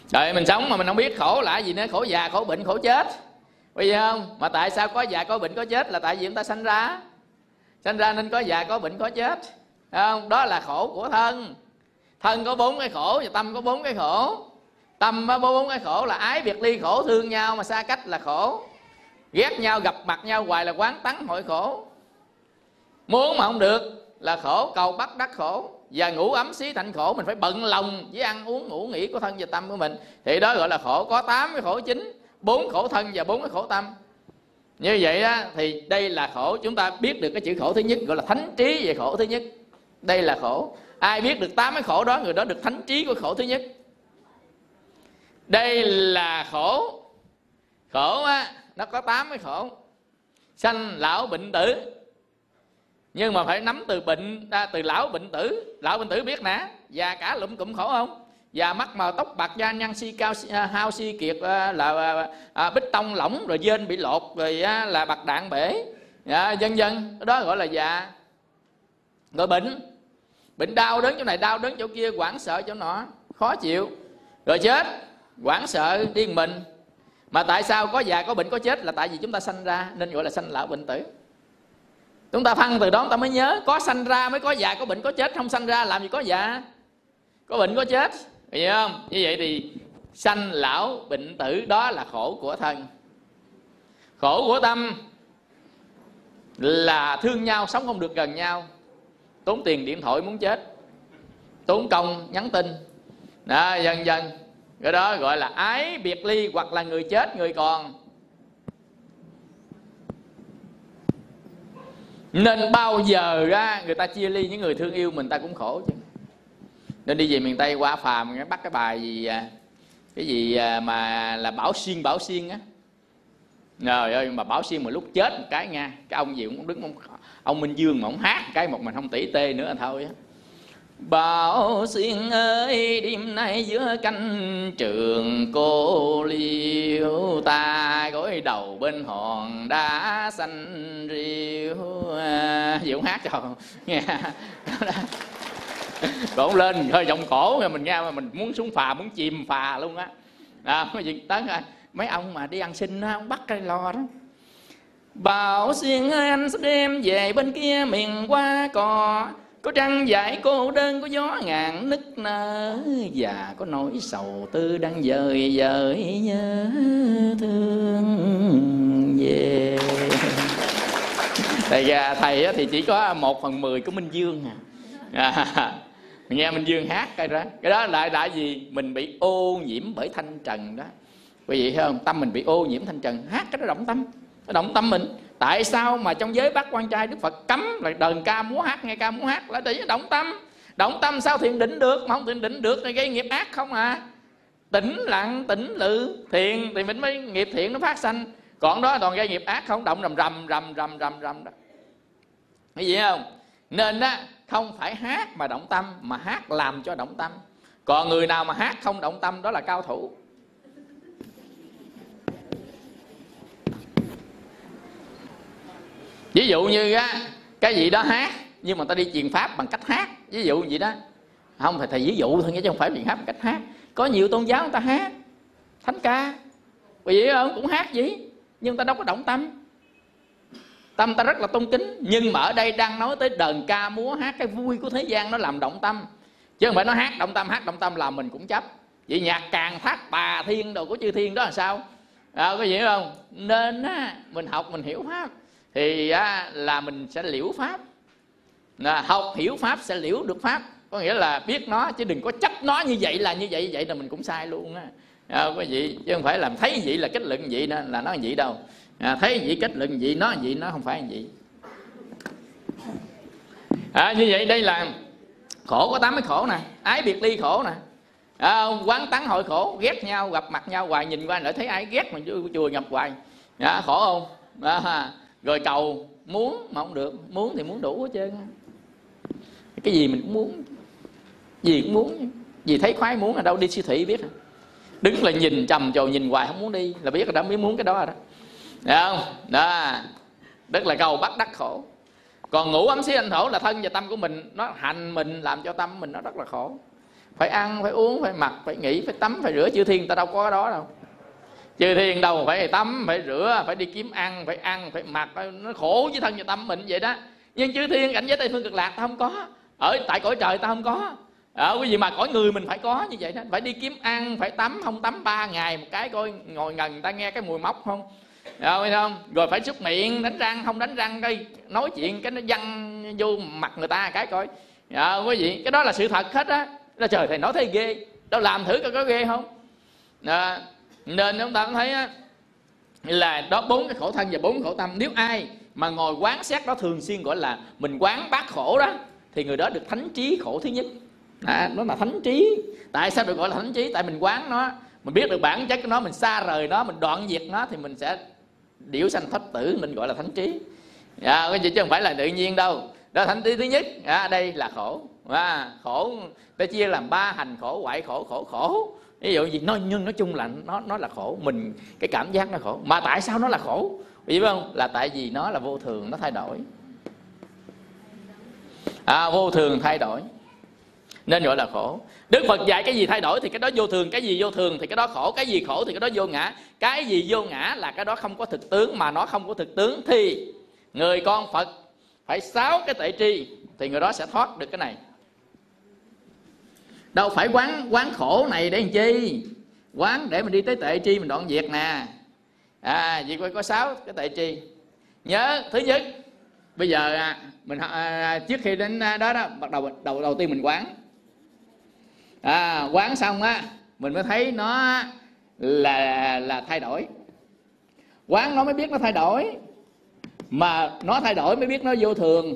Speaker 1: Trời mình sống mà mình không biết khổ là gì nữa Khổ già, khổ bệnh, khổ chết. Bây giờ không? Mà tại sao có già, có bệnh, có chết Là tại vì chúng ta sanh ra. Sanh ra nên có già, có bệnh, có chết. Không? Đó là khổ của thân. Thân có bốn cái khổ Và tâm có bốn cái khổ. Tâm có bốn cái khổ là ái biệt ly khổ Thương nhau mà xa cách là khổ. Ghét nhau gặp mặt nhau hoài là quán tắng hội khổ. Muốn mà không được là khổ Cầu bắt đắc khổ và ngủ ấm xí thành khổ mình phải bận lòng với ăn uống ngủ nghỉ của thân và tâm của mình. Thì đó gọi là khổ có 8 cái khổ chính bốn khổ thân và bốn cái khổ tâm. Như vậy á, thì đây là khổ. Chúng ta biết được cái chữ khổ thứ nhất gọi là thánh trí về khổ thứ nhất. Đây là khổ. Ai biết được tám cái khổ đó người đó được thánh trí của khổ thứ nhất. Đây là khổ. Khổ á nó có tám cái khổ. Sanh lão bệnh tử nhưng mà phải nắm từ bệnh à, từ lão bệnh tử. Lão bệnh tử biết nè. Già cả lụm cụm khổ không? Già mắt màu tóc bạc da nhăn si cao à, hao si kiệt à, là à, à, bích tông lỏng rồi dên bị lột rồi à, là bạc đạn bể. À, dân dân đó gọi là già. Rồi bệnh. Bệnh đau đến chỗ này đau đến chỗ kia hoảng sợ chỗ nọ. Khó chịu. Rồi chết. Hoảng sợ điên mình. Mà tại sao có già có bệnh có chết? Là tại vì chúng ta sanh ra nên gọi là sanh lão bệnh tử chúng ta phân từ đó ta mới nhớ có sanh ra mới có già có bệnh có chết không sanh ra làm gì có già. Có bệnh có chết hiểu không? Như vậy thì sanh lão bệnh tử đó là khổ của thân. Khổ của tâm là thương nhau sống không được gần nhau. Tốn tiền điện thoại muốn chết tốn công nhắn tin. Đó, dần dần cái đó gọi là ái biệt ly hoặc là người chết người còn. Nên bao giờ ra người ta chia ly những người thương yêu mình ta cũng khổ chứ. Nên đi về miền tây qua phàm bắt cái bài gì à, cái gì à, mà là bảo xuyên bảo xuyên á. Trời ơi mà bảo xuyên mà lúc chết một cái nha cái ông gì cũng đứng ông, ông minh dương mà ông hát cái một mình không tỉ tê nữa thôi á. Bảo xuyên ơi đêm nay giữa canh trường cô liêu ta gối đầu bên hòn đá xanh riêu. À, hát cho nghe. Cổ lên hơi giọng cổ rồi mình nghe mà mình muốn xuống phà muốn chìm phà luôn á. À, cái tới mấy ông mà đi ăn xin á ông bắt cái lo đó. Bảo xuyên ơi anh sẽ đem về bên kia miền qua cò có trăng giải cô đơn có gió ngàn nức nở. Và có nỗi sầu tư đang dời dời nhớ thương về. Thầy à, thầy thì chỉ có một phần mười của minh dương à. à nghe minh dương hát cái đó cái đó lại là gì mình bị ô nhiễm bởi thanh trần đó. Quý vị thấy không? Tâm mình bị ô nhiễm thanh trần. Hát cái đó động tâm. Nó động tâm mình tại sao mà trong giới bác quan trai đức phật cấm là đờn ca múa hát, nghe ca múa hát? Là để động tâm. Động tâm sao thiền định được? Mà không thiền định được thì gây nghiệp ác không à? Tĩnh lặng tĩnh lự, thiền thì mình mới nghiệp thiện nó phát sanh. Còn đó toàn gây nghiệp ác không? Động rầm rầm rầm rầm rầm rầm đó. Cái gì không? Nên đó không phải hát mà động tâm, mà hát làm cho động tâm. Còn người nào mà hát không động tâm đó là cao thủ. Ví dụ như á cái gì đó hát nhưng mà ta đi truyền pháp bằng cách hát. Ví dụ vậy đó. Không phải thầy ví dụ thôi chứ không phải truyền pháp bằng cách hát. Có nhiều tôn giáo người ta hát. Thánh ca. Vì vậy ông cũng hát gì nhưng ta đâu có động tâm. Tâm ta rất là tôn kính nhưng mà ở đây đang nói tới đờn ca múa hát cái vui của thế gian nó làm động tâm. Chứ không phải nó hát động tâm hát động tâm là mình cũng chấp. Vậy nhạc càng thác bà thiên đồ của chư thiên đó là sao? À, có gì không? Nên á, mình học mình hiểu pháp thì á, là mình sẽ liễu pháp. Là học hiểu pháp sẽ liễu được pháp. Có nghĩa là biết nó chứ đừng có chấp nó như vậy là như vậy như vậy là mình cũng sai luôn á. À, quý vị chứ không phải làm thấy vậy là kết luận vậy đó là nó vậy đâu. À, thấy vậy kết luận vậy nó vậy nó không phải vậy. À, như vậy đây là khổ có tám cái khổ nè ái biệt ly khổ nè. À, quán tán hội khổ ghét nhau gặp mặt nhau hoài nhìn qua lại thấy ai ghét mà chùi ngập hoài. À, khổ không? À, rồi cầu, muốn mà không được, muốn thì muốn đủ hết trơn cái gì mình cũng muốn, gì cũng muốn. Gì thấy khoái muốn là đâu đi siêu thị biết đứng là nhìn trầm trồ, nhìn hoài không muốn đi là biết là đã biết muốn cái đó rồi đó. Đấy không? Đó. Rất là cầu bắt đắc khổ. Còn ngủ ấm xí anh thổ là thân và tâm của mình, nó hành mình, làm cho tâm mình nó rất là khổ. Phải ăn, phải uống, phải mặc, phải nghỉ, phải tắm, phải rửa chư thiên, ta đâu có cái đó đâu chư thiên đâu phải tắm phải rửa phải đi kiếm ăn phải ăn phải mặc nó khổ với thân và tâm mình vậy đó. Nhưng chư thiên cảnh giới tây phương cực lạc ta không có. Ở tại cõi trời ta không có. Ở cái gì mà cõi người mình phải có như vậy đó. Phải đi kiếm ăn phải tắm không tắm ba ngày một cái coi ngồi ngần người ta nghe cái mùi mốc không? Rồi không? Rồi phải xúc miệng đánh răng không đánh răng cái nói chuyện cái nó văng vô mặt người ta cái coi. À, quý vị cái đó là sự thật hết á. Đó trời thầy nói thấy ghê. Đâu làm thử coi có ghê không? À, nên chúng ta cũng thấy á, là đó bốn cái khổ thân và bốn khổ tâm. Nếu ai mà ngồi quán xét đó thường xuyên gọi là mình quán bát khổ đó thì người đó được thánh trí khổ thứ nhất. À, nó là thánh trí. Tại sao được gọi là thánh trí? Tại mình quán nó mình biết được bản chất của nó mình xa rời nó mình đoạn diệt nó thì mình sẽ điểu sanh thất tử mình gọi là thánh trí. À, cái gì chứ không phải là tự nhiên đâu. Đó thánh trí thứ nhất. À, đây là khổ. À, khổ ta chia làm ba hành khổ hoại khổ khổ khổ ví dụ gì nó nhưng nói chung là nó nó là khổ. Mình cái cảm giác nó khổ. Mà tại sao nó là khổ? Biết không? Là tại vì nó là vô thường nó thay đổi. À, vô thường thay đổi. Nên gọi là khổ. Đức phật dạy cái gì thay đổi thì cái đó vô thường cái gì vô thường thì cái đó khổ cái gì khổ thì cái đó vô ngã. Cái gì vô ngã là cái đó không có thực tướng mà nó không có thực tướng thì người con phật phải sáu cái tệ tri thì người đó sẽ thoát được cái này đâu phải quán quán khổ này để làm chi? Quán để mình đi tới tệ chi mình đoạn diệt nè. À vì có sáu cái tệ chi. Nhớ thứ nhất bây giờ à, mình à, à trước khi đến à, đó đó bắt đầu đầu đầu tiên mình quán. À, quán xong á mình mới thấy nó là là thay đổi. Quán nó mới biết nó thay đổi. Mà nó thay đổi mới biết nó vô thường.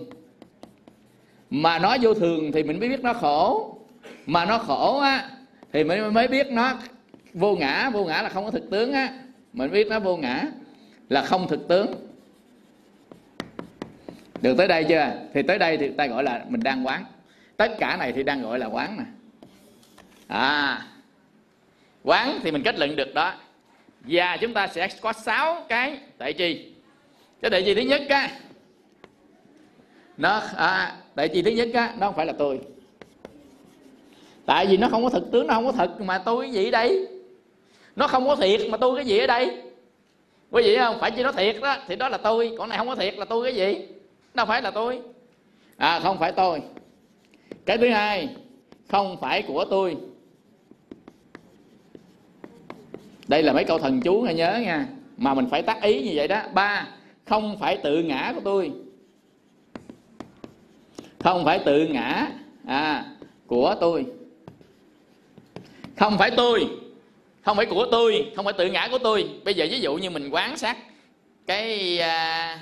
Speaker 1: Mà nó vô thường thì mình mới biết nó khổ mà nó khổ á thì mới mới biết nó vô ngã vô ngã là không có thực tướng á. Mình biết nó vô ngã là không thực tướng. Được tới đây chưa? Thì tới đây thì ta gọi là mình đang quán. Tất cả này thì đang gọi là quán nè. À quán thì mình kết luận được đó. Và chúng ta sẽ có sáu cái tại chi. Cái tại chi thứ nhất á nó à, tại chi thứ nhất á nó không phải là tôi tại vì nó không có thực tướng, nó không có thật mà tôi cái gì ở đây? Nó không có thiệt mà tôi cái gì ở đây? Quý vị không? Phải chỉ nó thiệt đó? Thì đó là tôi. Còn này không có thiệt là tôi cái gì? Đâu phải là tôi. À không phải tôi. Cái thứ hai, không phải của tôi. Đây là mấy câu thần chú, nghe nhớ nha. Mà mình phải tác ý như vậy đó. Ba, không phải tự ngã của tôi. Không phải tự ngã à của tôi không phải tôi. Không phải của tôi. Không phải tự ngã của tôi. Bây giờ ví dụ như mình quán sát cái à,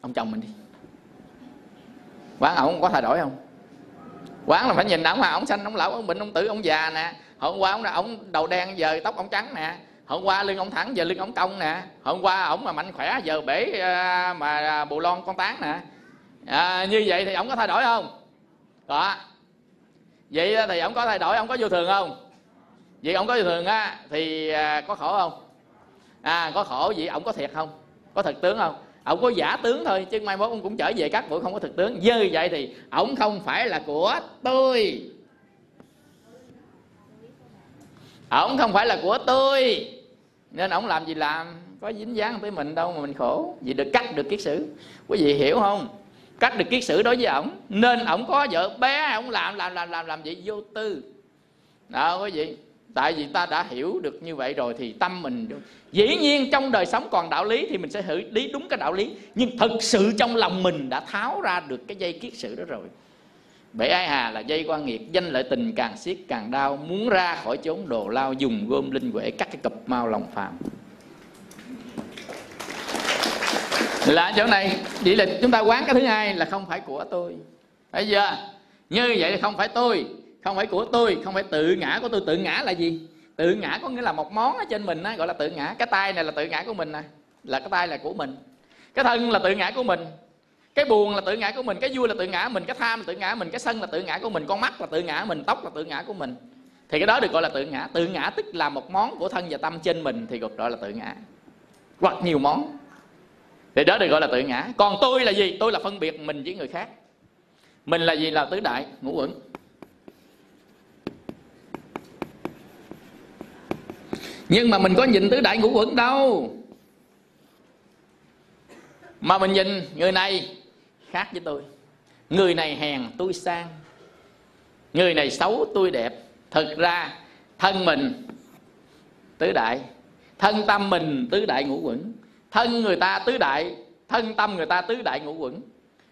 Speaker 1: ông chồng mình đi. Quán ổng có thay đổi không? Quán là phải nhìn ổng mà ổng xanh ổng lão ổng bệnh ổng tử ổng già nè. Hôm qua ổng ổng đầu đen giờ tóc ổng trắng nè. Hôm qua lưng ổng thẳng giờ lưng ổng cong nè. Hôm qua ổng mà mạnh khỏe giờ bể à, mà bù lon con tán nè. À, như vậy thì ổng có thay đổi không? Có vậy thì ông có thay đổi, ông có vô thường không? Vậy ông có vô thường á, thì à, có khổ không? À có khổ vậy ông có thiệt không? Có thực tướng không? Ông có giả tướng thôi, chứ mai mốt ông cũng trở về các buổi không có thực tướng. Như vậy thì ông không phải là của tôi. Ông không phải là của tôi. Nên ông làm gì làm? Có dính dáng tới mình đâu mà mình khổ. Vì được cắt được kiết sử. Quý vị hiểu không? Cắt được kiết sử đối với ổng. Nên ổng có vợ bé, ổng làm làm làm làm làm vậy vô tư. Đó, quý vị. Tại vì ta đã hiểu được như vậy rồi thì tâm mình dĩ nhiên trong đời sống còn đạo lý thì mình sẽ xử lý đúng cái đạo lý. Nhưng thực sự trong lòng mình đã tháo ra được cái dây kiết sự đó rồi. Bể ai hà là dây quan nghiệt, Danh lợi tình càng siết càng đau, Muốn ra khỏi chốn đồ lao Dùng gom linh quệ cắt cái cụp mau lòng phàm. Là chỗ này Vậy là chúng ta quán cái thứ hai là không phải của tôi Bây giờ Như vậy không phải tôi Không phải của tôi Không phải tự ngã của tôi Tự ngã là gì Tự ngã có nghĩa là một món ở trên mình á, Gọi là tự ngã Cái tay này là tự ngã của mình nè Là cái tay là của mình Cái thân là tự ngã của mình cái buồn là tự ngã của mình cái vui là tự ngã mình cái tham là tự ngã mình cái sân là tự ngã của mình con mắt là tự ngã mình tóc là tự ngã của mình thì cái đó được gọi là tự ngã tự ngã tức là một món của thân và tâm trên mình thì gọi là tự ngã hoặc nhiều món thì đó được gọi là tự ngã. Còn tôi là gì? Tôi là phân biệt mình với người khác. Mình là gì là tứ đại ngũ uẩn. Nhưng mà mình có nhìn tứ đại ngũ uẩn đâu. Mà mình nhìn người này khác với tôi. Người này hèn tôi sang. Người này xấu tôi đẹp. Thực ra, thân mình tứ đại, thân tâm mình tứ đại ngũ quẩn thân người ta tứ đại, thân tâm người ta tứ đại ngũ quẩn.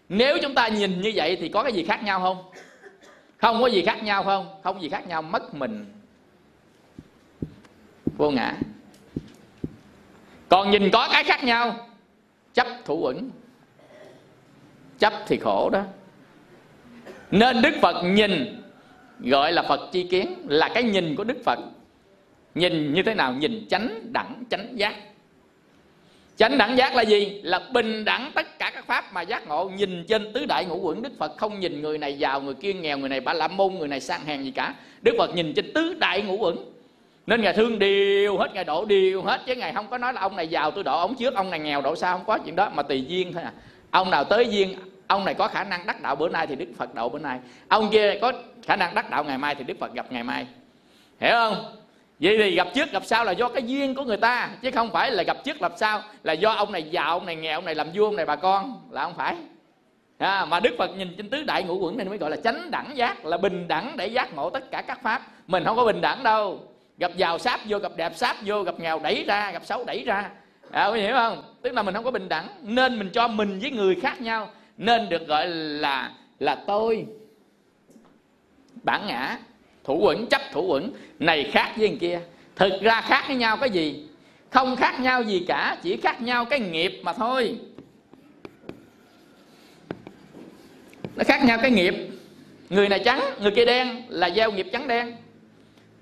Speaker 1: Nếu chúng ta nhìn như vậy thì có cái gì khác nhau không? Không có gì khác nhau không? Không gì khác nhau, mất mình. Vô ngã. Còn nhìn có cái khác nhau, chấp thủ quẩn chấp thì khổ đó. Nên đức phật nhìn, gọi là phật chi kiến, là cái nhìn của đức phật. Nhìn như thế nào? Nhìn chánh đẳng, chánh giác chánh đẳng giác là gì? Là bình đẳng tất cả các pháp mà giác ngộ. Nhìn trên tứ đại ngũ quẩn, đức phật không nhìn người này giàu, người kia nghèo, người này bả la môn, người này sang hèn gì cả. Đức phật nhìn trên tứ đại ngũ quẩn. Nên ngài thương điều hết, ngài độ điều hết. Chứ ngài không có nói là ông này giàu, tôi độ ông trước, ông này nghèo độ sao không có chuyện đó. Mà tùy duyên thôi à. Ông nào tới duyên, ông này có khả năng đắc đạo bữa nay thì đức phật độ bữa nay. Ông kia có khả năng đắc đạo ngày mai thì đức phật gặp ngày mai. Hiểu không? Vậy thì gặp trước gặp sau là do cái duyên của người ta chứ không phải là gặp trước gặp sau là do ông này giàu ông này nghèo ông này làm vua ông này bà con là không phải. À, mà đức phật nhìn trên tứ đại ngũ quẩn này mới gọi là chánh đẳng giác là bình đẳng để giác ngộ tất cả các pháp. Mình không có bình đẳng đâu. Gặp giàu sáp vô gặp đẹp sáp vô gặp nghèo đẩy ra gặp xấu đẩy ra. À, có hiểu không? Tức là mình không có bình đẳng nên mình cho mình với người khác nhau nên được gọi là là tôi. Bản ngã thủ quẩn chấp thủ quẩn này khác với kia. Thực ra khác với nhau cái gì? Không khác nhau gì cả chỉ khác nhau cái nghiệp mà thôi. Nó khác nhau cái nghiệp. Người này trắng người kia đen là gieo nghiệp trắng đen.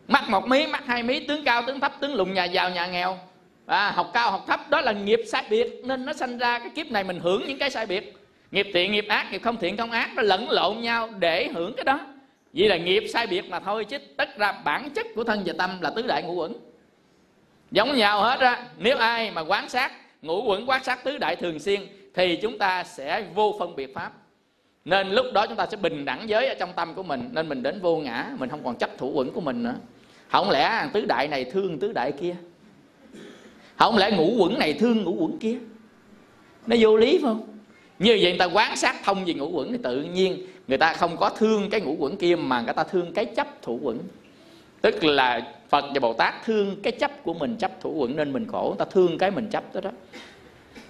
Speaker 1: Mắt một mí mắt hai mí tướng cao tướng thấp tướng lùn nhà giàu nhà nghèo. À, học cao học thấp đó là nghiệp sai biệt. Nên nó sanh ra cái kiếp này mình hưởng những cái sai biệt. Nghiệp thiện nghiệp ác nghiệp không thiện không ác nó lẫn lộn nhau để hưởng cái đó vì là nghiệp sai biệt mà thôi chứ tất ra bản chất của thân và tâm là tứ đại ngũ quẩn giống nhau hết á, nếu ai mà quán sát, ngũ quẩn quán sát tứ đại thường xuyên thì chúng ta sẽ vô phân biệt pháp. Nên lúc đó chúng ta sẽ bình đẳng giới ở trong tâm của mình, nên mình đến vô ngã, mình không còn chấp thủ quẩn của mình nữa. Không lẽ tứ đại này thương tứ đại kia? Không lẽ ngũ quẩn này thương ngũ quẩn kia? Nó vô lý phải không? Như vậy người ta quán sát thông về ngũ quẩn thì tự nhiên người ta không có thương cái ngũ quẩn kia mà người ta thương cái chấp thủ quẩn. Tức là phật và bồ tát thương cái chấp của mình, chấp thủ quẩn nên mình khổ. Người ta thương cái mình chấp đó đó.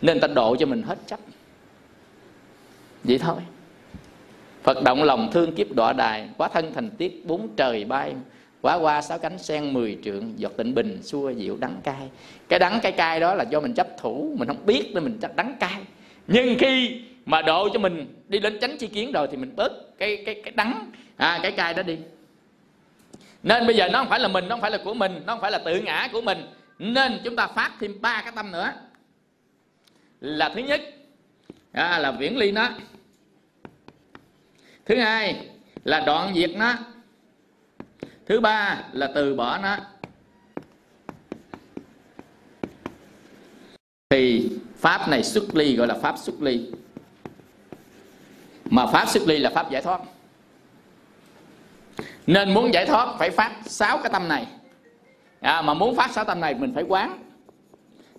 Speaker 1: Nên ta độ cho mình hết chấp. Vậy thôi. Phật động lòng thương kiếp đọa đài, Quá thân thành tiết, bốn trời bay. Quá qua sáu cánh sen, mười trượng, Giọt tịnh bình, xua dịu đắng cay. Cái đắng cái cay đó là do mình chấp thủ, Mình không biết nên mình chấp đắng cay. Nhưng khi mà độ cho mình đi đến chánh chi kiến rồi Thì mình bớt cái cái cái đắng. À, Cái cay đó đi. Nên bây giờ nó không phải là mình Nó không phải là của mình Nó không phải là tự ngã của mình. Nên chúng ta phát thêm ba cái tâm nữa. Là thứ nhất à, Là viễn ly nó. Thứ hai là đoạn diệt nó. Thứ ba là từ bỏ nó. Thì pháp này xuất ly gọi là pháp xuất ly mà pháp xuất ly là pháp giải thoát. Nên muốn giải thoát phải phát sáu cái tâm này. À, mà muốn phát sáu tâm này mình phải quán.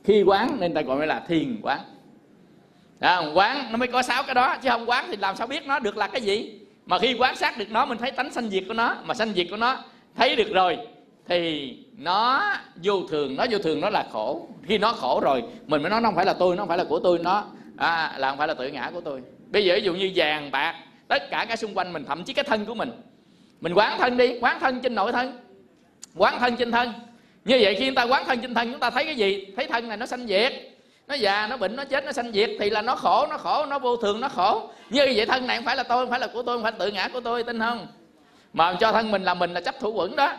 Speaker 1: Khi quán nên ta gọi là thiền quán. À, quán nó mới có sáu cái đó chứ không quán thì làm sao biết nó được là cái gì? Mà khi quán sát được nó mình thấy tánh sanh diệt của nó. Mà sanh diệt của nó thấy được rồi thì nó vô thường. Nó vô thường nó là khổ. Khi nó khổ rồi mình mới nói nó không phải là tôi nó không phải là của tôi nó. À, là không phải là tự ngã của tôi bây giờ ví dụ như vàng, bạc, tất cả cái xung quanh mình, thậm chí cái thân của mình. Mình quán thân đi, quán thân trên nội thân. Quán thân trên thân. Như vậy khi chúng ta quán thân trên thân, chúng ta thấy cái gì? Thấy thân này nó sanh diệt. Nó già, nó bệnh, nó chết, nó sanh diệt thì là nó khổ nó khổ, nó vô thường, nó khổ. Như vậy thân này không phải là tôi, không phải là của tôi, không phải là tự ngã của tôi, tin không? Mà cho thân mình là mình là chấp thủ quẩn đó.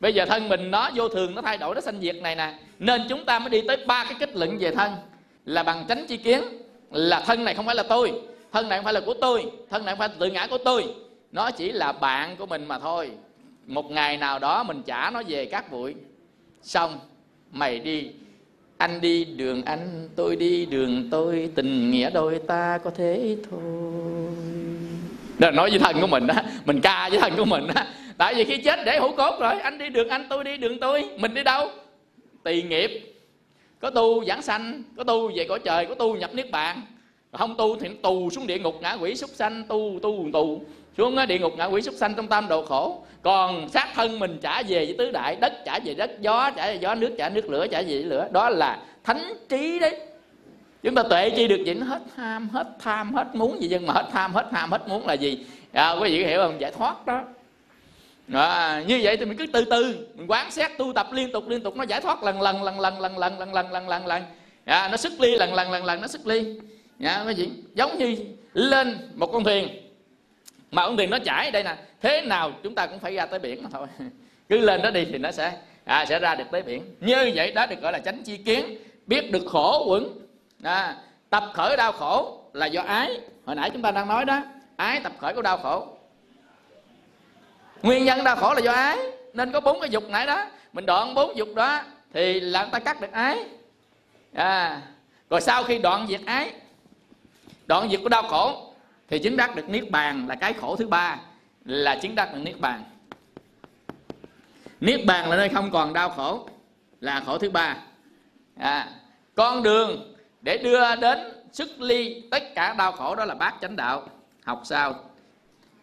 Speaker 1: Bây giờ thân mình nó vô thường, nó thay đổi, nó sanh diệt này nè. Nên chúng ta mới đi tới ba cái kết luận về thân. Là bằng tránh chi kiến, là thân này không phải là tôi thân này không phải là của tôi, thân này không phải là tự ngã của tôi. Nó chỉ là bạn của mình mà thôi. Một ngày nào đó mình trả nó về các bụi. Xong, mày đi. Anh đi đường anh, tôi đi đường tôi. Tình nghĩa đôi ta có thế thôi. Đó, nói với thân của mình đó mình ca với thân của mình đó tại vì khi chết để hữu cốt rồi, anh đi đường anh, tôi đi đường tôi. Mình đi đâu? Tỳ nghiệp. Có tu giảng sanh, có tu về cõi trời, có tu nhập niết bàn không tu thì tù xuống địa ngục ngã quỷ súc sanh tu tu tù xuống địa ngục ngạ quỷ súc sanh trong tam độ khổ còn xác thân mình trả về với tứ đại đất trả về đất gió trả về gió nước trả nước lửa trả về lửa đó là thánh trí đấy chúng ta tuệ chi được gì hết tham hết tham hết muốn gì nhưng mà hết tham hết tham hết muốn là gì à, quý vị hiểu không giải thoát đó à, như vậy thì mình cứ từ từ mình quán xét tu tập liên tục liên tục nó giải thoát lần lần lần lần lần lần lần lần lần lần lần à, nó xuất ly lần lần lần lần nó xuất ly nha quý vị giống như lên một con thuyền. Mà con thuyền nó chảy đây nè. Thế nào chúng ta cũng phải ra tới biển mà thôi. Cứ lên đó đi thì nó sẽ à, sẽ ra được tới biển. Như vậy đó được gọi là tránh chi kiến. Biết được khổ quẩn à, tập khởi đau khổ là do ái. Hồi nãy chúng ta đang nói đó ái tập khởi của đau khổ. Nguyên nhân đau khổ là do ái. Nên có bốn cái dục nãy đó. Mình đoạn bốn dục đó thì là người ta cắt được ái. À, rồi sau khi đoạn diệt ái đoạn diệt của đau khổ thì chứng đắc được niết bàn là cái khổ thứ ba là chứng đắc được niết bàn. Niết bàn là nơi không còn đau khổ là khổ thứ ba. À, con đường để đưa đến xuất ly tất cả đau khổ đó là bát chánh đạo. Học sao?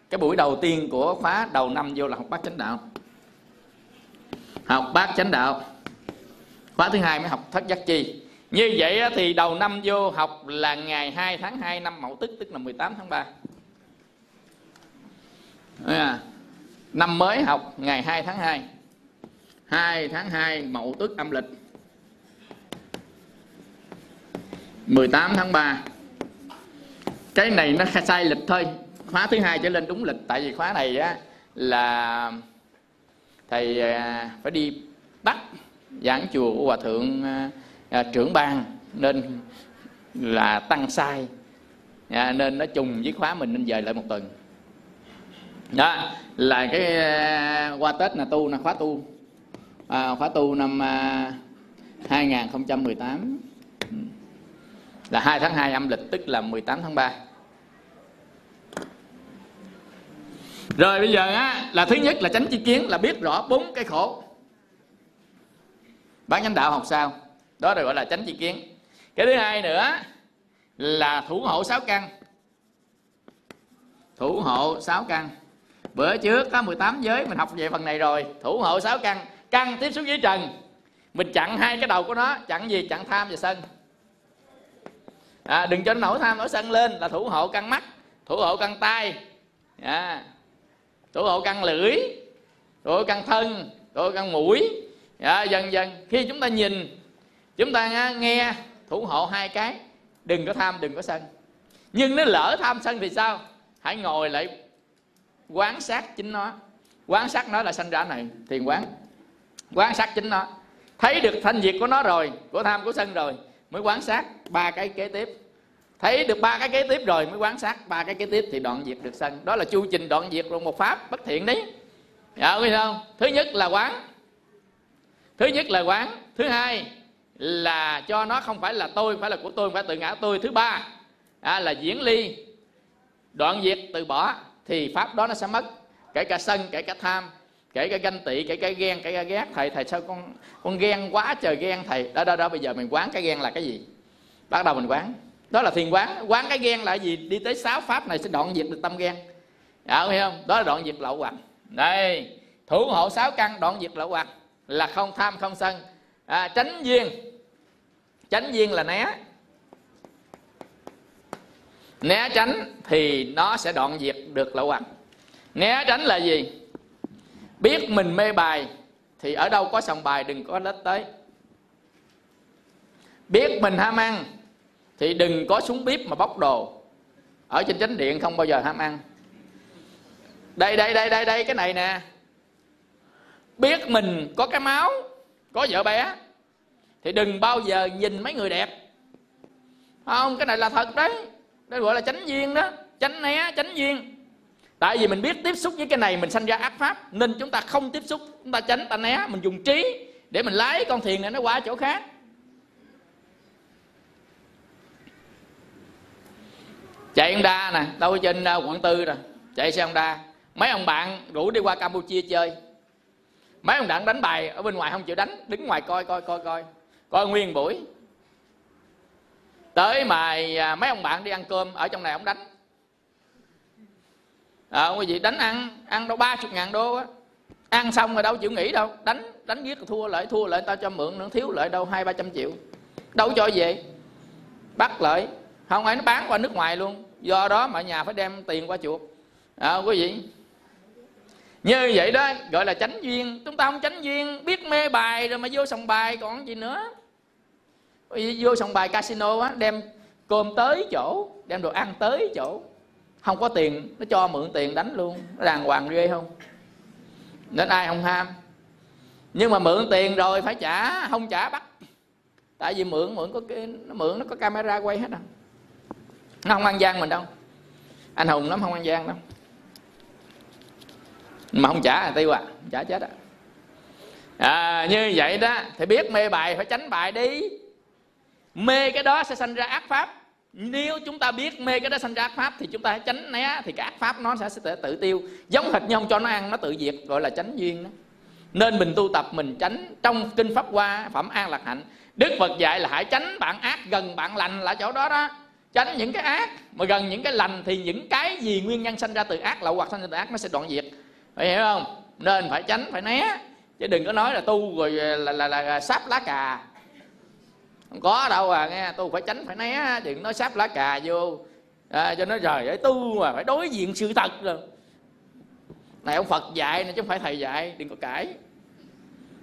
Speaker 1: Cái buổi đầu tiên của khóa đầu năm vô là học bát chánh đạo. Học bát chánh đạo. Khóa thứ hai mới học thất giác chi như vậy thì đầu năm vô học là ngày 2 tháng 2 năm Mậu Tức tức là 18 tháng 3 à, năm mới học ngày 2 tháng 2 2 tháng 2 Mậu Tức âm lịch. 18 tháng 3 cái này nó sai lịch thôi. Khóa thứ hai trở lên đúng lịch. Tại vì khóa này á là thầy à, phải đi bắt giảng chùa của hòa thượng à, à, trưởng ban nên là tăng sai. À, nên nó trùng với khóa mình nên dời lại một tuần. Đó là cái à, qua tết là tu là khóa tu. À, khóa tu năm à, 2018 là 2 tháng 2 âm lịch tức là 18 tháng 3 rồi bây giờ á là thứ nhất là tránh chi kiến là biết rõ bốn cái khổ. Bán chánh đạo học sao? Đó được gọi là tránh chi kiến. Cái thứ hai nữa là thủ hộ sáu căn. Thủ hộ sáu căn. Bữa trước có 18 giới mình học về phần này rồi. Thủ hộ sáu căn. Căn tiếp xúc với trần. Mình chặn hai cái đầu của nó. Chặn gì? Chặn tham và sân. À, đừng cho nó nổi tham nổi sân lên là thủ hộ căn mắt thủ hộ căn tay à, thủ hộ căn lưỡi thủ hộ căn thân thủ hộ căn mũi. À, dần dần khi chúng ta nhìn chúng ta nghe thủ hộ hai cái, đừng có tham, đừng có sân. Nhưng nếu lỡ tham sân thì sao? Hãy ngồi lại quán sát chính nó. Quán sát nó là sanh ra này, thiền quán. Quán sát chính nó. Thấy được thanh diệt của nó rồi, của tham, của sân rồi, mới quán sát ba cái kế tiếp. Thấy được ba cái kế tiếp rồi, mới quán sát ba cái kế tiếp thì đoạn diệt được sân. Đó là chu trình đoạn diệt luôn một pháp bất thiện đấy. Dạ không? Thứ nhất là quán. Thứ nhất là quán. Thứ hai là cho nó không phải là tôi phải là của tôi không phải tự ngã tôi. Thứ ba à, là diễn ly. Đoạn diệt từ bỏ thì pháp đó nó sẽ mất. Kể cả sân kể cả tham kể cả ganh tị kể cả ghen kể cả ghét. Thầy thầy sao con con ghen quá trời ghen thầy? Đó đó đó bây giờ mình quán cái ghen là cái gì? Bắt đầu mình quán. Đó là thiền quán. Quán cái ghen là gì? Đi tới sáu pháp này sẽ đoạn diệt được tâm ghen. Dạ hiểu không? Đó là đoạn diệt lậu hoặc. Đây thủ hộ sáu căn đoạn diệt lậu hoặc. Là không tham không sân à, tránh duyên. Tránh duyên là né. Né tránh thì nó sẽ đoạn diệt được lậu hoặc. Né tránh là gì? Biết mình mê bài thì ở đâu có sòng bài đừng có lết tới. Biết mình ham ăn thì đừng có xuống bếp mà bóc đồ. Ở trên chánh điện không bao giờ ham ăn. Đây đây đây đây đây cái này nè. Biết mình có cái máu có vợ bé. Thì đừng bao giờ nhìn mấy người đẹp. Không, cái này là thật đấy. Đây gọi là chánh duyên đó. Tránh né tránh duyên. Tại vì mình biết tiếp xúc với cái này, mình sanh ra ác pháp, nên chúng ta không tiếp xúc. Chúng ta tránh ta né, mình dùng trí để mình lái con thuyền này nó qua chỗ khác. Chạy Honda nè, đâu trên ờ, quận tư rồi. Chạy xe Honda mấy ông bạn rủ đi qua Campuchia chơi mấy ông đặng đánh bài ở bên ngoài không chịu đánh đứng ngoài coi coi coi coi. Coi nguyên buổi. Tới mà à, mấy ông bạn đi ăn cơm ở trong này ông đánh. À, ông gì đánh ăn ăn đâu ba chục ngàn đô á. Ăn xong rồi đâu chịu nghỉ đâu. Đánh đánh giết thua lại thua lại tao cho mượn nữa thiếu lại đâu hai ba trăm triệu. Đâu cho về? Bắt lại không ấy nó bán qua nước ngoài luôn. Do đó mọi nhà phải đem tiền qua chuộc. À, quý vị như vậy đó, gọi là chánh duyên. Chúng ta không chánh duyên, biết mê bài rồi mà vô sòng bài còn gì nữa. Vô sòng bài casino á, đem cơm tới chỗ, đem đồ ăn tới chỗ. Không có tiền, nó cho mượn tiền đánh luôn. Nó đàng hoàng ghê không? Nên ai không ham? Nhưng mà mượn tiền rồi phải trả, không trả bắt. Tại vì mượn mượn có cái, nó mượn, nó có camera quay hết à. Nó không ăn gian mình đâu. Anh hùng lắm, không ăn gian đâu mà không trả là tiêu à trả chết à. à như vậy đó thì biết mê bài phải tránh bài đi. Mê cái đó sẽ sanh ra ác pháp. Nếu chúng ta biết mê cái đó sanh ra ác pháp thì chúng ta tránh né thì cái ác pháp nó sẽ, sẽ tự tiêu. Giống hệt nhông cho nó ăn nó tự diệt gọi là tránh duyên đó. Nên mình tu tập mình tránh trong kinh pháp hoa phẩm an lạc hạnh. Đức phật dạy là hãy tránh bạn ác gần bạn lành là chỗ đó đó. Tránh những cái ác mà gần những cái lành thì những cái gì nguyên nhân sanh ra từ ác lậu hoặc sanh ra từ ác nó sẽ đoạn diệt phải hiểu không? Nên phải tránh phải né. Chứ đừng có nói là tu rồi à, là là, là, là sáp lá cà. Không có đâu à nghe. Tu phải tránh phải né. Đừng nói sáp lá cà vô. À, cho nó rồi để tu mà phải đối diện sự thật rồi. Này ông phật dạy này chứ không phải thầy dạy. Đừng có cãi.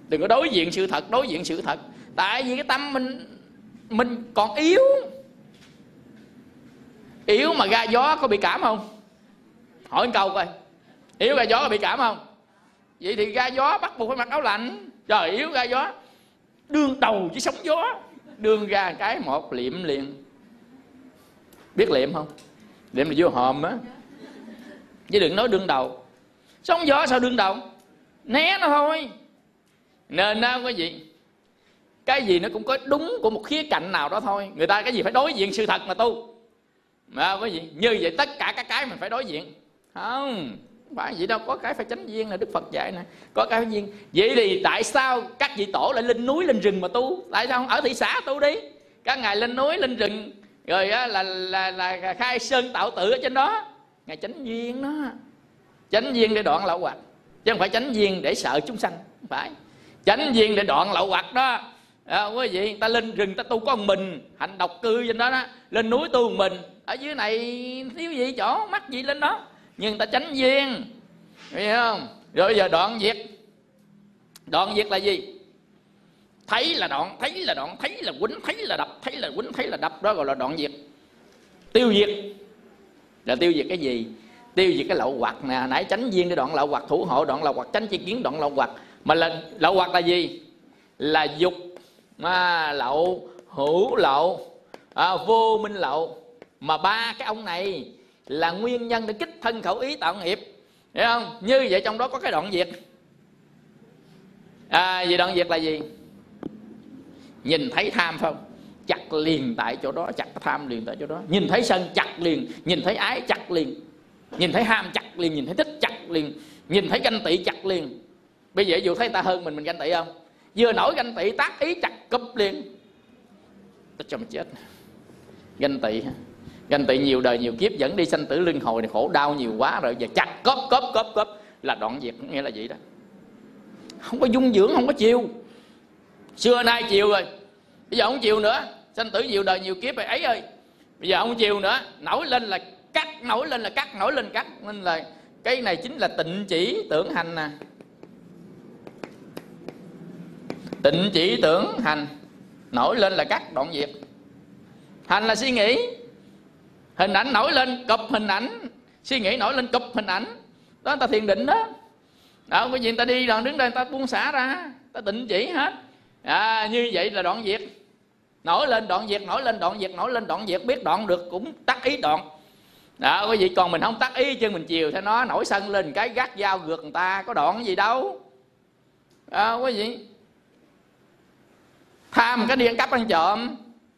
Speaker 1: Đừng có đối diện sự thật đối diện sự thật. Tại vì cái tâm mình mình còn yếu. Yếu mà ra gió có bị cảm không? Hỏi một câu coi yếu ra gió bị cảm không? Vậy thì ra gió bắt buộc phải mặc áo lạnh. Trời, yếu ra gió. Đương đầu chứ sóng gió. Đương ra cái, một liệm liền. Biết liệm không? Liệm là vô hòm á. Chứ đừng nói đương đầu. Sóng gió sao đương đầu? Né nó thôi. Nên đó quý vị, cái gì nó cũng có đúng của một khía cạnh nào đó thôi. Người ta cái gì phải đối diện sự thật mà tu. Mà quý vị, như vậy tất cả các cái mình phải đối diện. Không phải vậy đâu có cái phải tránh duyên là đức phật dạy nè. Có cái viên duyên vậy thì tại sao các vị tổ lại lên núi lên rừng mà tu? Tại sao không ở thị xã tu đi? Các ngài lên núi lên rừng rồi á, là, là, là, là khai sơn tạo tự ở trên đó. Ngài tránh duyên đó. Tránh duyên để đoạn lậu hoặc chứ không phải tránh duyên để sợ chúng sanh không phải. Tránh duyên để đoạn lậu hoặc đó. À, quý vị ta lên rừng ta tu có một mình hạnh độc cư trên đó đó. Lên núi tu một mình. Ở dưới này thiếu gì chỗ mắc gì lên đó? Nhưng ta tránh duyên. Hiểu không? Rồi giờ đoạn diệt đoạn diệt là gì? Thấy là đoạn thấy là đoạn thấy là quýnh thấy là đập thấy là quýnh thấy là đập. Đó gọi là đoạn diệt tiêu diệt là tiêu diệt cái gì? Tiêu diệt cái lậu hoặc nè. Nãy tránh duyên cái đoạn lậu hoặc thủ hộ đoạn lậu hoặc tránh chi kiến đoạn lậu hoặc mà là lậu hoặc là gì? Là dục mà lậu hữu lậu à, vô minh lậu. Mà ba cái ông này là nguyên nhân để kích thân khẩu ý tạo nghiệp. Hiểu không? Như vậy trong đó có cái đoạn diệt à vì đoạn diệt là gì? Nhìn thấy tham không? Chặt liền tại chỗ đó, chặt tham liền tại chỗ đó. Nhìn thấy sân, chặt liền. Nhìn thấy ái, chặt liền. Nhìn thấy ham, chặt liền. Nhìn thấy thích, chặt liền. Nhìn thấy ganh tị, chặt liền. Bây giờ dù thấy ta hơn mình mình ganh tị không? Vừa nổi ganh tị, tác ý chặt cúp liền. Ta cho mình chết. Ganh tị ganh tị nhiều đời nhiều kiếp dẫn đi sanh tử luân hồi này khổ đau nhiều quá rồi giờ chặt cóp cóp cóp cóp là đoạn diệt nghĩa là vậy đó? Không có dung dưỡng, không có chiều. Xưa nay chiều rồi, bây giờ không chiều nữa. Sanh tử nhiều đời nhiều kiếp rồi, ấy ơi. Bây giờ không chiều nữa. Nổi lên là cắt, nổi lên là cắt, nổi lên cắt. Nên là cái này chính là tịnh chỉ tưởng hành nè. Tịnh chỉ tưởng hành, nổi lên là cắt, đoạn diệt. Hành là suy nghĩ hình ảnh nổi lên cụp hình ảnh. Suy nghĩ nổi lên cụp hình ảnh. Đó ta thiền định đó. Đó cái gì ta đi đoạn đứng đây ta buông xả ra. Ta tịnh chỉ hết. À, như vậy là đoạn diệt. Nổi lên đoạn diệt nổi lên đoạn diệt nổi lên đoạn diệt. Biết đoạn được cũng tắt ý đoạn. Đó quý vị còn mình không tắt ý chứ mình chiều theo nó nổi sân lên cái gắt dao gượt người ta. Có đoạn gì đâu. À, quý vị. Tham cái đi ăn cắp ăn trộm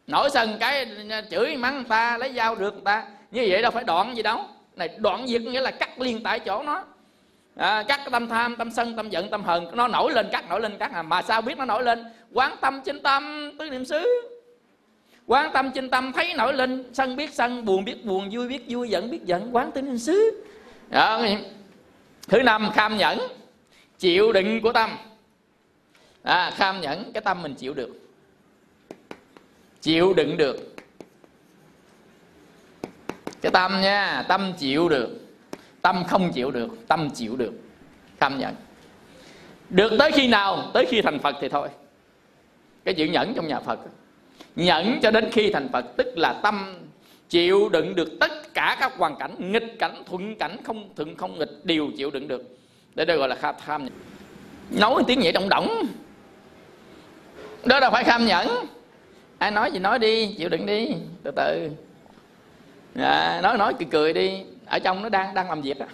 Speaker 1: nổi sân cái à, chửi mắng người ta lấy dao được người ta. Như vậy đâu phải đoạn gì đâu. Này đoạn diệt nghĩa là cắt liên tại chỗ nó. À, cắt cái tâm tham tâm sân tâm giận tâm hờn. Nó nổi lên cắt nổi lên cắt à. mà sao biết nó nổi lên? Quán tâm chinh tâm tứ niệm xứ. Quán tâm chinh tâm thấy nổi lên. Sân biết sân buồn biết buồn vui biết vui giận biết giận. Quán tứ niệm xứ. Đó. thứ năm kham nhẫn. Chịu đựng của tâm. À, kham nhẫn cái tâm mình chịu được chịu đựng được. Cái tâm nha, tâm chịu được. Tâm không chịu được, tâm chịu được. Tham nhận. Được tới khi nào? Tới khi thành phật thì thôi. Cái chữ nhẫn trong nhà phật. Nhẫn cho đến khi thành phật, tức là tâm chịu đựng được tất cả các hoàn cảnh, nghịch cảnh, thuận cảnh, không thuận, không nghịch, đều chịu đựng được. Để đây gọi là kham tham nhẫn nói tiếng vậy động động đó là phải kham nhẫn ai nói gì nói đi chịu đựng đi từ từ. À, nói nói cười cười đi. Ở trong nó đang đang làm việc á.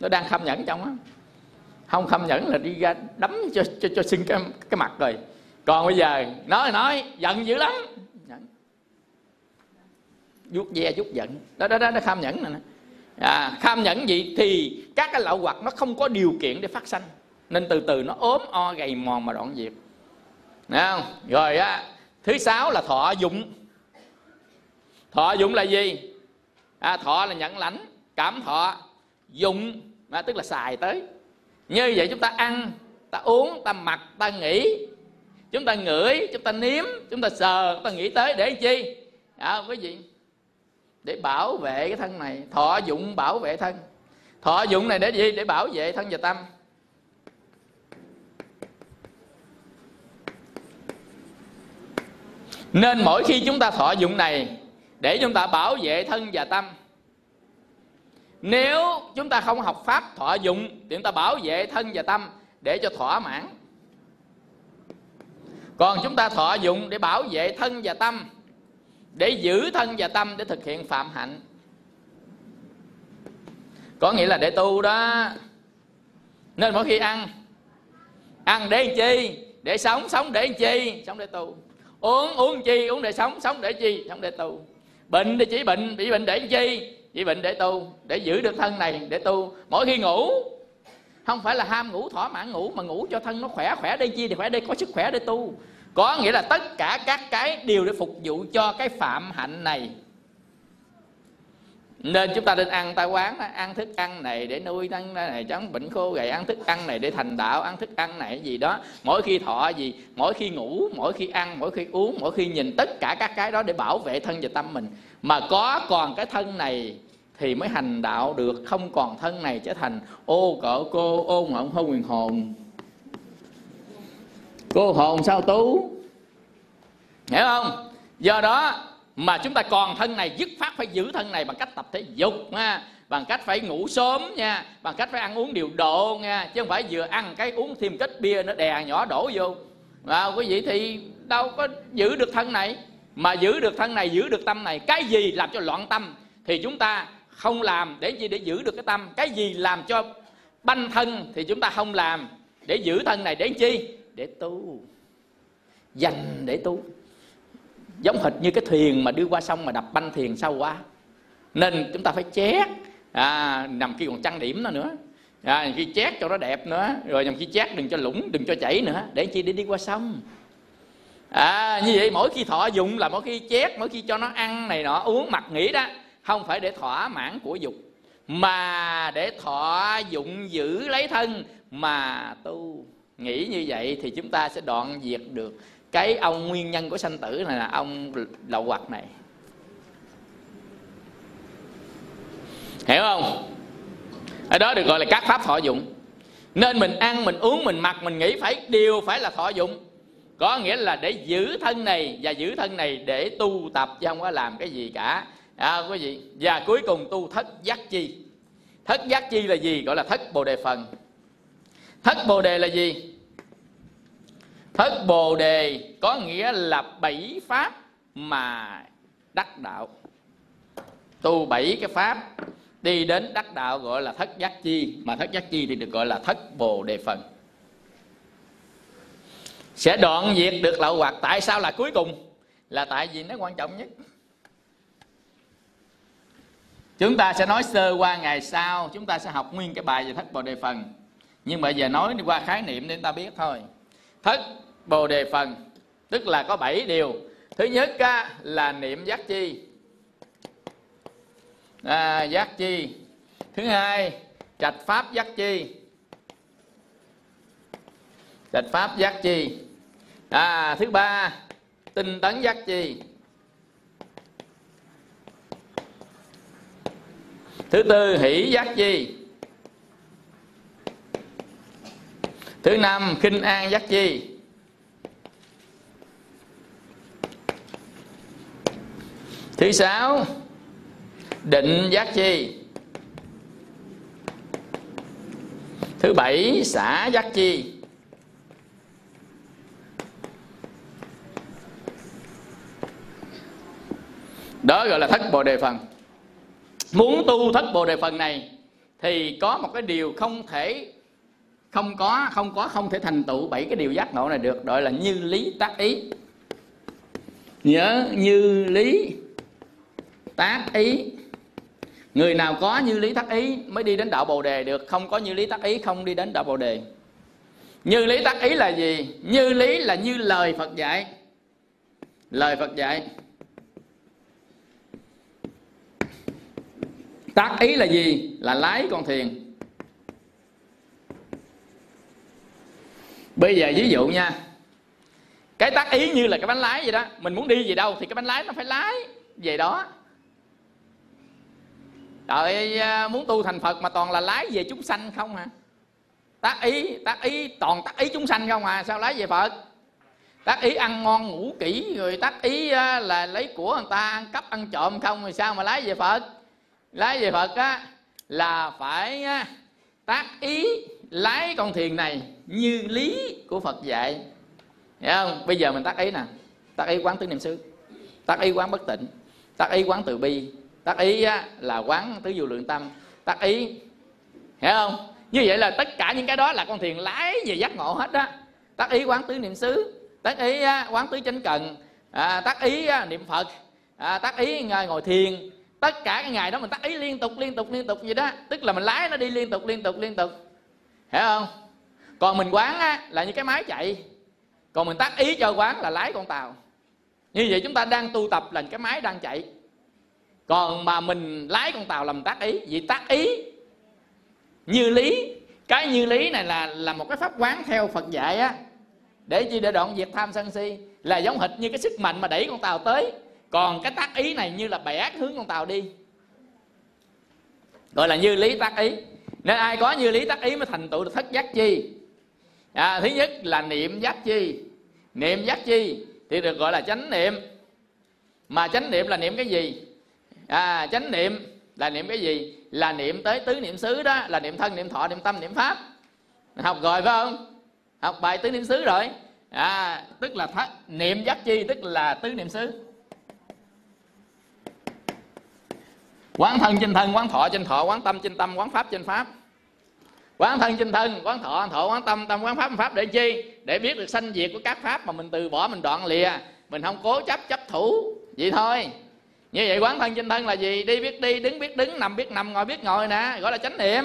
Speaker 1: Nó đang khâm nhẫn trong á. Không khâm nhẫn là đi ra đấm cho cho cho xưng cái cái mặt rồi. Còn bây giờ nói nói giận dữ lắm. Nhẫn vuốt ve vuốt giận. Đó đó đó nó kham nhẫn nè. À, kham nhẫn gì thì các cái lậu hoặc nó không có điều kiện để phát sanh. Nên từ từ nó ốm o gầy mòn mà đoạn diệt. Nè không? rồi á thứ sáu là thọ dụng. Thọ dụng là gì? À, thọ là nhận lãnh cảm thọ dụng à, tức là xài tới. Như vậy chúng ta ăn ta uống ta mặc ta nghĩ chúng ta ngửi chúng ta nếm chúng ta sờ chúng ta nghĩ tới để chi? À, quý vị để bảo vệ cái thân này. Thọ dụng bảo vệ thân. Thọ dụng này để gì? Để bảo vệ thân và tâm. Nên mỗi khi chúng ta thọ dụng này để chúng ta bảo vệ thân và tâm. Nếu chúng ta không học pháp thọ dụng thì chúng ta bảo vệ thân và tâm để cho thỏa mãn. Còn chúng ta thọ dụng để bảo vệ thân và tâm, để giữ thân và tâm để thực hiện phạm hạnh. Có nghĩa là để tu đó. Nên mỗi khi ăn ăn để làm chi? Để sống sống để làm chi? Sống để tu uống uống chi, uống để sống sống để chi, sống để tu. Bệnh thì chỉ bệnh, bị bệnh để chi chỉ bệnh để tu, để giữ được thân này, để tu. Mỗi khi ngủ, không phải là ham ngủ, thỏa mãn ngủ, mà ngủ cho thân nó khỏe khỏe đây chi thì khỏe đây, có sức khỏe để tu. Có nghĩa là tất cả các cái đều để phục vụ cho cái phạm hạnh này nên chúng ta nên ăn ta quán ăn thức ăn này để nuôi thân này, chống bệnh khô gầy, ăn thức ăn này để thành đạo, ăn thức ăn này gì đó. Mỗi khi thọ gì, mỗi khi ngủ, mỗi khi ăn, mỗi khi uống, mỗi khi nhìn tất cả các cái đó để bảo vệ thân và tâm mình. Mà có còn cái thân này thì mới hành đạo được, không còn thân này trở thành, ô cỡ cô, ô ngọn không quyền hồn. Cô hồn sao tú? Hiểu không? Do đó mà chúng ta còn thân này, dứt phát phải giữ thân này bằng cách tập thể dục nha, bằng cách phải ngủ sớm nha, bằng cách phải ăn uống điều độ nha, chứ không phải vừa ăn cái uống thêm kết bia nó đè nhỏ đổ vô. Và quý vị thì đâu có giữ được thân này. Mà giữ được thân này, giữ được tâm này, cái gì làm cho loạn tâm thì chúng ta không làm để gì để giữ được cái tâm. Cái gì làm cho banh thân thì chúng ta không làm để giữ thân này để chi? Để tu. Dành để tu giống hệt như cái thuyền mà đưa qua sông mà đập banh thuyền sâu quá. Nên chúng ta phải chét. À, nằm kia còn trăng điểm nó nữa. À, khi chét cho nó đẹp nữa rồi nằm khi chét đừng cho lũng đừng cho chảy nữa để chi để đi qua sông. À, như vậy mỗi khi thọ dụng là mỗi khi chét mỗi khi cho nó ăn này nọ uống mặc nghĩ đó không phải để thỏa mãn của dục mà để thọ dụng giữ lấy thân mà tu. Nghĩ như vậy thì chúng ta sẽ đoạn diệt được cái ông nguyên nhân của sanh tử này là ông lậu hoặc này. Hiểu không? Ở đó được gọi là các pháp thọ dụng. Nên mình ăn mình uống mình mặc mình nghĩ phải đều phải là thọ dụng. Có nghĩa là để giữ thân này và giữ thân này để tu tập chứ không có làm cái gì cả. À, quý vị và cuối cùng tu thất giác chi. Thất giác chi là gì? Gọi là thất bồ đề phần. Thất bồ đề là gì? Thất bồ đề có nghĩa là bảy pháp mà đắc đạo. Tu bảy cái pháp, đi đến đắc đạo gọi là thất giác chi, mà thất giác chi thì được gọi là thất bồ đề phần. Sẽ đoạn diệt được lậu hoặc tại sao là cuối cùng? Là tại vì nó quan trọng nhất. Chúng ta sẽ nói sơ qua ngày sau, chúng ta sẽ học nguyên cái bài về thất bồ đề phần. Nhưng mà giờ nói đi qua khái niệm để chúng ta biết thôi. Thất bồ đề phần tức là có bảy điều. Thứ nhất á, là niệm giác chi. À, giác chi. Thứ hai trạch pháp giác chi. Trạch pháp giác chi. À, thứ ba tinh tấn giác chi. Thứ tư hỷ giác chi. Thứ năm khinh an giác chi. Thứ sáu định giác chi? Thứ bảy, xả giác chi? Đó gọi là thất bồ đề phần. Muốn tu thất bồ đề phần này thì có một cái điều không thể, không có không có, không thể thành tựu bảy cái điều giác ngộ này được gọi là như lý tác ý. Nhớ như lý tác ý. Người nào có như lý tác ý mới đi đến đạo bồ đề được, không có như lý tác ý không đi đến đạo bồ đề. Như lý tác ý là gì? Như lý là như lời phật dạy. Lời phật dạy. Tác ý là gì? Là lái con thuyền. Bây giờ ví dụ nha. Cái tác ý như là cái bánh lái vậy đó. Mình muốn đi về đâu thì cái bánh lái nó phải lái về đó đợi à, muốn tu thành Phật mà toàn là lái về chúng sanh không à Tác ý, tác ý, toàn tác ý chúng sanh không à? Sao lái về Phật? Tác ý ăn ngon ngủ kỹ Rồi tác ý à, là lấy của người ta ăn cắp ăn trộm không Rồi sao mà lái về Phật? Lái về Phật á Là phải à, tác ý lái con thuyền này Như lý của Phật dạy. Hiểu không? Bây giờ mình tác ý nè. Tác ý quán tứ niệm xứ Tác ý quán bất tịnh Tác ý quán từ bi tác ý á, là quán tứ vô lượng tâm. Tác ý hiểu không? Như vậy là tất cả những cái đó là con thuyền lái về giác ngộ hết đó. Tác ý quán tứ niệm xứ tác ý á, quán tứ chánh cần à, tác ý á, niệm phật à, tác ý ngồi thiền. Tất cả cái ngày đó mình tác ý liên tục liên tục liên tục vậy đó. Tức là mình lái nó đi liên tục liên tục liên tục. Hiểu không? Còn mình quán á, là như cái máy chạy. Còn mình tác ý cho quán là lái con tàu. Như vậy chúng ta đang tu tập là cái máy đang chạy còn mà mình lái con tàu làm tác ý vì tác ý như lý. Cái như lý này là là một cái pháp quán theo phật dạy á. Để chi? Để đoạn diệt tham sân si. Là giống hệt như cái sức mạnh mà đẩy con tàu tới. Còn cái tác ý này như là bẻ hướng con tàu đi. Gọi là như lý tác ý. Nên ai có như lý tác ý mới thành tựu được thất giác chi? À, thứ nhất là niệm giác chi. Niệm giác chi thì được gọi là chánh niệm. Mà chánh niệm là niệm cái gì? À, chánh niệm là niệm cái gì? Là niệm tới tứ niệm xứ đó là niệm thân niệm thọ niệm tâm niệm pháp. Học rồi phải không? Học bài tứ niệm xứ rồi. À, tức là th- niệm giác chi tức là tứ niệm xứ. Quán thân trên thân quán thọ trên thọ quán tâm trên tâm quán pháp trên pháp. Quán thân trên thân quán thọ thọ quán tâm tâm quán pháp pháp để chi? Để biết được sanh diệt của các pháp mà mình từ bỏ mình đoạn lìa. Mình không cố chấp chấp thủ vậy thôi như vậy quán thân trên thân là gì? Đi biết đi, đứng biết đứng, nằm biết nằm, ngồi biết ngồi nè, gọi là chánh niệm.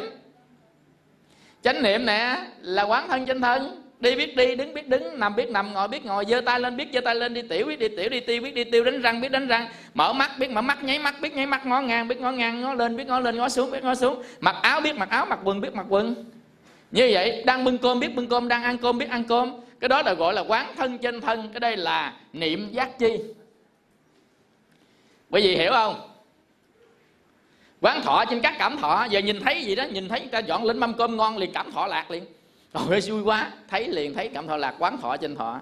Speaker 1: Chánh niệm nè, là quán thân trên thân. Đi biết đi, đứng biết đứng, nằm biết nằm, ngồi biết ngồi, giơ tay lên biết giơ tay lên, đi tiểu biết đi tiểu, đi tiêu biết đi tiêu, đánh răng biết đánh răng. Mở mắt biết mở mắt, nháy mắt biết nháy mắt, ngó ngang biết ngó ngang, ngó lên biết ngó lên, ngó xuống biết ngó xuống. Mặc áo biết mặc áo, mặc quần biết mặc quần. Như vậy, đang bưng cơm biết bưng cơm, đang ăn cơm biết ăn cơm. Cái đó là gọi là quán thân trên thân, cái đây là niệm giác chi bởi vì hiểu không? Quán thọ trên các cảm thọ, giờ nhìn thấy gì đó, nhìn thấy ta dọn lên mâm cơm ngon liền cảm thọ lạc liền. Trời ơi vui quá, thấy liền thấy cảm thọ lạc, quán thọ trên thọ.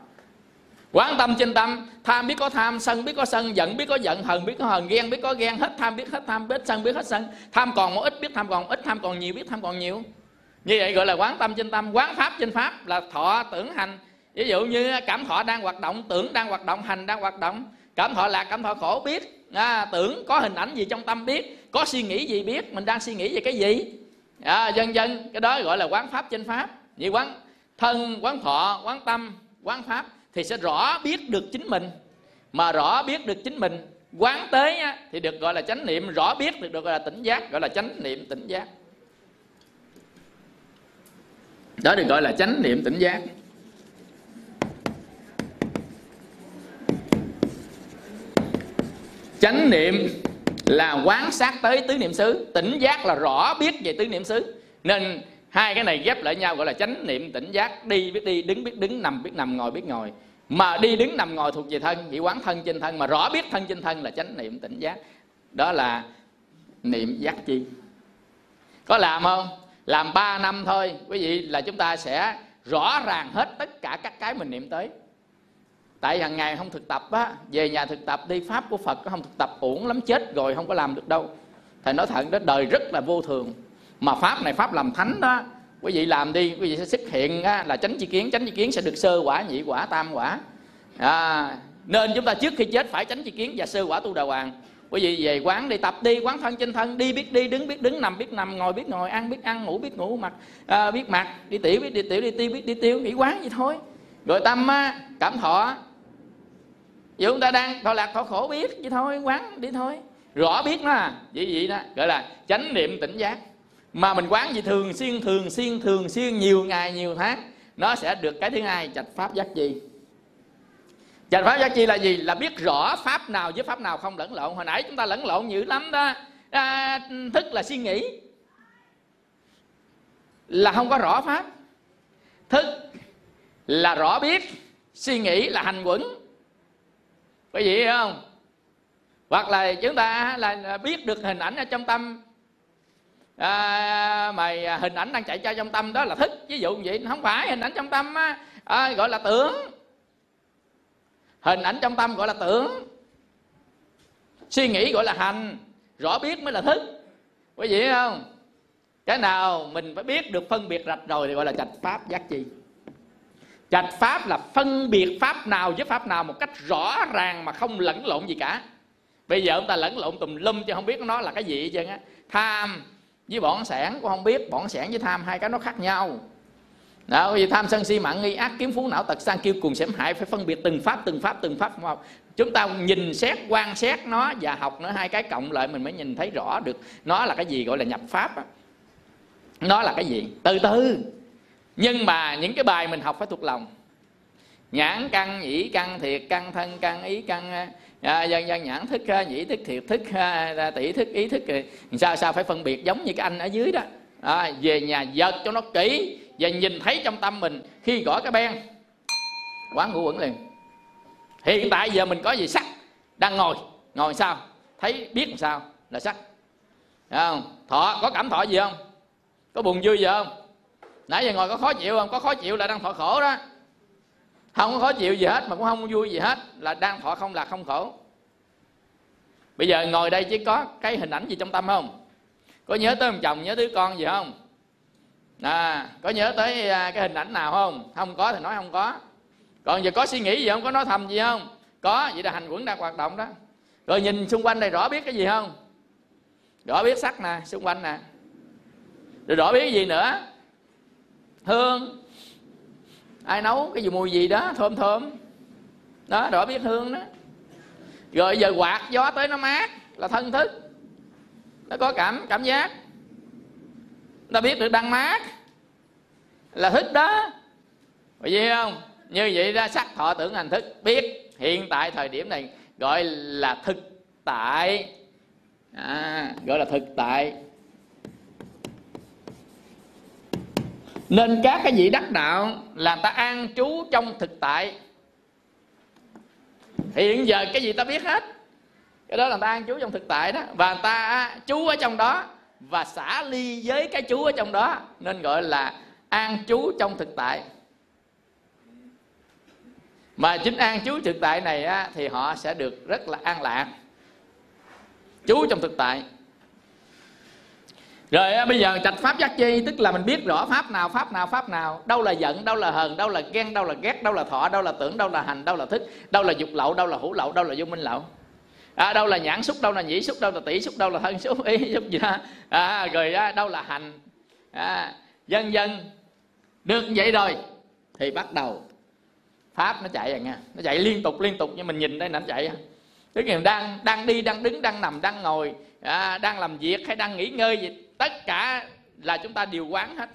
Speaker 1: Quán tâm trên tâm, tham biết có tham, sân biết có sân, giận biết có giận, hờn biết có hờn, ghen biết có ghen, hết tham biết hết tham, biết sân biết hết sân. Tham còn một ít, biết tham còn ít, tham còn nhiều, biết tham còn nhiều. Như vậy gọi là quán tâm trên tâm, quán pháp trên pháp là thọ tưởng hành. Ví dụ như cảm thọ đang hoạt động, tưởng đang hoạt động, hành đang hoạt động. Cảm thọ lạc, cảm thọ khổ, biết à, tưởng có hình ảnh gì trong tâm biết có suy nghĩ gì biết mình đang suy nghĩ về cái gì? À, dân dân cái đó gọi là quán pháp trên pháp. Như quán thân quán thọ quán tâm quán pháp thì sẽ rõ biết được chính mình. Mà rõ biết được chính mình quán tới á, thì được gọi là chánh niệm. Rõ biết được được gọi là tỉnh giác gọi là chánh niệm tỉnh giác. Đó được gọi là chánh niệm tỉnh giác. Chánh niệm là quán sát tới tứ niệm xứ. Tỉnh giác là rõ biết về tứ niệm xứ. Nên hai cái này ghép lại nhau gọi là chánh niệm, tỉnh giác. Đi biết đi, đứng biết đứng, nằm biết nằm, ngồi biết ngồi. Mà đi đứng nằm ngồi thuộc về thân chỉ quán thân trên thân, mà rõ biết thân trên thân là chánh niệm, tỉnh giác. Đó là niệm giác chi. Có làm không? Làm 3 năm thôi. Quý vị, là chúng ta sẽ rõ ràng hết tất cả các cái mình niệm tới tại hàng ngày không thực tập á về nhà thực tập đi pháp của phật không thực tập uổng lắm chết rồi không có làm được đâu. Thầy nói thật đó đời rất là vô thường. Mà pháp này pháp làm thánh đó quý vị làm đi quý vị sẽ xuất hiện á, là tránh chi kiến tránh chi kiến sẽ được sơ quả nhị quả tam quả. À, nên chúng ta trước khi chết phải tránh chi kiến và sơ quả tu đà hoàng. Quý vị về quán đi tập đi quán thân trên thân đi biết đi đứng biết đứng nằm biết nằm ngồi biết ngồi ăn biết ăn ngủ biết ngủ mặt à, biết mặt đi tiểu biết đi tiểu đi tiêu biết đi tiêu nghĩ quán vậy thôi. Rồi tâm á, cảm thọ dù chúng ta đang thọ lạc thọ khổ biết vậy thôi quán đi thôi. Rõ biết nó à vậy vậy đó gọi là chánh niệm tỉnh giác. Mà mình quán gì thường xuyên thường xuyên thường xuyên nhiều ngày nhiều tháng nó sẽ được cái thứ hai chạch pháp giác chi. Chạch pháp giác chi là gì? Là biết rõ pháp nào với pháp nào không lẫn lộn. Hồi nãy chúng ta lẫn lộn dữ lắm đó. À, thức là suy nghĩ. Là không có rõ pháp. Thức là rõ biết suy nghĩ là hành quẩn quý vị không? Hoặc là chúng ta là biết được hình ảnh ở trong tâm. À, mà hình ảnh đang chạy cho trong tâm đó là thức ví dụ như vậy không phải hình ảnh trong tâm á, à, gọi là tưởng. Hình ảnh trong tâm gọi là tưởng. Suy nghĩ gọi là hành. Rõ biết mới là thức quý vị không? Cái nào mình phải biết được phân biệt rạch rồi thì gọi là trạch pháp giác chi trạch pháp là phân biệt pháp nào với pháp nào một cách rõ ràng mà không lẫn lộn gì cả. Bây giờ ông ta lẫn lộn tùm lum chứ không biết nó là cái gì chứ á. Tham với bọn sản cũng không biết bọn sản với tham hai cái nó khác nhau. Đó, vì tham sân si mạng nghi ác kiếm phú não tật sang kiêu cùng xẻm hại phải phân biệt từng pháp từng pháp từng pháp không chúng ta nhìn xét quan sát nó và học nữa hai cái cộng lại mình mới nhìn thấy rõ được nó là cái gì gọi là nhập pháp á. Nó là cái gì? Từ từ nhưng mà những cái bài mình học phải thuộc lòng. Nhãn căn nhĩ căn thiệt căn thân căn ý căn à, dân dân nhãn thức nhĩ thức thiệt thức tỷ thức ý thức sao sao phải phân biệt giống như cái anh ở dưới đó. À, về nhà giật cho nó kỹ và nhìn thấy trong tâm mình khi gõ cái ben quán ngủ quẩn liền. Hiện tại giờ mình có gì sắc? Đang ngồi. Ngồi sao? Thấy biết làm sao là sắc. Không? Thọ có cảm thọ gì không? Có buồn vui gì không? Nãy giờ ngồi có khó chịu không? Có khó chịu là đang thọ khổ đó. Không có khó chịu gì hết mà cũng không vui gì hết là đang thọ không là không khổ. Bây giờ ngồi đây chỉ có cái hình ảnh gì trong tâm không? Có nhớ tới ông chồng nhớ tới con gì không? À, có nhớ tới à, cái hình ảnh nào không? Không có thì nói không có. Còn giờ có suy nghĩ gì không? Có nói thầm gì không? Có vậy là hành quẩn đang hoạt động đó. Rồi nhìn xung quanh này rõ biết cái gì không? Rõ biết sắc nè xung quanh nè. Rồi rõ biết cái gì nữa? Hương ai nấu cái gì mùi gì đó thơm thơm. Đó rõ biết hương đó. Rồi giờ quạt gió tới nó mát là thân thức. Nó có cảm cảm giác. Nó biết được đang mát là thức đó. Vậy gì không? Như vậy ra sắc thọ tưởng hành thức biết hiện tại thời điểm này gọi là thực tại. À, gọi là thực tại. Nên các cái vị đắc đạo là ta an trú trong thực tại. Hiện giờ cái gì ta biết hết? Cái đó là ta an trú trong thực tại đó. Và ta trú ở trong đó và xả ly với cái trú ở trong đó. Nên gọi là an trú trong thực tại. Mà chính an trú thực tại này á, thì họ sẽ được rất là an lạc. Trú trong thực tại rồi bây giờ trạch pháp giác chi tức là mình biết rõ pháp nào pháp nào pháp nào đâu là giận đâu là hờn đâu là ghen đâu là ghét đâu là thọ đâu là tưởng đâu là hành đâu là thức đâu là dục lậu đâu là hữu lậu đâu là vô minh lậu à, đâu là nhãn xúc đâu là nhĩ xúc đâu là tỷ xúc đâu là thân xúc ý xúc gì đó à, rồi à, đâu là hành à, dân dân được vậy rồi thì bắt đầu pháp nó chạy rồi nha nó chạy liên tục liên tục nhưng mình nhìn đây nó chạy tức là đang đang đi đang đứng đang nằm đang ngồi à, đang làm việc hay đang nghỉ ngơi gì tất cả là chúng ta đều quán hết.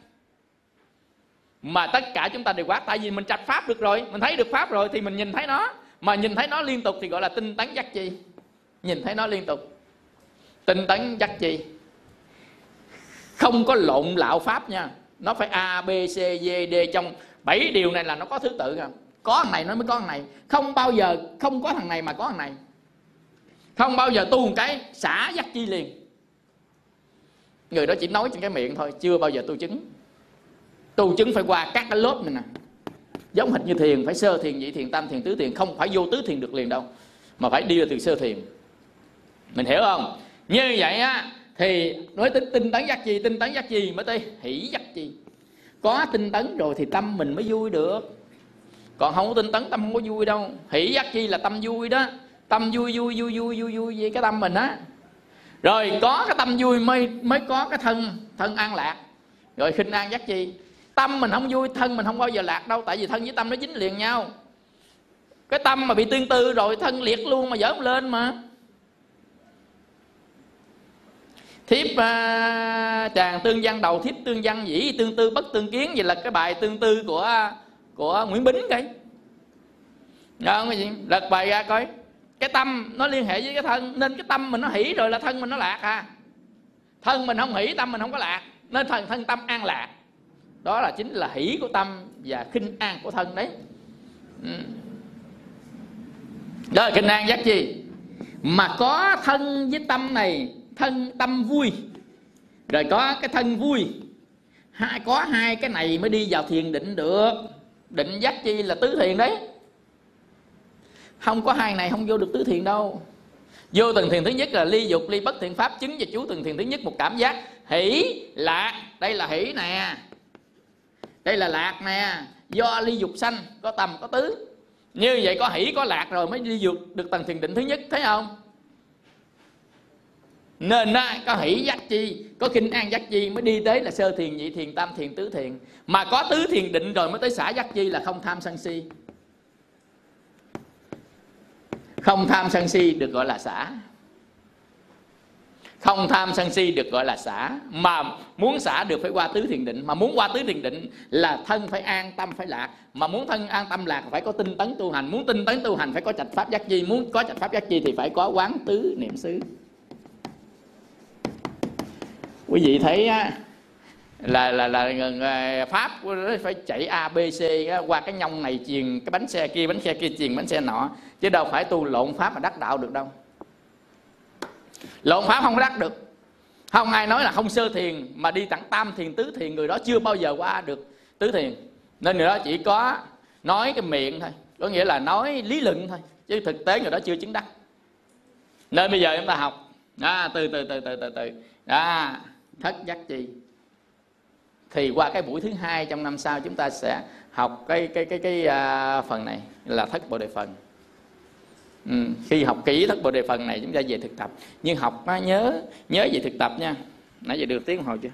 Speaker 1: Mà tất cả chúng ta đều quán, tại vì mình trạch pháp được rồi, mình thấy được pháp rồi thì mình nhìn thấy nó. Mà nhìn thấy nó liên tục thì gọi là tinh tấn giác chi. Nhìn thấy nó liên tục. Tinh tấn giác chi. Không có lộn lạo pháp nha. Nó phải a, b, c, d d trong bảy điều này là nó có thứ tự không? Có thằng này nó mới có thằng này. Không bao giờ, không có thằng này mà có thằng này. Không bao giờ tu một cái xả giác chi liền người đó chỉ nói trên cái miệng thôi, chưa bao giờ tu chứng. Tu chứng phải qua các cái lớp này nè. Giống hệt như thiền, phải sơ thiền, nhị thiền, tam thiền, tứ thiền. Không phải vô tứ thiền được liền đâu, mà phải đi từ sơ thiền. Mình hiểu không? Như vậy á, thì nói tính tinh tấn giác chi, tinh tấn giác chi mới tới hỷ giác chi. Có tinh tấn rồi thì tâm mình mới vui được. Còn không có tinh tấn, tâm không có vui đâu. Hỷ giác chi là tâm vui đó. Tâm vui vui vui vui vui vui với cái tâm mình á rồi có cái tâm vui mới mới có cái thân thân an lạc. Rồi khinh an giác chi. Tâm mình không vui thân mình không bao giờ lạc đâu tại vì thân với tâm nó dính liền nhau. Cái tâm mà bị tương tư rồi thân liệt luôn mà dở lên mà. Thiếp uh, chàng tương văn đầu thiếp tương văn dĩ tương tư bất tương kiến. Vậy là cái bài tương tư của của nguyễn bính cái. Đó cái gì. Lật bài ra coi cái tâm nó liên hệ với cái thân, nên cái tâm mình nó hỷ rồi là thân mình nó lạc à. Thân mình không hỷ, tâm mình không có lạc. Nên thần thân tâm an lạc. Đó là chính là hỷ của tâm và khinh an của thân đấy. Ừ. Đó là khinh an giác chi? Mà có thân với tâm này, thân tâm vui. Rồi có cái thân vui. Hai có hai cái này mới đi vào thiền định được. Định giác chi là tứ thiền đấy không có hai này không vô được tứ thiền đâu. Vô từng thiền thứ nhất là ly dục ly bất thiện pháp chứng và chú từng thiền thứ nhất một cảm giác hỷ lạc. Đây là hỷ nè. Đây là lạc nè. Do ly dục sanh có tầm có tứ. Như vậy có hỷ có lạc rồi mới ly dục được tầng thiền định thứ nhất thấy không? Nên á, có hỷ giác chi có kinh an giác chi mới đi tới là sơ thiền nhị thiền tam thiền tứ thiền. Mà có tứ thiền định rồi mới tới xả giác chi là không tham sân si không tham sân si được gọi là xả. Không tham sân si được gọi là xả. Mà muốn xả được phải qua tứ thiền định. Mà muốn qua tứ thiền định là thân phải an tâm phải lạc. Mà muốn thân an tâm lạc phải có tinh tấn tu hành. Muốn tinh tấn tu hành phải có trạch pháp giác chi. Muốn có trạch pháp giác chi thì phải có quán tứ niệm xứ. Quý vị thấy á, là là là pháp phải chạy a b c qua cái nhông này truyền cái bánh xe kia bánh xe kia truyền bánh xe nọ. Chứ đâu phải tu lộn pháp mà đắc đạo được đâu. Lộn pháp không đắc được. Không ai nói là không sơ thiền mà đi tặng tam thiền tứ thiền người đó chưa bao giờ qua được tứ thiền. Nên người đó chỉ có nói cái miệng thôi có nghĩa là nói lý luận thôi chứ thực tế người đó chưa chứng đắc. Nên bây giờ chúng ta học. Đó, từ từ từ từ từ từ. Đó thất giác chi thì qua cái buổi thứ hai trong năm sau chúng ta sẽ học cái cái cái cái uh, phần này là thất bồ đề phần. Ừ. khi học kỹ thất bồ đề phần này chúng ta về thực tập. Nhưng học á, nhớ nhớ về thực tập nha. Nãy giờ được tiếng hồi chưa?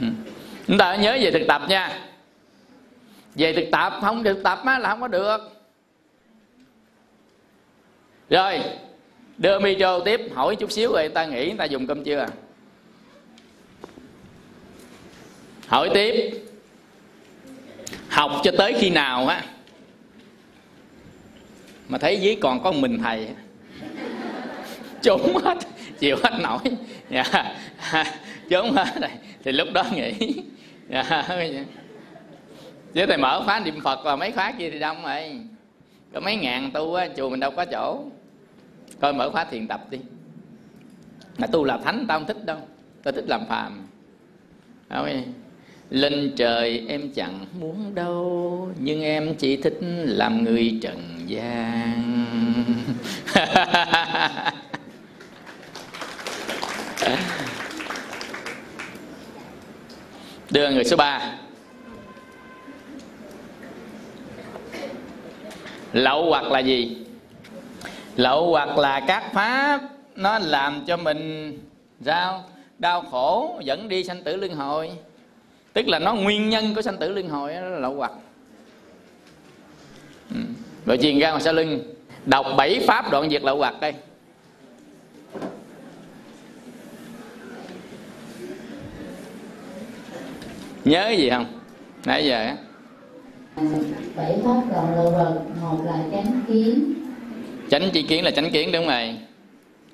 Speaker 1: Ừ. chúng ta nhớ về thực tập nha. Về thực tập không thực tập á, là không có được. Rồi đưa micro tiếp hỏi chút xíu rồi người ta nghĩ người ta dùng cơm chưa à? Hỏi tiếp. Học cho tới khi nào á? Mà thấy dưới còn có mình thầy. Trốn hết, chịu hết nổi. Dạ. trốn hết rồi. Thì lúc đó nghĩ. Dạ. chứ thầy mở khóa niệm phật và mấy khóa kia thì đông rồi. Có mấy ngàn tu á, chùa mình đâu có chỗ. Coi mở khóa thiền tập đi. Mà tu là thánh, tao không thích đâu. Tao thích làm phàm. Không? Lên trời em chẳng muốn đâu, nhưng em chỉ thích làm người trần gian. Đưa người số 3 lậu hoặc là gì? Lậu hoặc là các pháp, nó làm cho mình, sao? Đau khổ, dẫn đi sanh tử luân hồi tức là nó nguyên nhân của sanh tử luân hồi là lậu hoặc. Ừ. rồi truyền ra ngoài sau lưng. Đọc bảy pháp đoạn diệt lậu hoặc đây. Nhớ gì không? Nãy giờ á.
Speaker 2: Bảy pháp đoạn lậu hoặc một là chánh kiến.
Speaker 1: Chánh chi kiến là chánh kiến đúng rồi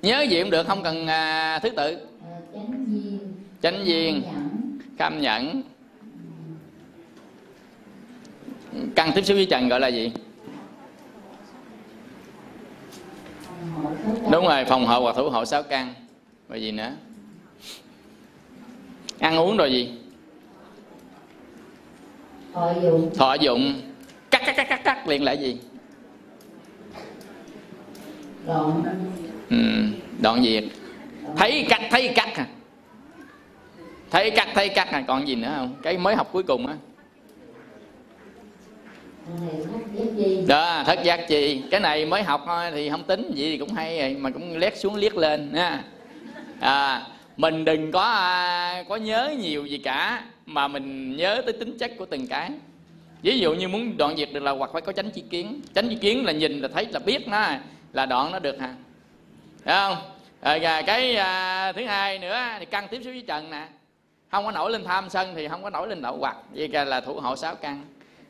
Speaker 1: nhớ gì cũng được không cần à, thứ tự.
Speaker 2: À, chánh duyên.
Speaker 1: Chánh duyên. Cam nhẫn căn tiếp xúc với trần gọi là gì? Đúng rồi phòng hộ hoặc thủ hộ sáu căn. Rồi gì nữa? Ăn uống rồi gì?
Speaker 2: Thọ dụng.
Speaker 1: Thọ dụng. Cắt cắt cắt cắt cắt liền là gì?
Speaker 2: Đoạn.
Speaker 1: Ừ, đoạn diệt thấy cắt thấy cắt à thấy cắt thấy cắt à còn gì nữa không? Cái mới học cuối cùng á đó thất giác chi. cái này mới học thôi thì không tính gì thì cũng hay rồi mà cũng lét xuống liếc lên nha à, mình đừng có à, có nhớ nhiều gì cả mà mình nhớ tới tính chất của từng cái. Ví dụ như muốn đoạn diệt được là hoặc phải có chánh chi kiến. Chánh chi kiến là nhìn là thấy là biết nó là đoạn nó được hả? Thấy không? Rồi cái à, thứ hai nữa thì căn tiếp xúc với trần nè. Không có nổi lên tham sân thì không có nổi lên lậu hoặc. Vậy là thủ hộ sáu căn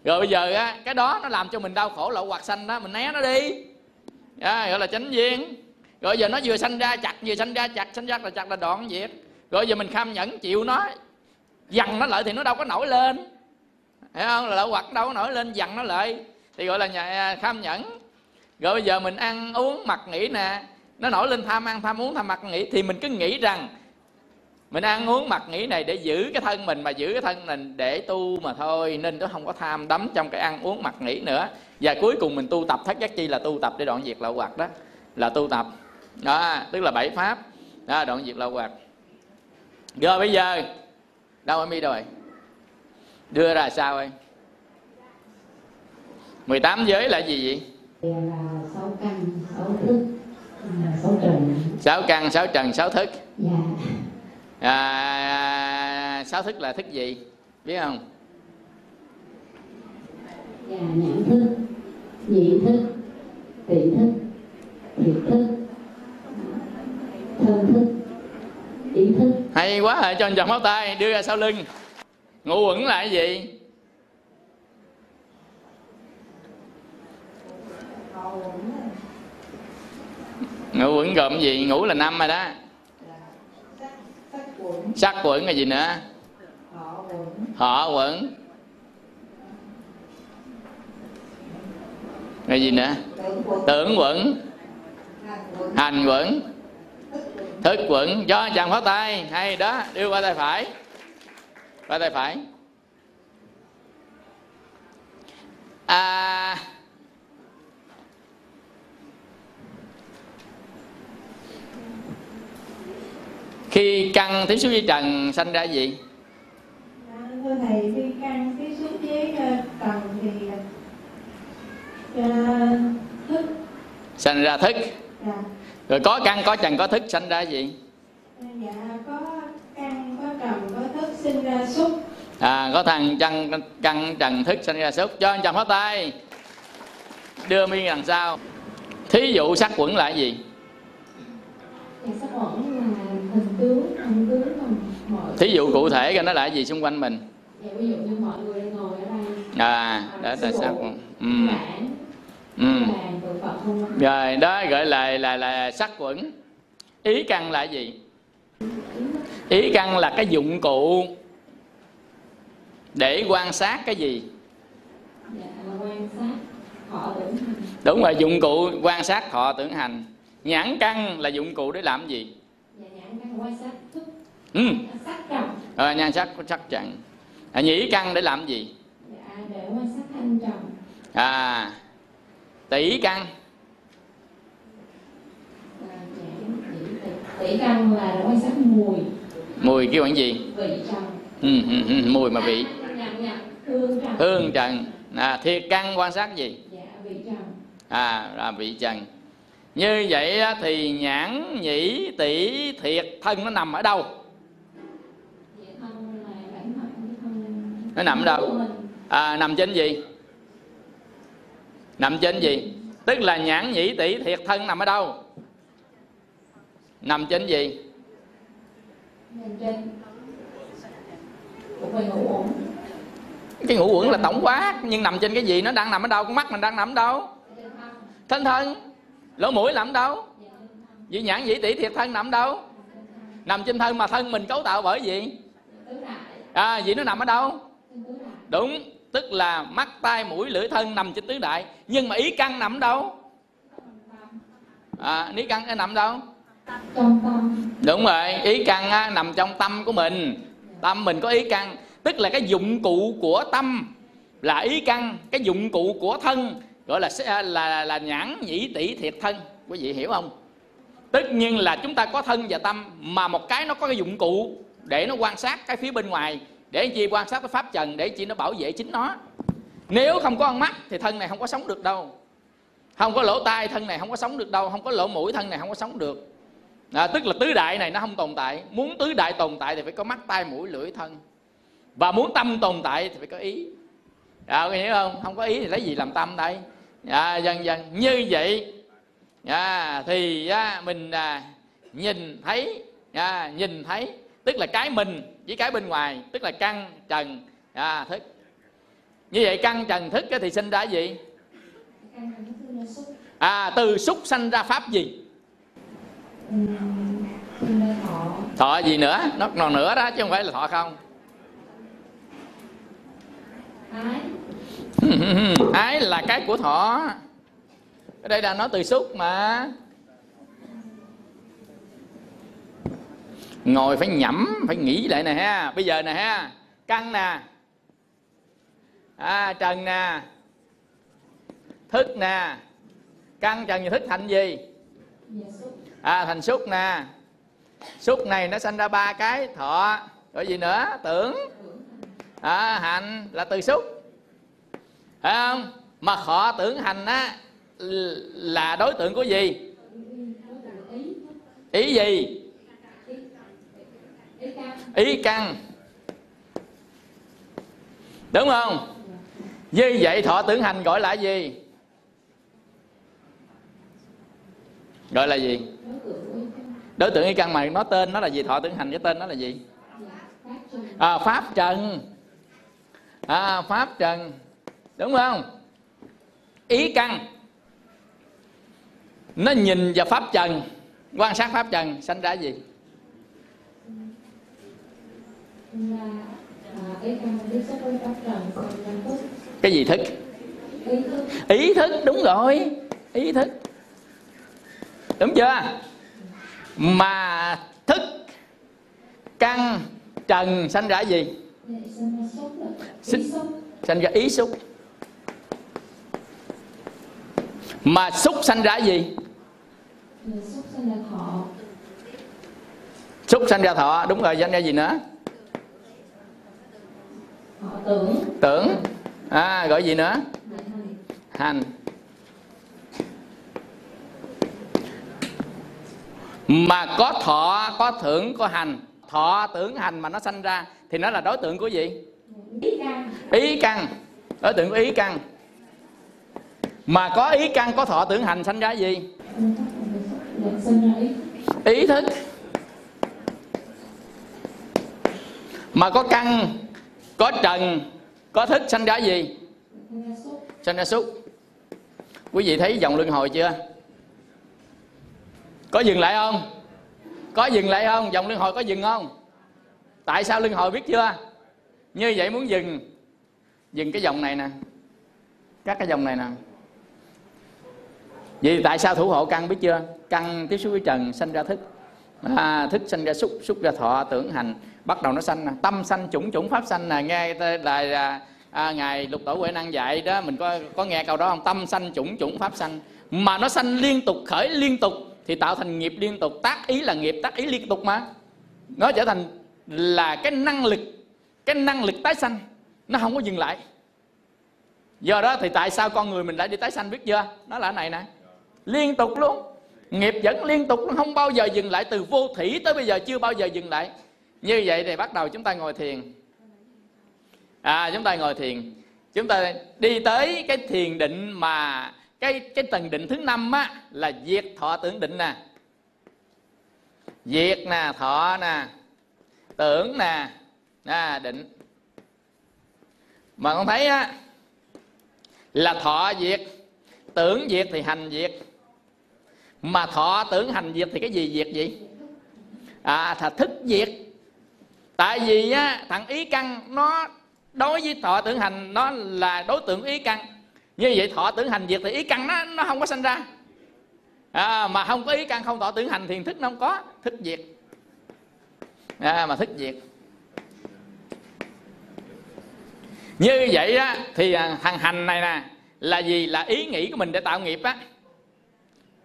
Speaker 1: rồi bây giờ á cái đó nó làm cho mình đau khổ lậu hoặc sanh đó mình né nó đi. À, gọi là chánh duyên. Rồi giờ nó vừa sanh ra chặt vừa sanh ra chặt sanh ra là chặt là đoạn việc rồi giờ mình kham nhẫn chịu nó dằn nó lại thì nó đâu có nổi lên. Hiểu không? Là lậu hoặc đâu có nổi lên dằn nó lại. Thì gọi là nhà à, kham nhẫn. Rồi bây giờ mình ăn uống mặc nghĩ nè. Nó nổi lên tham ăn tham uống tham mặc nghĩ thì mình cứ nghĩ rằng mình ăn uống mặc nghĩ này để giữ cái thân mình mà giữ cái thân mình để tu mà thôi nên nó không có tham đắm trong cái ăn uống mặc nghĩ nữa. Và cuối cùng mình tu tập thất giác chi là tu tập để đoạn diệt lậu hoặc đó là tu tập. Đó tức là bảy pháp. Đó đoạn diệt lậu hoặc. Rồi bây giờ đâu ở mi rồi? Đưa ra sao ơi 18 giới là gì vậy?
Speaker 2: Sáu căn sáu thức sáu trần.
Speaker 1: Sáu căn sáu trần sáu thức.
Speaker 2: Dạ
Speaker 1: à, sáu thức là thức gì? Biết không?
Speaker 2: Dạ nhãn thức nhị thức tỷ thức thiệt thức thân thức ý thức.
Speaker 1: Hay quá rồi cho anh chồng máu tay đưa ra sau lưng. Ngũ quẩn là cái gì? Ngũ quẩn gồm gì? Ngũ là năm rồi đó sắc quẩn là gì nữa? Họ quẩn. Là gì nữa? Tưởng quẩn. Hành quẩn. Thức quẩn. Cho chàng pháo tay. Hay đó. Đưa qua tay phải. Qua tay phải. À khi căn tiếp xúc với trần sanh ra gì?
Speaker 6: Thưa thầy khi căn tiếp xúc với trần thì thức
Speaker 1: sanh ra thức.
Speaker 6: Dạ
Speaker 1: rồi có căn, có trần, có thức sanh ra gì?
Speaker 6: Dạ có căn có trần có thức sinh ra xúc
Speaker 1: à có thằng căn căn, trần, thức sanh ra xúc. Cho anh chồng pháo tay. Đưa mi đằng sau thí dụ sắc quẩn là gì?
Speaker 2: Dạ sắc quẩn mọi
Speaker 1: thí dụ cụ thể coi nó là gì xung quanh mình.
Speaker 2: Dạ ví dụ như mọi người đang ngồi ở đây.
Speaker 1: À đó là sắc quẩn ừ. Ừ. rồi đó gọi là là là sắc quẩn. Ý căn là gì? Ý căn là cái dụng cụ để quan sát cái gì?
Speaker 2: Dạ
Speaker 1: đúng rồi dụng cụ quan sát thọ tưởng hành. Nhãn căn là dụng cụ để làm gì
Speaker 2: dạ nhãn căn quan sát thức
Speaker 1: ừ. rồi nhan sắc sắc trần à, nhĩ căn để làm gì?
Speaker 2: Dạ để quan sát thanh trần
Speaker 1: à tỷ căn.
Speaker 2: Là nhãn tỷ căn là quan sát mùi.
Speaker 1: Mùi kêu bằng gì?
Speaker 2: Vị trần.
Speaker 1: Ừ, ừ, ừ, mùi mà vị.
Speaker 2: Hương trần.
Speaker 1: À, thiệt căn quan sát gì?
Speaker 2: Dạ vị trần.
Speaker 1: À là vị trần như vậy thì nhãn nhĩ tỷ thiệt thân nó nằm ở đâu?
Speaker 2: Thân là bản
Speaker 1: nó nằm ở đâu? À, nằm trên gì? Nằm trên gì? Tức là nhãn nhĩ tỷ thiệt thân nằm ở đâu? Nằm trên gì?
Speaker 2: Trên ngủ ổn
Speaker 1: cái ngũ quẩn là tổng quát nhưng nằm trên cái gì? Nó đang nằm ở đâu? Con mắt mình đang nằm ở đâu?
Speaker 2: Thân.
Speaker 1: Thân thân lỗ mũi nằm đâu vị nhãn nhĩ tỷ thiệt thân nằm đâu nằm trên thân mà thân mình cấu tạo bởi gì?
Speaker 2: Tứ đại
Speaker 1: à vậy nó nằm ở đâu? Đúng tức là mắt tai mũi lưỡi thân nằm trên tứ đại. Nhưng mà ý căn nằm đâu? À ý căn nó nằm đâu?
Speaker 2: Trong tâm
Speaker 1: đúng rồi ý căn á, nằm trong tâm của mình. Tâm mình có ý căn. Tức là cái dụng cụ của tâm là ý căn cái dụng cụ của thân gọi là à, là là, nhãn nhĩ tỷ thiệt thân. Quý vị hiểu không? Tất nhiên là chúng ta có thân và tâm mà một cái nó có cái dụng cụ để nó quan sát cái phía bên ngoài để chi quan sát cái pháp trần để chi nó bảo vệ chính nó. Nếu không có con mắt thì thân này không có sống được đâu. Không có lỗ tai thân này không có sống được đâu. Không có lỗ mũi thân này không có sống được. À, tức là tứ đại này nó không tồn tại. Muốn tứ đại tồn tại thì phải có mắt tai mũi lưỡi thân. Và muốn tâm tồn tại thì phải có ý. À, có hiểu không? Không có ý thì lấy gì làm tâm đây? À, dần dần như vậy. À, thì à, mình à, nhìn thấy à, nhìn thấy tức là cái mình với cái bên ngoài tức là căn trần. À, thức. Như vậy căn trần thức thì sinh ra gì? À từ xúc sanh ra pháp gì?
Speaker 8: Thọ
Speaker 1: gì nữa? Nó còn nữa đó chứ không phải là thọ không.
Speaker 8: ái
Speaker 1: là cái của thọ. Ở đây là nói từ xúc mà. Ngồi phải nhẩm phải nghĩ lại nè ha. Bây giờ nè ha. Căng nè. À, trần nè. Thức nè. Căng trần và thức thành gì? À thành xúc nè. Xúc này nó sanh ra ba cái thọ. Rồi gì nữa? Tưởng. À, hạnh là từ xúc phải không? Mà họ tưởng hành á là đối tượng của gì?
Speaker 8: Ý
Speaker 1: gì?
Speaker 8: Ý căn.
Speaker 1: Đúng không? Như vậy thọ tưởng hành gọi là gì? Gọi là gì?
Speaker 8: Đối tượng ý căn
Speaker 1: mà nó tên nó là gì? Thọ tưởng hành cái tên nó là gì?
Speaker 8: Pháp trần
Speaker 1: à, pháp trần. À, pháp trần đúng không? Ý căn. Nó nhìn vào pháp trần, quan sát pháp trần, sanh ra gì? Cái gì thức?
Speaker 8: Ý thức,
Speaker 1: đúng rồi. Ý thức. Đúng chưa? Mà thức, căn, trần, sanh ra gì?
Speaker 8: Sinh.
Speaker 1: Sanh ra ý xúc. Mà xúc sanh ra gì?
Speaker 8: Xúc sinh ra thọ
Speaker 1: xúc sanh ra thọ. Đúng rồi sanh ra gì nữa?
Speaker 8: Thọ tưởng.
Speaker 1: Tưởng. À gọi gì nữa?
Speaker 8: Hành.
Speaker 1: Mà có thọ có thưởng có hành. Thọ tưởng hành mà nó sanh ra thì nó là đối tượng của gì?
Speaker 8: Ý căn.
Speaker 1: Ý căn. Đối tượng của ý căn mà có ý căn có thọ tưởng hành sanh ra gì?
Speaker 8: Ý
Speaker 1: thức. Mà có căn, có trần, có thức sanh ra gì? Sanh ra xúc quý vị thấy dòng luân hồi chưa? Có dừng lại không? Có dừng lại không? Dòng luân hồi có dừng không? Tại sao luân hồi biết chưa? Như vậy muốn dừng. Dừng cái dòng này nè. Các cái dòng này nè vì tại sao thủ hộ căn biết chưa? Căn tiếp xúc với trần sanh ra thức. À, thức sanh ra xúc xúc ra thọ tưởng hành bắt đầu nó sanh nè. Tâm sanh chủng chủng pháp sanh nè. Nghe là, là à, ngài lục tổ huệ năng dạy đó mình có có nghe câu đó không? Tâm sanh chủng chủng pháp sanh. Mà nó sanh liên tục khởi liên tục thì tạo thành nghiệp liên tục. Tác ý là nghiệp tác ý liên tục mà. Nó trở thành là cái năng lực cái năng lực tái sanh. Nó không có dừng lại. Do đó thì tại sao con người mình lại đi tái sanh biết chưa? Nó là này nè liên tục luôn. Nghiệp vẫn liên tục luôn không bao giờ dừng lại. Từ vô thủy tới bây giờ chưa bao giờ dừng lại. Như vậy thì bắt đầu chúng ta ngồi thiền. À chúng ta ngồi thiền. Chúng ta đi tới cái thiền định mà cái cái tầng định thứ năm á là diệt thọ tưởng định nè. Diệt nè thọ nè. Tưởng nè. À, định. Mà con thấy á là thọ diệt tưởng diệt thì hành diệt mà thọ tưởng hành diệt thì cái gì diệt gì à thà thức diệt tại vì á thằng ý căn nó đối với thọ tưởng hành nó là đối tượng ý căn như vậy thọ tưởng hành diệt thì ý căn nó nó không có sanh ra. À, mà không có ý căn không thọ tưởng hành thì thức nó không có thức diệt à, mà thức diệt như vậy á thì à, thằng hành này nè là gì? Là ý nghĩ của mình để tạo nghiệp á.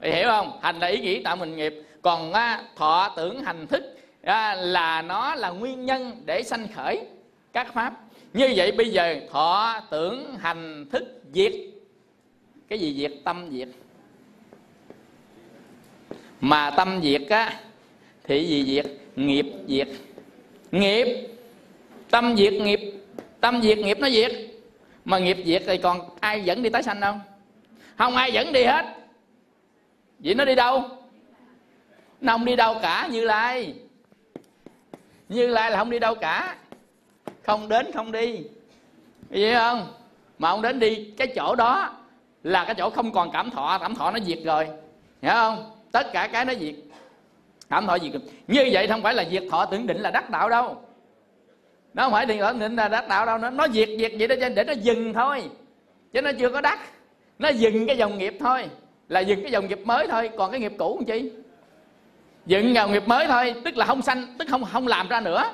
Speaker 1: Mày hiểu không? Hành là ý nghĩ tạo mình nghiệp. Còn á, thọ tưởng hành thức á, à, là nó là nguyên nhân để sanh khởi các pháp. Như vậy bây giờ thọ tưởng hành thức diệt. Cái gì diệt? Tâm diệt. Mà tâm diệt á thì gì diệt? Nghiệp diệt. Nghiệp. Tâm diệt nghiệp. Tâm diệt nghiệp nó diệt. Mà nghiệp diệt thì còn ai dẫn đi tái sanh đâu? Không ai dẫn đi hết vậy nó đi đâu? Nó không đi đâu cả, như lai. Như lai là không đi đâu cả. Không đến, không đi. Vậy không? Mà ông đến đi cái chỗ đó là cái chỗ không còn cảm thọ. Cảm thọ nó diệt rồi. Hiểu không? Tất cả cái nó diệt. Cảm thọ diệt. Như vậy không phải là diệt thọ, tưởng định là đắc đạo đâu. Nó không phải thì tưởng định là đắc đạo đâu. Nó nó diệt diệt vậy đó để nó dừng thôi. Chứ nó chưa có đắc. Nó dừng cái dòng nghiệp thôi là dừng cái dòng nghiệp mới thôi, còn cái nghiệp cũ làm chi? Dựng dòng nghiệp mới thôi, tức là không sanh, tức không không làm ra nữa.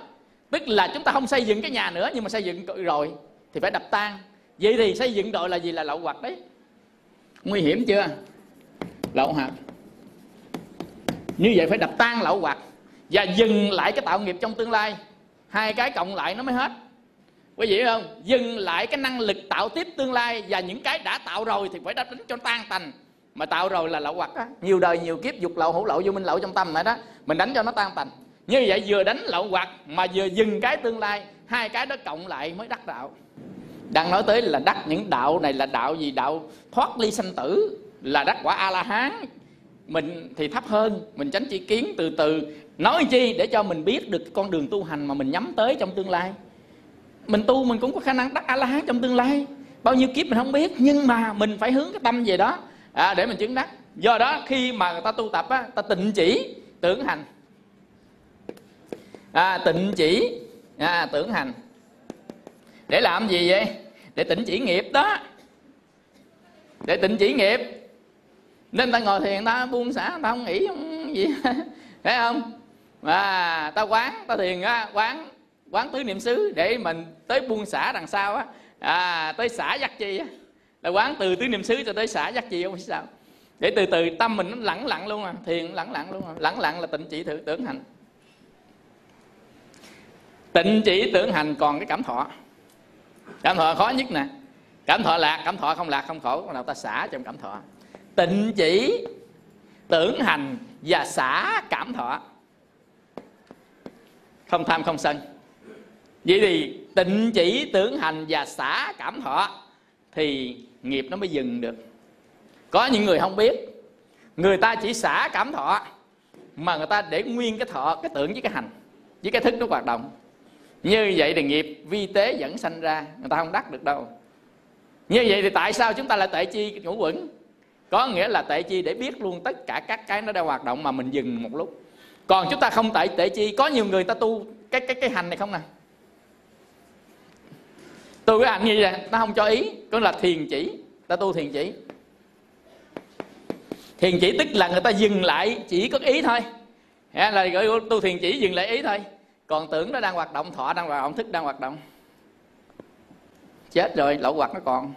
Speaker 1: Tức là chúng ta không xây dựng cái nhà nữa, nhưng mà xây dựng rồi, thì phải đập tan. Vậy thì xây dựng rồi là gì? Là lậu hoặc đấy. Nguy hiểm chưa? Lậu hoặc. Như vậy phải đập tan lậu hoặc và dừng lại cái tạo nghiệp trong tương lai. Hai cái cộng lại nó mới hết. Quý vị không? Dừng lại cái năng lực tạo tiếp tương lai và những cái đã tạo rồi thì phải đánh cho tan tành mà tạo rồi là lậu hoặc. Á nhiều đời nhiều kiếp dục lậu hữu lậu vô minh lậu trong tâm này đó. Mình đánh cho nó tan tành. Như vậy vừa đánh lậu hoặc mà vừa dừng cái tương lai hai cái đó cộng lại mới đắc đạo. Đang nói tới là đắc những đạo này là đạo gì? Đạo thoát ly sanh tử là đắc quả a la hán mình thì thấp hơn mình tránh chi kiến từ từ. Nói chi để cho mình biết được con đường tu hành mà mình nhắm tới trong tương lai. Mình tu mình cũng có khả năng đắc a la hán trong tương lai. Bao nhiêu kiếp mình không biết nhưng mà mình phải hướng cái tâm về đó à, để mình chứng đắc. Do đó khi mà người ta tu tập á ta tịnh chỉ tưởng hành. À, tịnh chỉ à, tưởng hành. Để làm gì vậy? Để tịnh chỉ nghiệp đó. Để tịnh chỉ nghiệp. Nên ta ngồi thiền ta buông xả ta không nghĩ không gì. Thấy không? Và ta quán ta thiền á quán quán tứ niệm xứ để mình tới buông xả đằng sau á. À, tới xả dắt chi á là quán từ tứ niệm xứ cho tới xả giác chi, không biết sao. Để từ từ tâm mình nó lẳng lặng luôn à thiền lẳng lặng luôn à. Lẳng lặng là tịnh chỉ thử, tưởng hành. Tịnh chỉ tưởng hành còn cái cảm thọ. Cảm thọ khó nhất nè. Cảm thọ lạc, cảm thọ không lạc, không khổ nào ta xả trong cảm thọ. Tịnh chỉ tưởng hành và xả cảm thọ. Không tham, không sân. Vậy thì tịnh chỉ tưởng hành và xả cảm thọ thì nghiệp nó mới dừng được. Có những người không biết. Người ta chỉ xả cảm thọ, mà người ta để nguyên cái thọ, cái tưởng với cái hành, với cái thức nó hoạt động. Như vậy thì nghiệp vi tế vẫn sanh ra, người ta không đắc được đâu. Như vậy thì tại sao chúng ta lại tệ chi ngũ quẩn? Có nghĩa là tệ chi để biết luôn tất cả các cái nó đang hoạt động mà mình dừng một lúc. Còn chúng ta không tệ tệ chi, có nhiều người ta tu, cái cái cái hành này không nè tôi cái hành như vậy, ta không cho ý. Có là thiền chỉ, ta tu thiền chỉ. Thiền chỉ tức là người ta dừng lại, chỉ có ý thôi. Là gọi tu thiền chỉ, dừng lại ý thôi. Còn tưởng nó đang hoạt động, thọ đang hoạt động, thức đang hoạt động. Chết rồi lậu hoặc nó còn.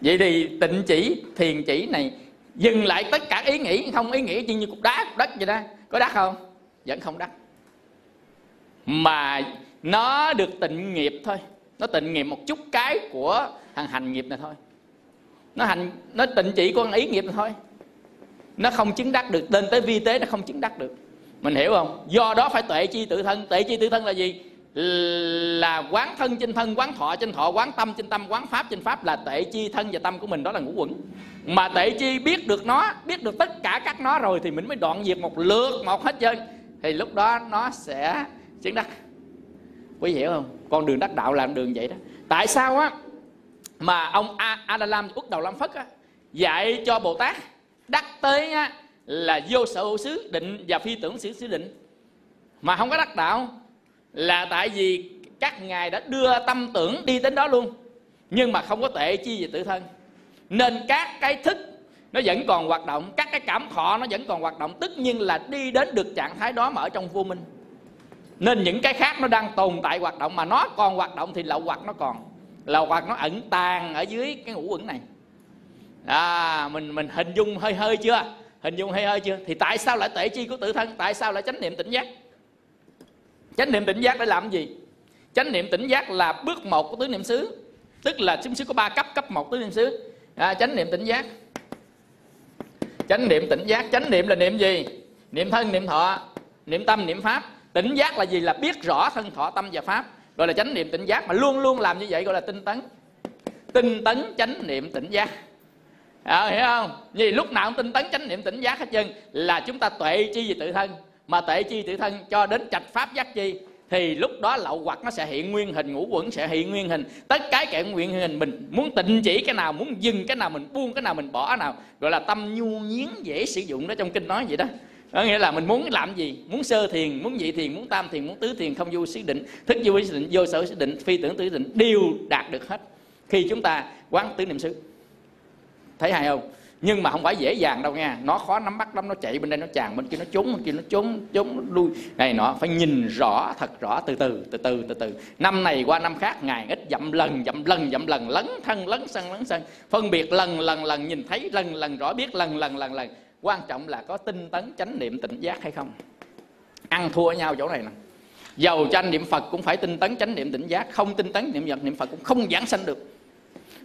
Speaker 1: Vậy thì tịnh chỉ, thiền chỉ này, dừng lại tất cả ý nghĩ. Không ý nghĩ chỉ như cục đá, cục đất vậy đó. Có đắt không? Vẫn không đắt mà nó được tịnh nghiệp thôi nó tịnh nghiệp một chút cái của thằng hành nghiệp này thôi. Nó hành, nó tịnh chỉ con ý nghiệp này thôi. Nó không chứng đắc được, tên tới vi tế nó không chứng đắc được. Mình hiểu không? Do đó phải tuệ chi tự thân. Tuệ chi tự thân là gì? Là quán thân trên thân, quán thọ trên thọ, quán tâm trên tâm, quán pháp trên pháp là tệ chi thân và tâm của mình. Đó là ngũ quẩn. Mà tệ chi biết được nó, biết được tất cả các nó rồi thì mình mới đoạn diệt một lượt một hết trơn. Thì lúc đó nó sẽ chứng đắc. Quý hiểu không? Con đường đắc đạo làm đường vậy đó. Tại sao á mà ông a Adalam lam úc đầu lam phất á dạy cho bồ tát đắc tới á là vô sở hữu xứ định và phi tưởng xứ xứ định? Mà không có đắc đạo là tại vì các ngài đã đưa tâm tưởng đi đến đó luôn, nhưng mà không có tệ chi về tự thân. Nên các cái thức nó vẫn còn hoạt động, các cái cảm thọ nó vẫn còn hoạt động, tất nhiên là đi đến được trạng thái đó mà ở trong vô minh nên những cái khác nó đang tồn tại hoạt động mà nó còn hoạt động thì lậu hoặc nó còn. Lậu hoặc nó ẩn tàng ở dưới cái ngũ quẩn này. À mình mình hình dung hơi hơi chưa? Hình dung hơi hơi chưa? Thì tại sao lại tệ chi của tự thân? Tại sao lại chánh niệm tỉnh giác? Chánh niệm tỉnh giác để làm gì? Chánh niệm tỉnh giác là bước một của tứ niệm xứ. Tức là chúng xứ có ba cấp cấp một tứ niệm xứ. À, chánh niệm tỉnh giác. Chánh niệm tỉnh giác. Chánh niệm là niệm gì? Niệm thân niệm thọ niệm tâm niệm pháp tỉnh giác là gì? Là biết rõ thân thọ tâm và pháp. Gọi là chánh niệm tỉnh giác mà luôn luôn làm như vậy gọi là tinh tấn. Tinh tấn chánh niệm tỉnh giác. À, hiểu không? Vì lúc nào cũng tinh tấn chánh niệm tỉnh giác hết trơn. Là chúng ta tuệ chi về tự thân. Mà tuệ chi tự thân cho đến trạch pháp giác chi thì lúc đó lậu hoặc nó sẽ hiện nguyên hình ngũ quẩn sẽ hiện nguyên hình. Tất cái kẻ nguyện hình mình muốn tịnh chỉ cái nào muốn dừng cái nào mình buông cái nào mình bỏ cái nào. Gọi là tâm nhu nhiến dễ sử dụng đó trong kinh nói vậy đó có nghĩa là mình muốn làm gì? Muốn sơ thiền, muốn nhị thiền, muốn tam thiền, muốn tứ thiền không vô xứ định. Thức vô xứ định, vô sở xứ định, phi tưởng tứ định, đều đạt được hết. Khi chúng ta quán tứ niệm xứ. Thấy hay không? Nhưng mà không phải dễ dàng đâu nha. Nó khó nắm bắt lắm, nó chạy bên đây, nó tràn bên kia, nó trốn bên kia, nó trốn trốn lui. Này nọ, phải nhìn rõ, thật rõ, từ từ từ từ từ từ. Năm này qua năm khác, ngày ít dậm lần dậm lần dậm lần, lấn thân, lấn sân lấn sân. Phân biệt lần lần lần, nhìn thấy, lần lần, rõ biết, lần lần lần lần quan trọng là có tinh tấn chánh niệm tỉnh giác hay không. Ăn thua nhau chỗ này nè. Giàu tranh niệm phật cũng phải tinh tấn chánh niệm tỉnh giác. Không tinh tấn niệm phật niệm phật cũng không giảng sanh được.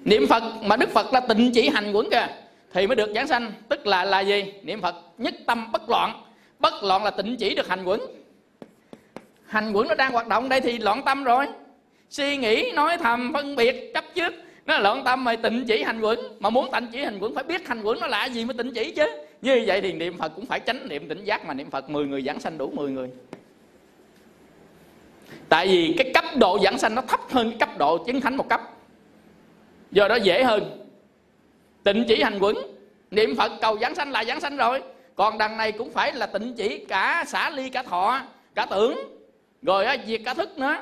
Speaker 1: Niệm phật mà đức phật là tịnh chỉ hành quẩn kìa, thì mới được giảng sanh. Tức là là gì? Niệm phật nhất tâm bất loạn. Bất loạn là tịnh chỉ được hành quẩn. Hành quẩn nó đang hoạt động đây thì loạn tâm rồi. Suy nghĩ, nói thầm, phân biệt, chấp trước. Nó là loạn tâm mà tịnh chỉ hành quẩn. Mà muốn tịnh chỉ hành quẩn phải biết hành quẩn nó là gì mới tịnh chỉ chứ? Như vậy thì niệm phật cũng phải tránh niệm tỉnh giác mà niệm phật. 10 người giảng sanh đủ 10 người. Tại vì cái cấp độ giảng sanh nó thấp hơn cái cấp độ chứng thánh một cấp. Do đó dễ hơn. Tịnh chỉ hành quẩn niệm phật cầu giảng sanh là giảng sanh rồi. Còn đằng này cũng phải là tịnh chỉ cả xả ly cả thọ cả tưởng. Rồi á, diệt cả thức nữa.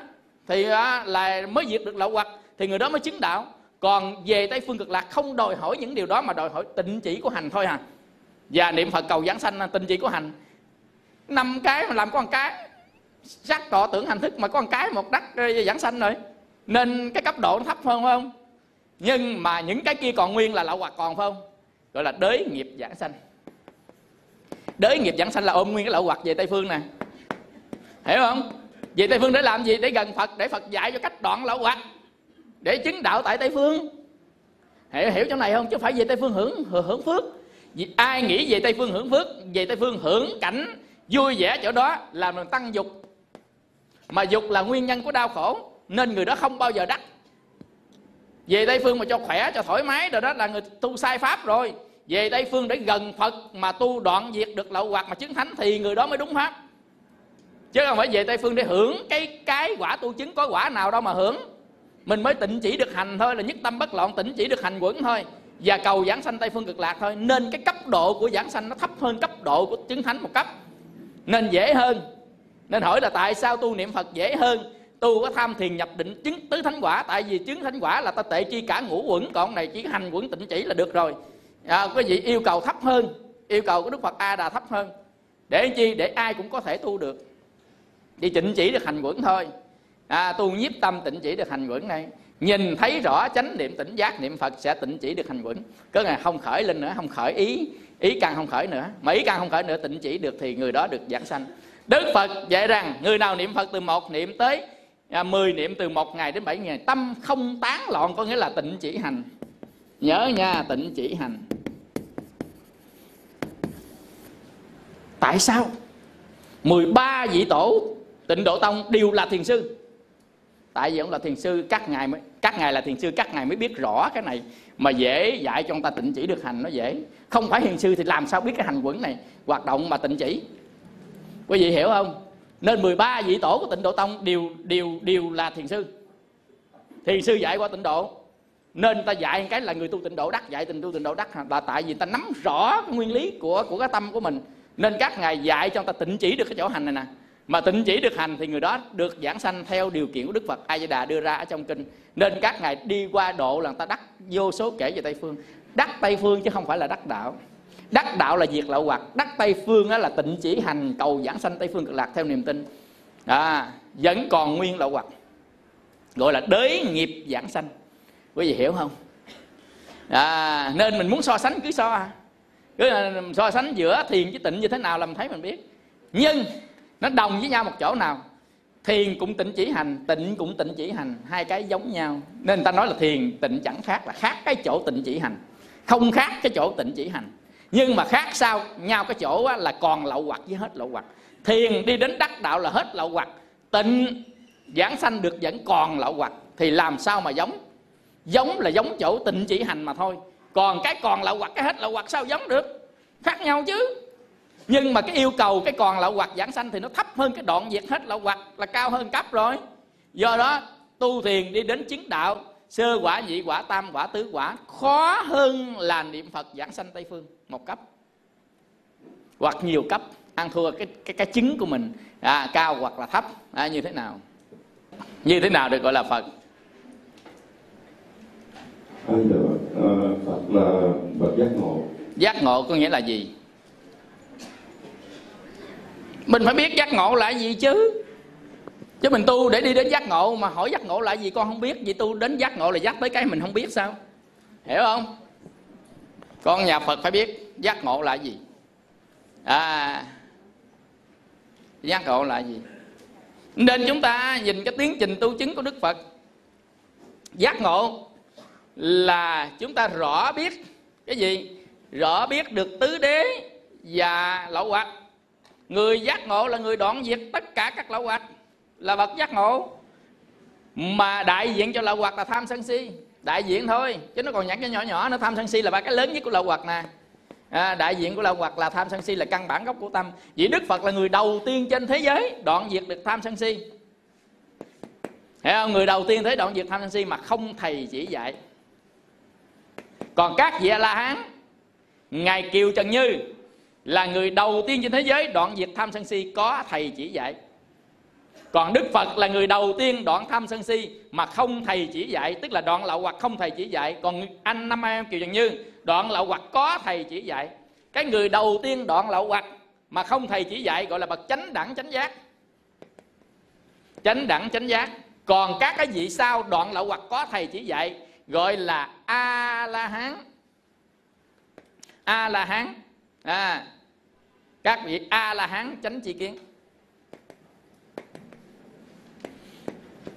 Speaker 1: Thì á, là mới diệt được lậu hoặc. Thì người đó mới chứng đạo. Còn về tây phương cực lạc không đòi hỏi những điều đó mà đòi hỏi tịnh chỉ của hành thôi à và niệm phật cầu giảng sanh tình chỉ của hành. Năm cái mà làm có một cái, sắc tọ tưởng hành thức mà có một cái một đắc ờ, giảng sanh rồi. Nên cái cấp độ nó thấp hơn, phải không? Nhưng mà những cái kia còn nguyên là lậu hoặc còn, phải không? Gọi là đới nghiệp giảng sanh. Đới nghiệp giảng sanh là ôm nguyên cái lậu hoặc về tây phương nè. Hiểu không? Về tây phương để làm gì? Để gần phật, để phật dạy cho cách đoạn lậu hoặc để chứng đạo tại tây phương. Hiểu hiểu chỗ này không? Chứ phải về tây phương hưởng hưởng phước vì ai nghĩ về tây phương hưởng phước, về tây phương hưởng cảnh vui vẻ chỗ đó làm mình tăng dục. Mà dục là nguyên nhân của đau khổ, nên người đó không bao giờ đắc. Về tây phương mà cho khỏe, cho thoải mái rồi đó là người tu sai pháp rồi. Về tây phương để gần phật mà tu đoạn diệt được lậu hoặc mà chứng thánh thì người đó mới đúng pháp chứ không phải về tây phương để hưởng cái cái quả tu chứng, có quả nào đâu mà hưởng. Mình mới tịnh chỉ được hành thôi, là nhất tâm bất loạn, tịnh chỉ được hành quẩn thôi và cầu giảng sanh tây phương cực lạc thôi. Nên cái cấp độ của giảng sanh nó thấp hơn cấp độ của chứng thánh một cấp. Nên dễ hơn. Nên hỏi là tại sao tu niệm phật dễ hơn? Tu có tham thiền nhập định chứng tứ thánh quả. Tại vì chứng thánh quả là ta tệ chi cả ngũ quẩn. Còn này chỉ hành quẩn tịnh chỉ là được rồi. À, quý vị yêu cầu thấp hơn. Yêu cầu của đức phật a đà thấp hơn. Để chi? Để ai cũng có thể tu được. Đi tịnh chỉ được hành quẩn thôi. À, tu nhiếp tâm tịnh chỉ được hành quẩn này nhìn thấy rõ chánh niệm tỉnh giác niệm phật sẽ tịnh chỉ được hành quẩn có ngày không khởi lên nữa không khởi ý ý căn không khởi nữa. Mà ý căn không khởi nữa tịnh chỉ được thì người đó được giảng sanh. Đức phật dạy rằng người nào niệm phật từ một niệm tới à, 10 niệm từ một ngày đến bảy ngày tâm không tán loạn có nghĩa là tịnh chỉ hành. Nhớ nha tịnh chỉ hành. Tại sao? 13 vị tổ tịnh độ tông đều là thiền sư tại vì ông là thiền sư, các ngài mới, các ngài là thiền sư, các ngài mới biết rõ cái này. Mà dễ dạy cho ông ta tịnh chỉ được hành nó dễ. Không phải thiền sư thì làm sao biết cái hành quẩn này, hoạt động mà tịnh chỉ. Quý vị hiểu không? Nên 13 vị tổ của tịnh độ tông đều đều đều là thiền sư. Thiền sư dạy qua tịnh độ. Nên ta dạy cái là người tu tịnh độ đắc, dạy tình tu tịnh độ đắc. Là tại vì ta nắm rõ cái nguyên lý của của cái tâm của mình. Nên các ngài dạy cho ta tịnh chỉ được cái chỗ hành này nè mà tịnh chỉ được hành thì người đó được giảng sanh theo điều kiện của Đức Phật. A Di Đà đưa ra ở trong kinh. Nên các ngài đi qua độ là người ta đắc vô số kể về Tây phương. Đắc Tây phương chứ không phải là đắc đạo. Đắc đạo là diệt lậu hoặc. Đắc Tây phương đó là tịnh chỉ hành cầu giảng sanh Tây phương cực lạc theo niềm tin. À, vẫn còn nguyên lậu hoặc. Gọi là đới nghiệp giảng sanh. Quý vị hiểu không? À, nên mình muốn so sánh cứ so à. cứ à, so sánh giữa thiền với tịnh như thế nào là mình thấy mình biết. Nhưng nó đồng với nhau một chỗ nào, thiền cũng tịnh chỉ hành, tịnh cũng tịnh chỉ hành, hai cái giống nhau. Nên người ta nói là thiền tịnh chẳng khác, là khác cái chỗ tịnh chỉ hành. Không khác cái chỗ tịnh chỉ hành. Nhưng mà khác sao? Nhau cái chỗ là còn lậu hoặc với hết lậu hoặc. Thiền đi đến đắc đạo là hết lậu hoặc. Tịnh, giảng sanh được vẫn còn lậu hoặc. Thì làm sao mà giống? Giống là giống chỗ tịnh chỉ hành mà thôi. Còn cái còn lậu hoặc, cái hết lậu hoặc sao giống được? Khác nhau chứ nhưng mà cái yêu cầu cái còn lậu hoặc giảng sanh thì nó thấp hơn cái đoạn diệt hết lậu hoặc là cao hơn cấp rồi. Do đó tu thiền đi đến chứng đạo sơ quả nhị quả tam quả tứ quả khó hơn là niệm phật giảng sanh tây phương một cấp. Hoặc nhiều cấp ăn thua cái cái cái chứng của mình à, cao hoặc là thấp à, như thế nào? Như thế nào được gọi là phật?
Speaker 9: Uh, phật là bậc giác ngộ.
Speaker 1: Giác ngộ có nghĩa là gì mình phải biết giác ngộ là gì chứ. Chứ mình tu để đi đến giác ngộ mà hỏi giác ngộ là gì con không biết. Vậy tu đến giác ngộ là giác tới cái mình không biết sao? Hiểu không? Con nhà phật phải biết giác ngộ là gì. À giác ngộ là gì? Nên chúng ta nhìn cái tiến trình tu chứng của đức phật. Giác ngộ là chúng ta rõ biết cái gì? Rõ biết được tứ đế và lậu hoặc người giác ngộ là người đoạn diệt tất cả các lậu hoặc là bậc giác ngộ. Mà đại diện cho lậu hoặc là tham sân si. Đại diện thôi chứ nó còn nhắc cái nhỏ nhỏ nó tham sân si là ba cái lớn nhất của lậu hoặc nè. À, đại diện của lậu hoặc là tham sân si là căn bản gốc của tâm. Vì đức phật là người đầu tiên trên thế giới đoạn diệt được tham sân si. Thấy không? Người đầu tiên thế đoạn diệt tham sân si mà không thầy chỉ dạy. Còn các vị A-la-hán Ngài Kiều Trần Như là người đầu tiên trên thế giới đoạn diệt tham sân si có thầy chỉ dạy còn Đức Phật là người đầu tiên đoạn tham sân si mà không thầy chỉ dạy, tức là đoạn lậu hoặc không thầy chỉ dạy. Còn anh năm em Kiều Trần Như đoạn lậu hoặc có thầy chỉ dạy. Cái người đầu tiên đoạn lậu hoặc mà không thầy chỉ dạy gọi là bậc chánh đẳng chánh giác. Chánh đẳng chánh giác. Còn các cái vị sau đoạn lậu hoặc có thầy chỉ dạy gọi là a la hán. A la hán. À, các vị a la hán chánh chi kiến.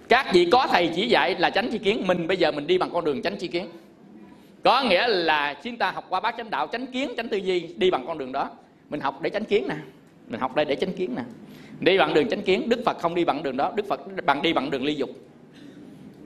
Speaker 1: các vị có thầy chỉ dạy là tránh chi kiến mình bây giờ mình đi bằng con đường tránh chi kiến. Có nghĩa là chúng ta học qua bát chánh đạo tránh kiến tránh tư duy đi bằng con đường đó. Mình học để tránh kiến nè. Mình học đây để tránh kiến nè. Đi bằng đường tránh kiến đức phật không đi bằng đường đó. Đức phật bằng đi bằng đường ly dục.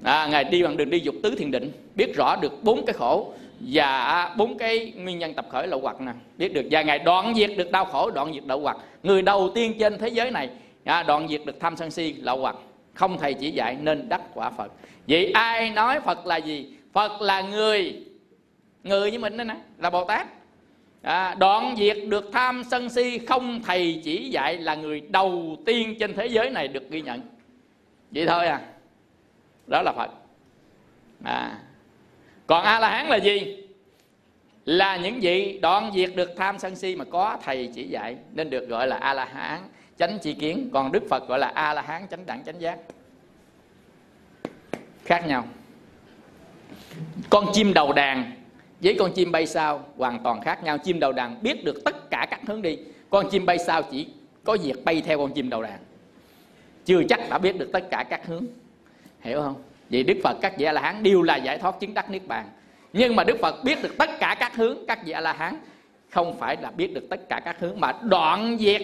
Speaker 1: À, ngài đi bằng đường ly dục tứ thiền định biết rõ được bốn cái khổ và bốn cái nguyên nhân tập khởi lậu hoặc nè. Biết được và ngài đoạn diệt được đau khổ đoạn diệt lậu hoặc. Người đầu tiên trên thế giới này à, đoạn diệt được tham sân si lậu hoặc. Không thầy chỉ dạy nên đắc quả phật. Vậy ai nói phật là gì? Phật là người người như mình đó nè là bồ tát. À, đoạn diệt được tham sân si không thầy chỉ dạy là người đầu tiên trên thế giới này được ghi nhận. Vậy thôi à. Đó là phật. À còn a la hán là gì? Là những vị đoạn diệt được tham sân si mà có thầy chỉ dạy, nên được gọi là a la hán chánh chi kiến, còn đức phật gọi là a la hán chánh đẳng chánh giác. Khác nhau. Con chim đầu đàn với con chim bay sao hoàn toàn khác nhau. Chim đầu đàn biết được tất cả các hướng đi. Con chim bay sao chỉ có việc bay theo con chim đầu đàn. Chưa chắc đã biết được tất cả các hướng. Hiểu không? Vậy đức phật các vị a la hán đều là giải thoát chứng đắc niết bàn. Nhưng mà đức phật biết được tất cả các hướng các vị a la hán không phải là biết được tất cả các hướng, mà đoạn diệt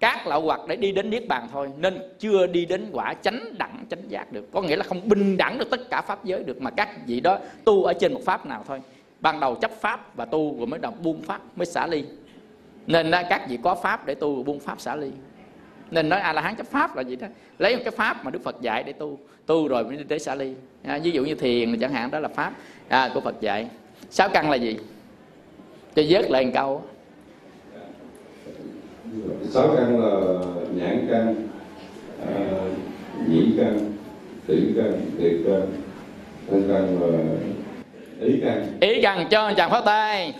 Speaker 1: các lậu hoặc để đi đến niết bàn thôi. Nên chưa đi đến quả chánh đẳng, chánh giác được. Có nghĩa là không bình đẳng được tất cả pháp giới được, mà các vị đó tu ở trên một pháp nào thôi. Ban đầu chấp pháp và tu rồi mới đầu buông pháp, mới xả ly. Nên là các vị có pháp để tu, buông pháp xả ly. Nên nói a la hán chấp pháp là gì đó. Lấy một cái pháp mà đức phật dạy để tu tu rồi mới đi tới xả ly. À, ví dụ như thiền chẳng hạn đó là pháp à, của phật dạy. Sáu căn là gì? Cho vớt lại một câu.
Speaker 9: Sáu căn là nhãn căn à, nhĩ căn tỷ căn thiệt căn. Thân căn và ý căn.
Speaker 1: Ý căn cho chàng phát tay.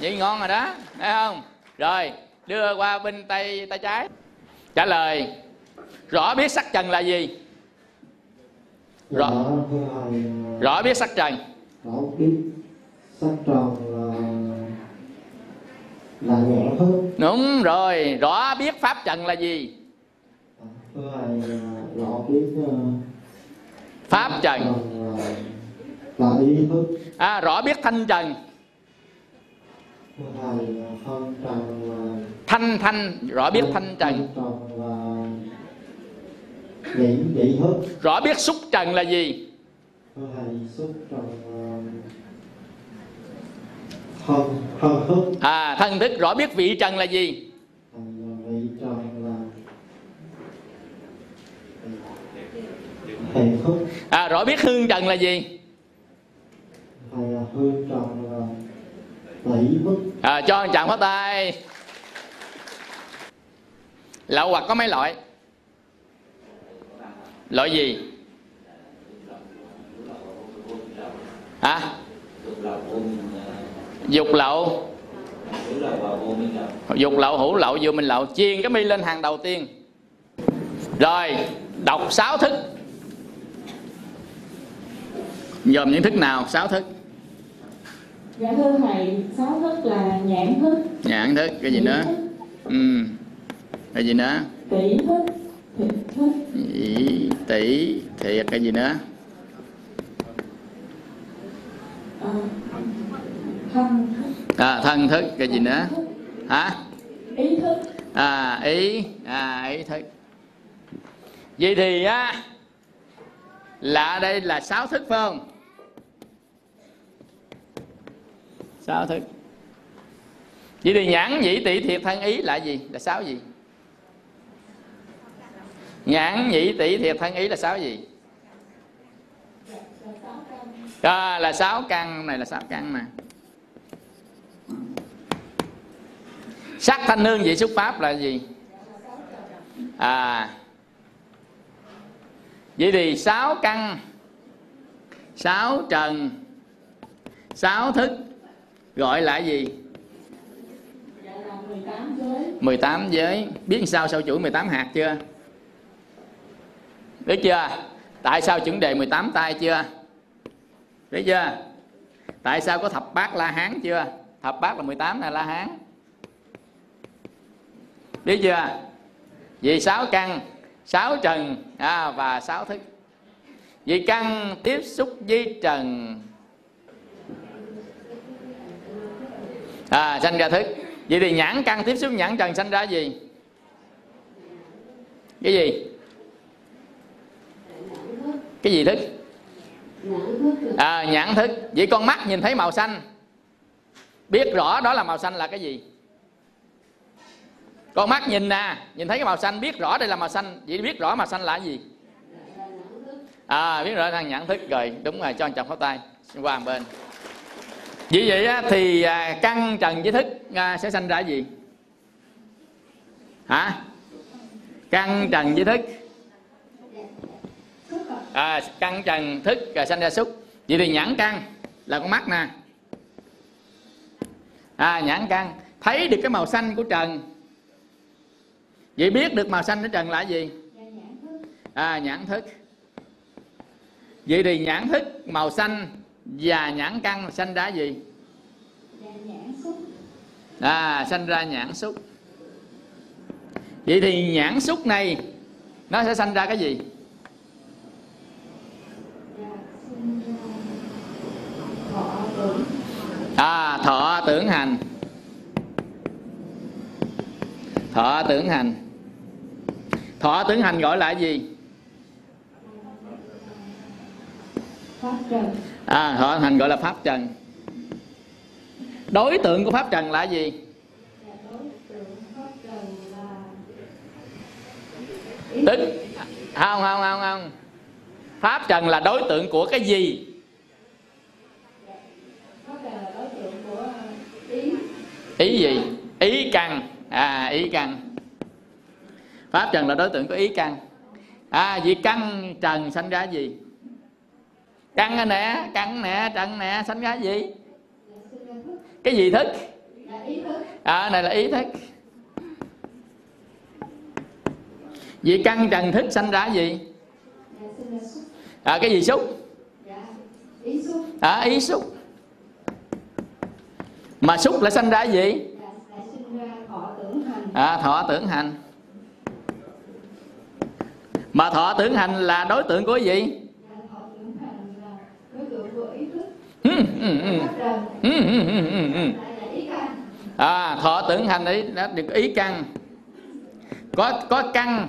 Speaker 1: Vậy ngon rồi đó thấy không? Rồi đưa qua bên tay tay trái. Trả lời rõ biết sắc trần là gì rõ. Rõ biết sắc trần
Speaker 7: rõ biết sắc trần là là nhẹ hơn.
Speaker 1: Đúng rồi rõ biết pháp trần là gì?
Speaker 7: Thầy rõ biết uh,
Speaker 1: pháp trần
Speaker 7: là, ý thức
Speaker 1: à, rõ biết thanh trần. Thanh thanh rõ biết thanh trần rõ biết xúc trần là gì?
Speaker 7: Thầy xúc trần thân thân thức
Speaker 1: à thân thức rõ biết vị trần là gì?
Speaker 7: Thầy vị trần là hệ thức
Speaker 1: à rõ biết hương trần là gì?
Speaker 7: Thầy là hương trần là tỷ thức
Speaker 1: à, cho chàng phát tay. Lậu hoặc có mấy loại loại gì? Hả? Dục lậu. Dục lậu hữu lậu vô minh lậu chiên cái mi lên hàng đầu tiên. Rồi đọc sáu thức. Dòm những thức nào? Sáu thức.
Speaker 2: Dạ thưa thầy sáu thức là nhãn thức.
Speaker 1: Nhãn thức cái gì nữa? Ừ. Cái gì nữa?
Speaker 2: Tỷ thức
Speaker 1: Ý, tỷ thiệt cái gì nữa?
Speaker 2: À, thân thức
Speaker 1: à, thân thức cái gì nữa? Hả?
Speaker 2: Ý thức
Speaker 1: à ý à ý thức. Vậy thì á là đây là sáu thức phải không? Sáu thức. Vậy thì nhãn nhĩ tỷ thiệt thân ý là gì? Là sáu gì? Nhãn nhĩ tỷ thiệt thân ý là sáu gì? À, là sáu căn này là sáu căn nè sắc thanh hương vị xúc pháp là gì? À. Vậy thì sáu căn sáu trần sáu thức gọi là gì?
Speaker 2: 18 giới
Speaker 1: 18 giới. Biết sao sao chuỗi 18 hạt chưa? Biết chưa? Tại sao chuẩn đề 18 tay chưa? Biết chưa? Tại sao có thập bát la hán chưa? Thập bát là 18 là la hán. Biết chưa? Vì sáu căn sáu trần à, và sáu thức. Vì căn tiếp xúc với trần. À sanh ra thức. Vậy thì nhãn căn tiếp xúc nhãn trần sanh ra gì? Cái gì? Cái gì thức?
Speaker 2: Nhãn thức
Speaker 1: à, nhãn thức. Vậy con mắt nhìn thấy màu xanh. Biết rõ đó là màu xanh là cái gì? Con mắt nhìn nè nhìn thấy cái màu xanh biết rõ đây là màu xanh. Vậy biết rõ màu xanh là cái gì? À biết rõ thằng nhãn thức rồi. Đúng rồi cho anh chồng pháo tay. Qua một bên. Vì vậy á, thì căng căn trần với thức à, sẽ sanh ra gì? Hả? Căn trần với thức à, căn trần thức à, sanh ra xúc vậy thì nhãn căn là con mắt nè. À nhãn căn thấy được cái màu xanh của trần. Vậy biết được màu xanh của trần là gì? À nhãn thức. Vậy thì nhãn thức màu xanh và nhãn căn sanh ra gì? À sanh ra nhãn xúc vậy thì nhãn xúc này nó sẽ sanh ra cái gì
Speaker 2: dạ sinh ra thọ tưởng
Speaker 1: à thọ tưởng hành. Thọ tưởng hành. Thọ tưởng hành gọi là gì?
Speaker 2: Pháp trần.
Speaker 1: À thọ hành gọi là pháp trần. Đối tượng của pháp trần là gì?
Speaker 2: Dạ
Speaker 1: tức không không không không. Pháp trần là đối tượng của cái gì
Speaker 2: pháp trần là đối tượng của ý
Speaker 1: ý gì? Ý căn. À ý căn. Pháp trần là đối tượng có ý căn. À vì căn, trần sanh ra gì? Căn nè căn nè, trần nè, sanh ra gì? Cái gì thức? À này là ý thức. Vì căn, trần, thức sanh ra gì? À cái gì xúc? À ý xúc mà xúc lại sanh ra gì? À thọ tưởng hành. Mà thọ tưởng hành là đối tượng của gì?
Speaker 2: Hmm, hmm, hmm.
Speaker 1: À thọ tưởng hành ấy đã được ý căn. Có có căn,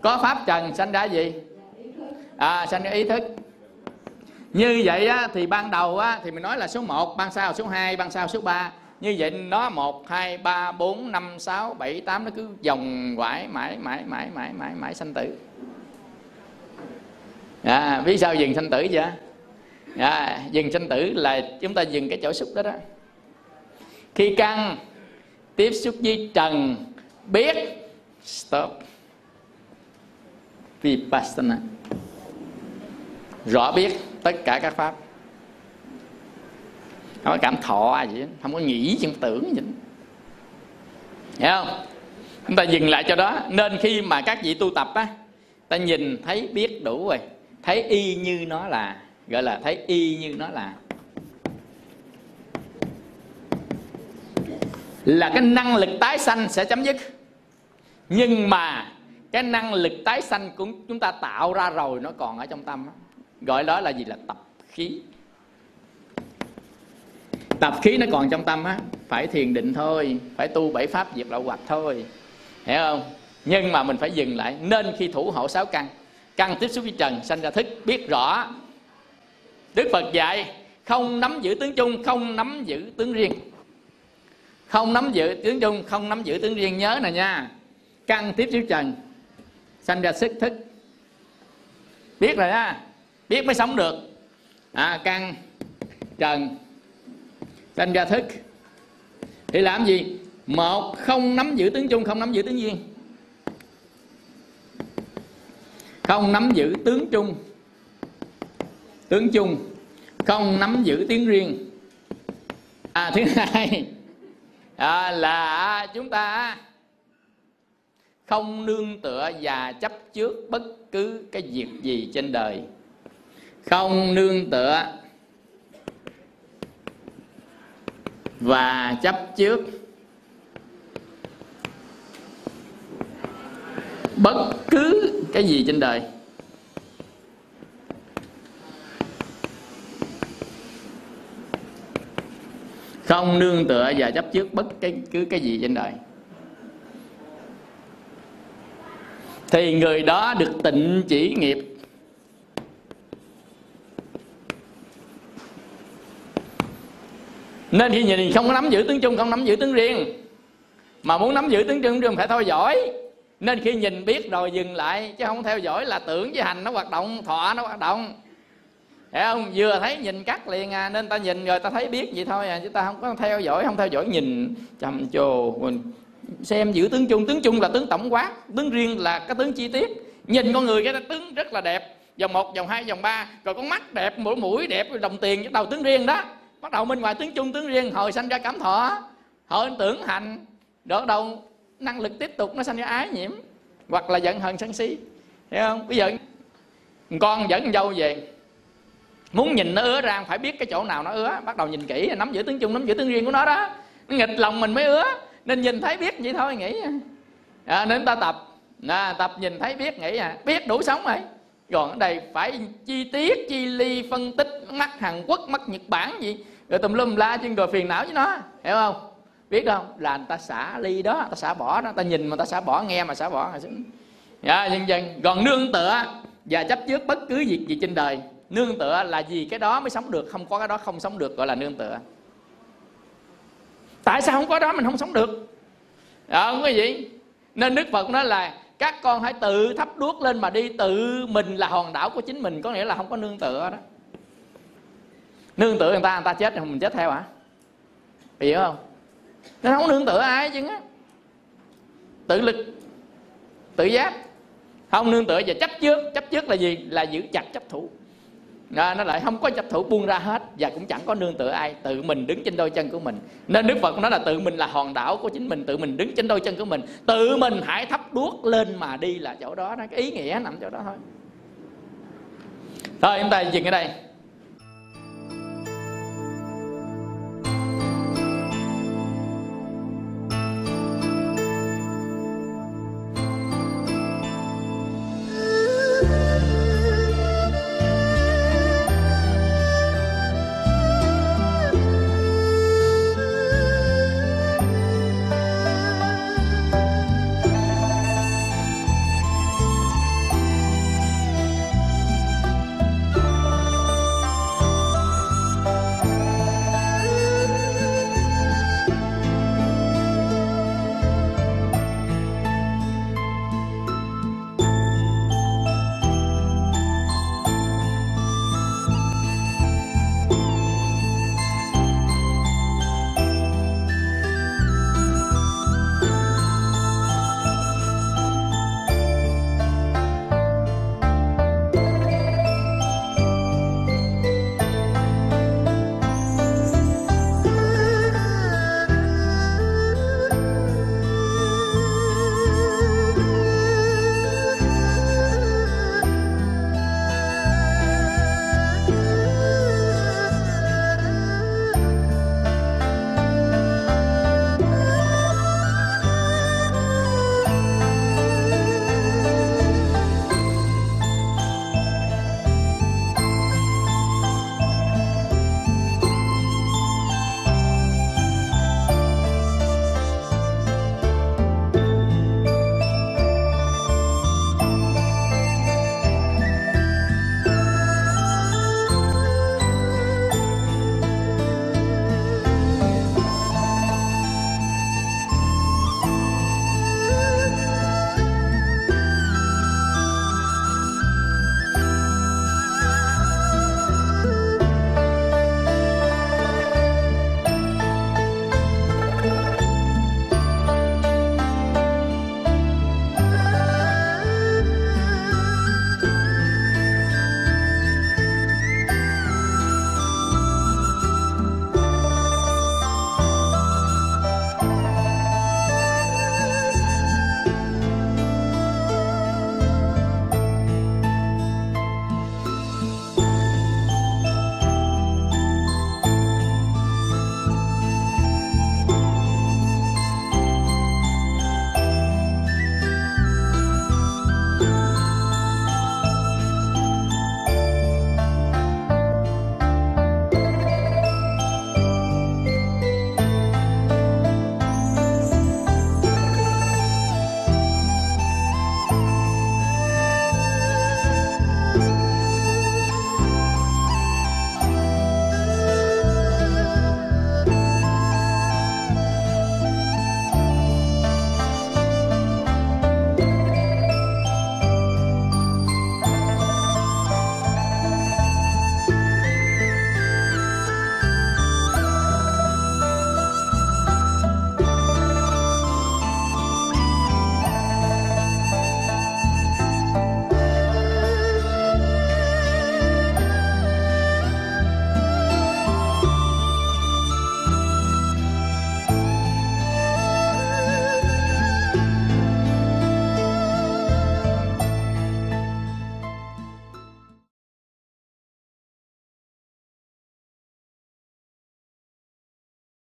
Speaker 1: có pháp trần sanh ra gì? À sanh ra ý thức như vậy á, thì ban đầu á, thì mình nói là số 1 ban sau số 2 ban sau số 3 như vậy nó 1 2 3 4 5 6 7 8 nó cứ vòng quải mãi mãi mãi mãi mãi mãi sanh tử. À, biết sao dừng sanh tử vậy à, dừng sanh tử là chúng ta dừng cái chỗ xúc đó đó. Khi căn tiếp xúc với trần biết stop. Vipassana. Rõ biết tất cả các pháp. Không có cảm thọ gì hết không có nghĩ chẳng tưởng gì. Hết. hiểu không? Chúng ta dừng lại cho đó. Nên khi mà các vị tu tập á, ta nhìn thấy biết đủ rồi. Thấy y như nó là, gọi là thấy y như nó là. Là cái năng lực tái sanh sẽ chấm dứt. Nhưng mà cái năng lực tái sanh của chúng ta tạo ra rồi, nó còn ở trong tâm đó gọi đó là gì? Là tập khí. Tập khí nó còn trong tâm á, phải thiền định thôi, phải tu bảy pháp diệt lậu hoặc thôi. Hiểu không? Nhưng mà mình phải dừng lại. Nên khi thủ hộ sáu căn căn tiếp xúc với trần, sanh ra thức, biết rõ. Đức phật dạy, không nắm giữ tướng chung, không nắm giữ tướng riêng. Không nắm giữ tướng chung, không nắm giữ tướng riêng. Nhớ nè nha. Căn tiếp xúc trần, sanh ra sức thức. Biết rồi á biết mới sống được. À, căn trần sanh ra thức. Thì làm gì? Một không nắm giữ tướng chung không nắm giữ tướng riêng không nắm giữ tướng chung tướng chung không nắm giữ tiếng riêng. À thứ hai. À, là chúng ta không nương tựa và chấp trước bất cứ cái việc gì trên đời không nương tựa và chấp trước bất cứ cái gì trên đời. Không nương tựa và chấp trước bất cái, cứ cái gì trên đời. Thì người đó được tịnh chỉ nghiệp. Nên khi nhìn không có nắm giữ tướng chung không nắm giữ tướng riêng. Mà muốn nắm giữ tướng chung riêng phải theo dõi. Nên khi nhìn biết rồi dừng lại chứ không theo dõi là tưởng với hành nó hoạt động thọ nó hoạt động. Hiểu không? Vừa thấy nhìn cắt liền à Nên ta nhìn rồi ta thấy biết vậy thôi à Chứ ta không có theo dõi Không theo dõi nhìn. Trầm trồ Xem giữ tướng chung Tướng chung là tướng tổng quát Tướng riêng là cái tướng chi tiết. Nhìn con người cái tướng rất là đẹp. Dòng 1, dòng 2, dòng 3 Rồi con mắt đẹp, mũi mũi đẹp, đồng tiền cái đầu tướng riêng đó. Bắt đầu bên ngoài tướng chung, tướng riêng Hồi sanh ra cảm thọ. Hồi tưởng hành Rồi đầu năng lực tiếp tục nó sanh ra ái nhiễm Hoặc là giận hờn sân si. Hiểu không? Bây giờ con dẫn dâu về. Muốn nhìn nó ứa ra phải biết cái chỗ nào nó ứa. Bắt đầu nhìn kỹ nắm giữ tướng chung nắm giữ tướng riêng của nó đó. Nó nghịch lòng mình mới ứa. Nên nhìn thấy biết vậy thôi nghĩ. À, nên ta tập. À, tập nhìn thấy biết nghĩ. À biết đủ sống rồi. Còn ở đây phải chi tiết chi ly phân tích mắt hàn quốc mắt nhật bản gì? Rồi tùm lum la chân rồi phiền não với nó hiểu không? Biết không? Là người ta xả ly đó ta xả bỏ đó ta nhìn mà ta xả bỏ nghe mà xả bỏ. Là dạ, dần dần. Còn nương tựa và chấp trước bất cứ việc gì trên đời nương tựa là gì cái đó mới sống được không có cái đó không sống được gọi là nương tựa. Tại sao không có đó mình không sống được? Đó không có gì. Nên đức phật nói là các con hãy tự thắp đuốc lên mà đi tự mình là hòn đảo của chính mình có nghĩa là không có nương tựa đó nương tựa người ta người ta chết thì mình chết theo hả? Hiểu không? Nó không nương tựa ai chứ á. Tự lực tự giác. Không nương tựa và chấp trước. Chấp trước là gì? Là giữ chặt chấp thủ. À, nó lại không có chấp thủ buông ra hết và cũng chẳng có nương tựa ai. Tự mình đứng trên đôi chân của mình. Nên đức phật nói là tự mình là hòn đảo của chính mình. Tự mình đứng trên đôi chân của mình. Tự mình hãy thắp đuốc lên mà đi là chỗ đó. Đó cái ý nghĩa nằm chỗ đó thôi. Thôi chúng ta dừng ở đây.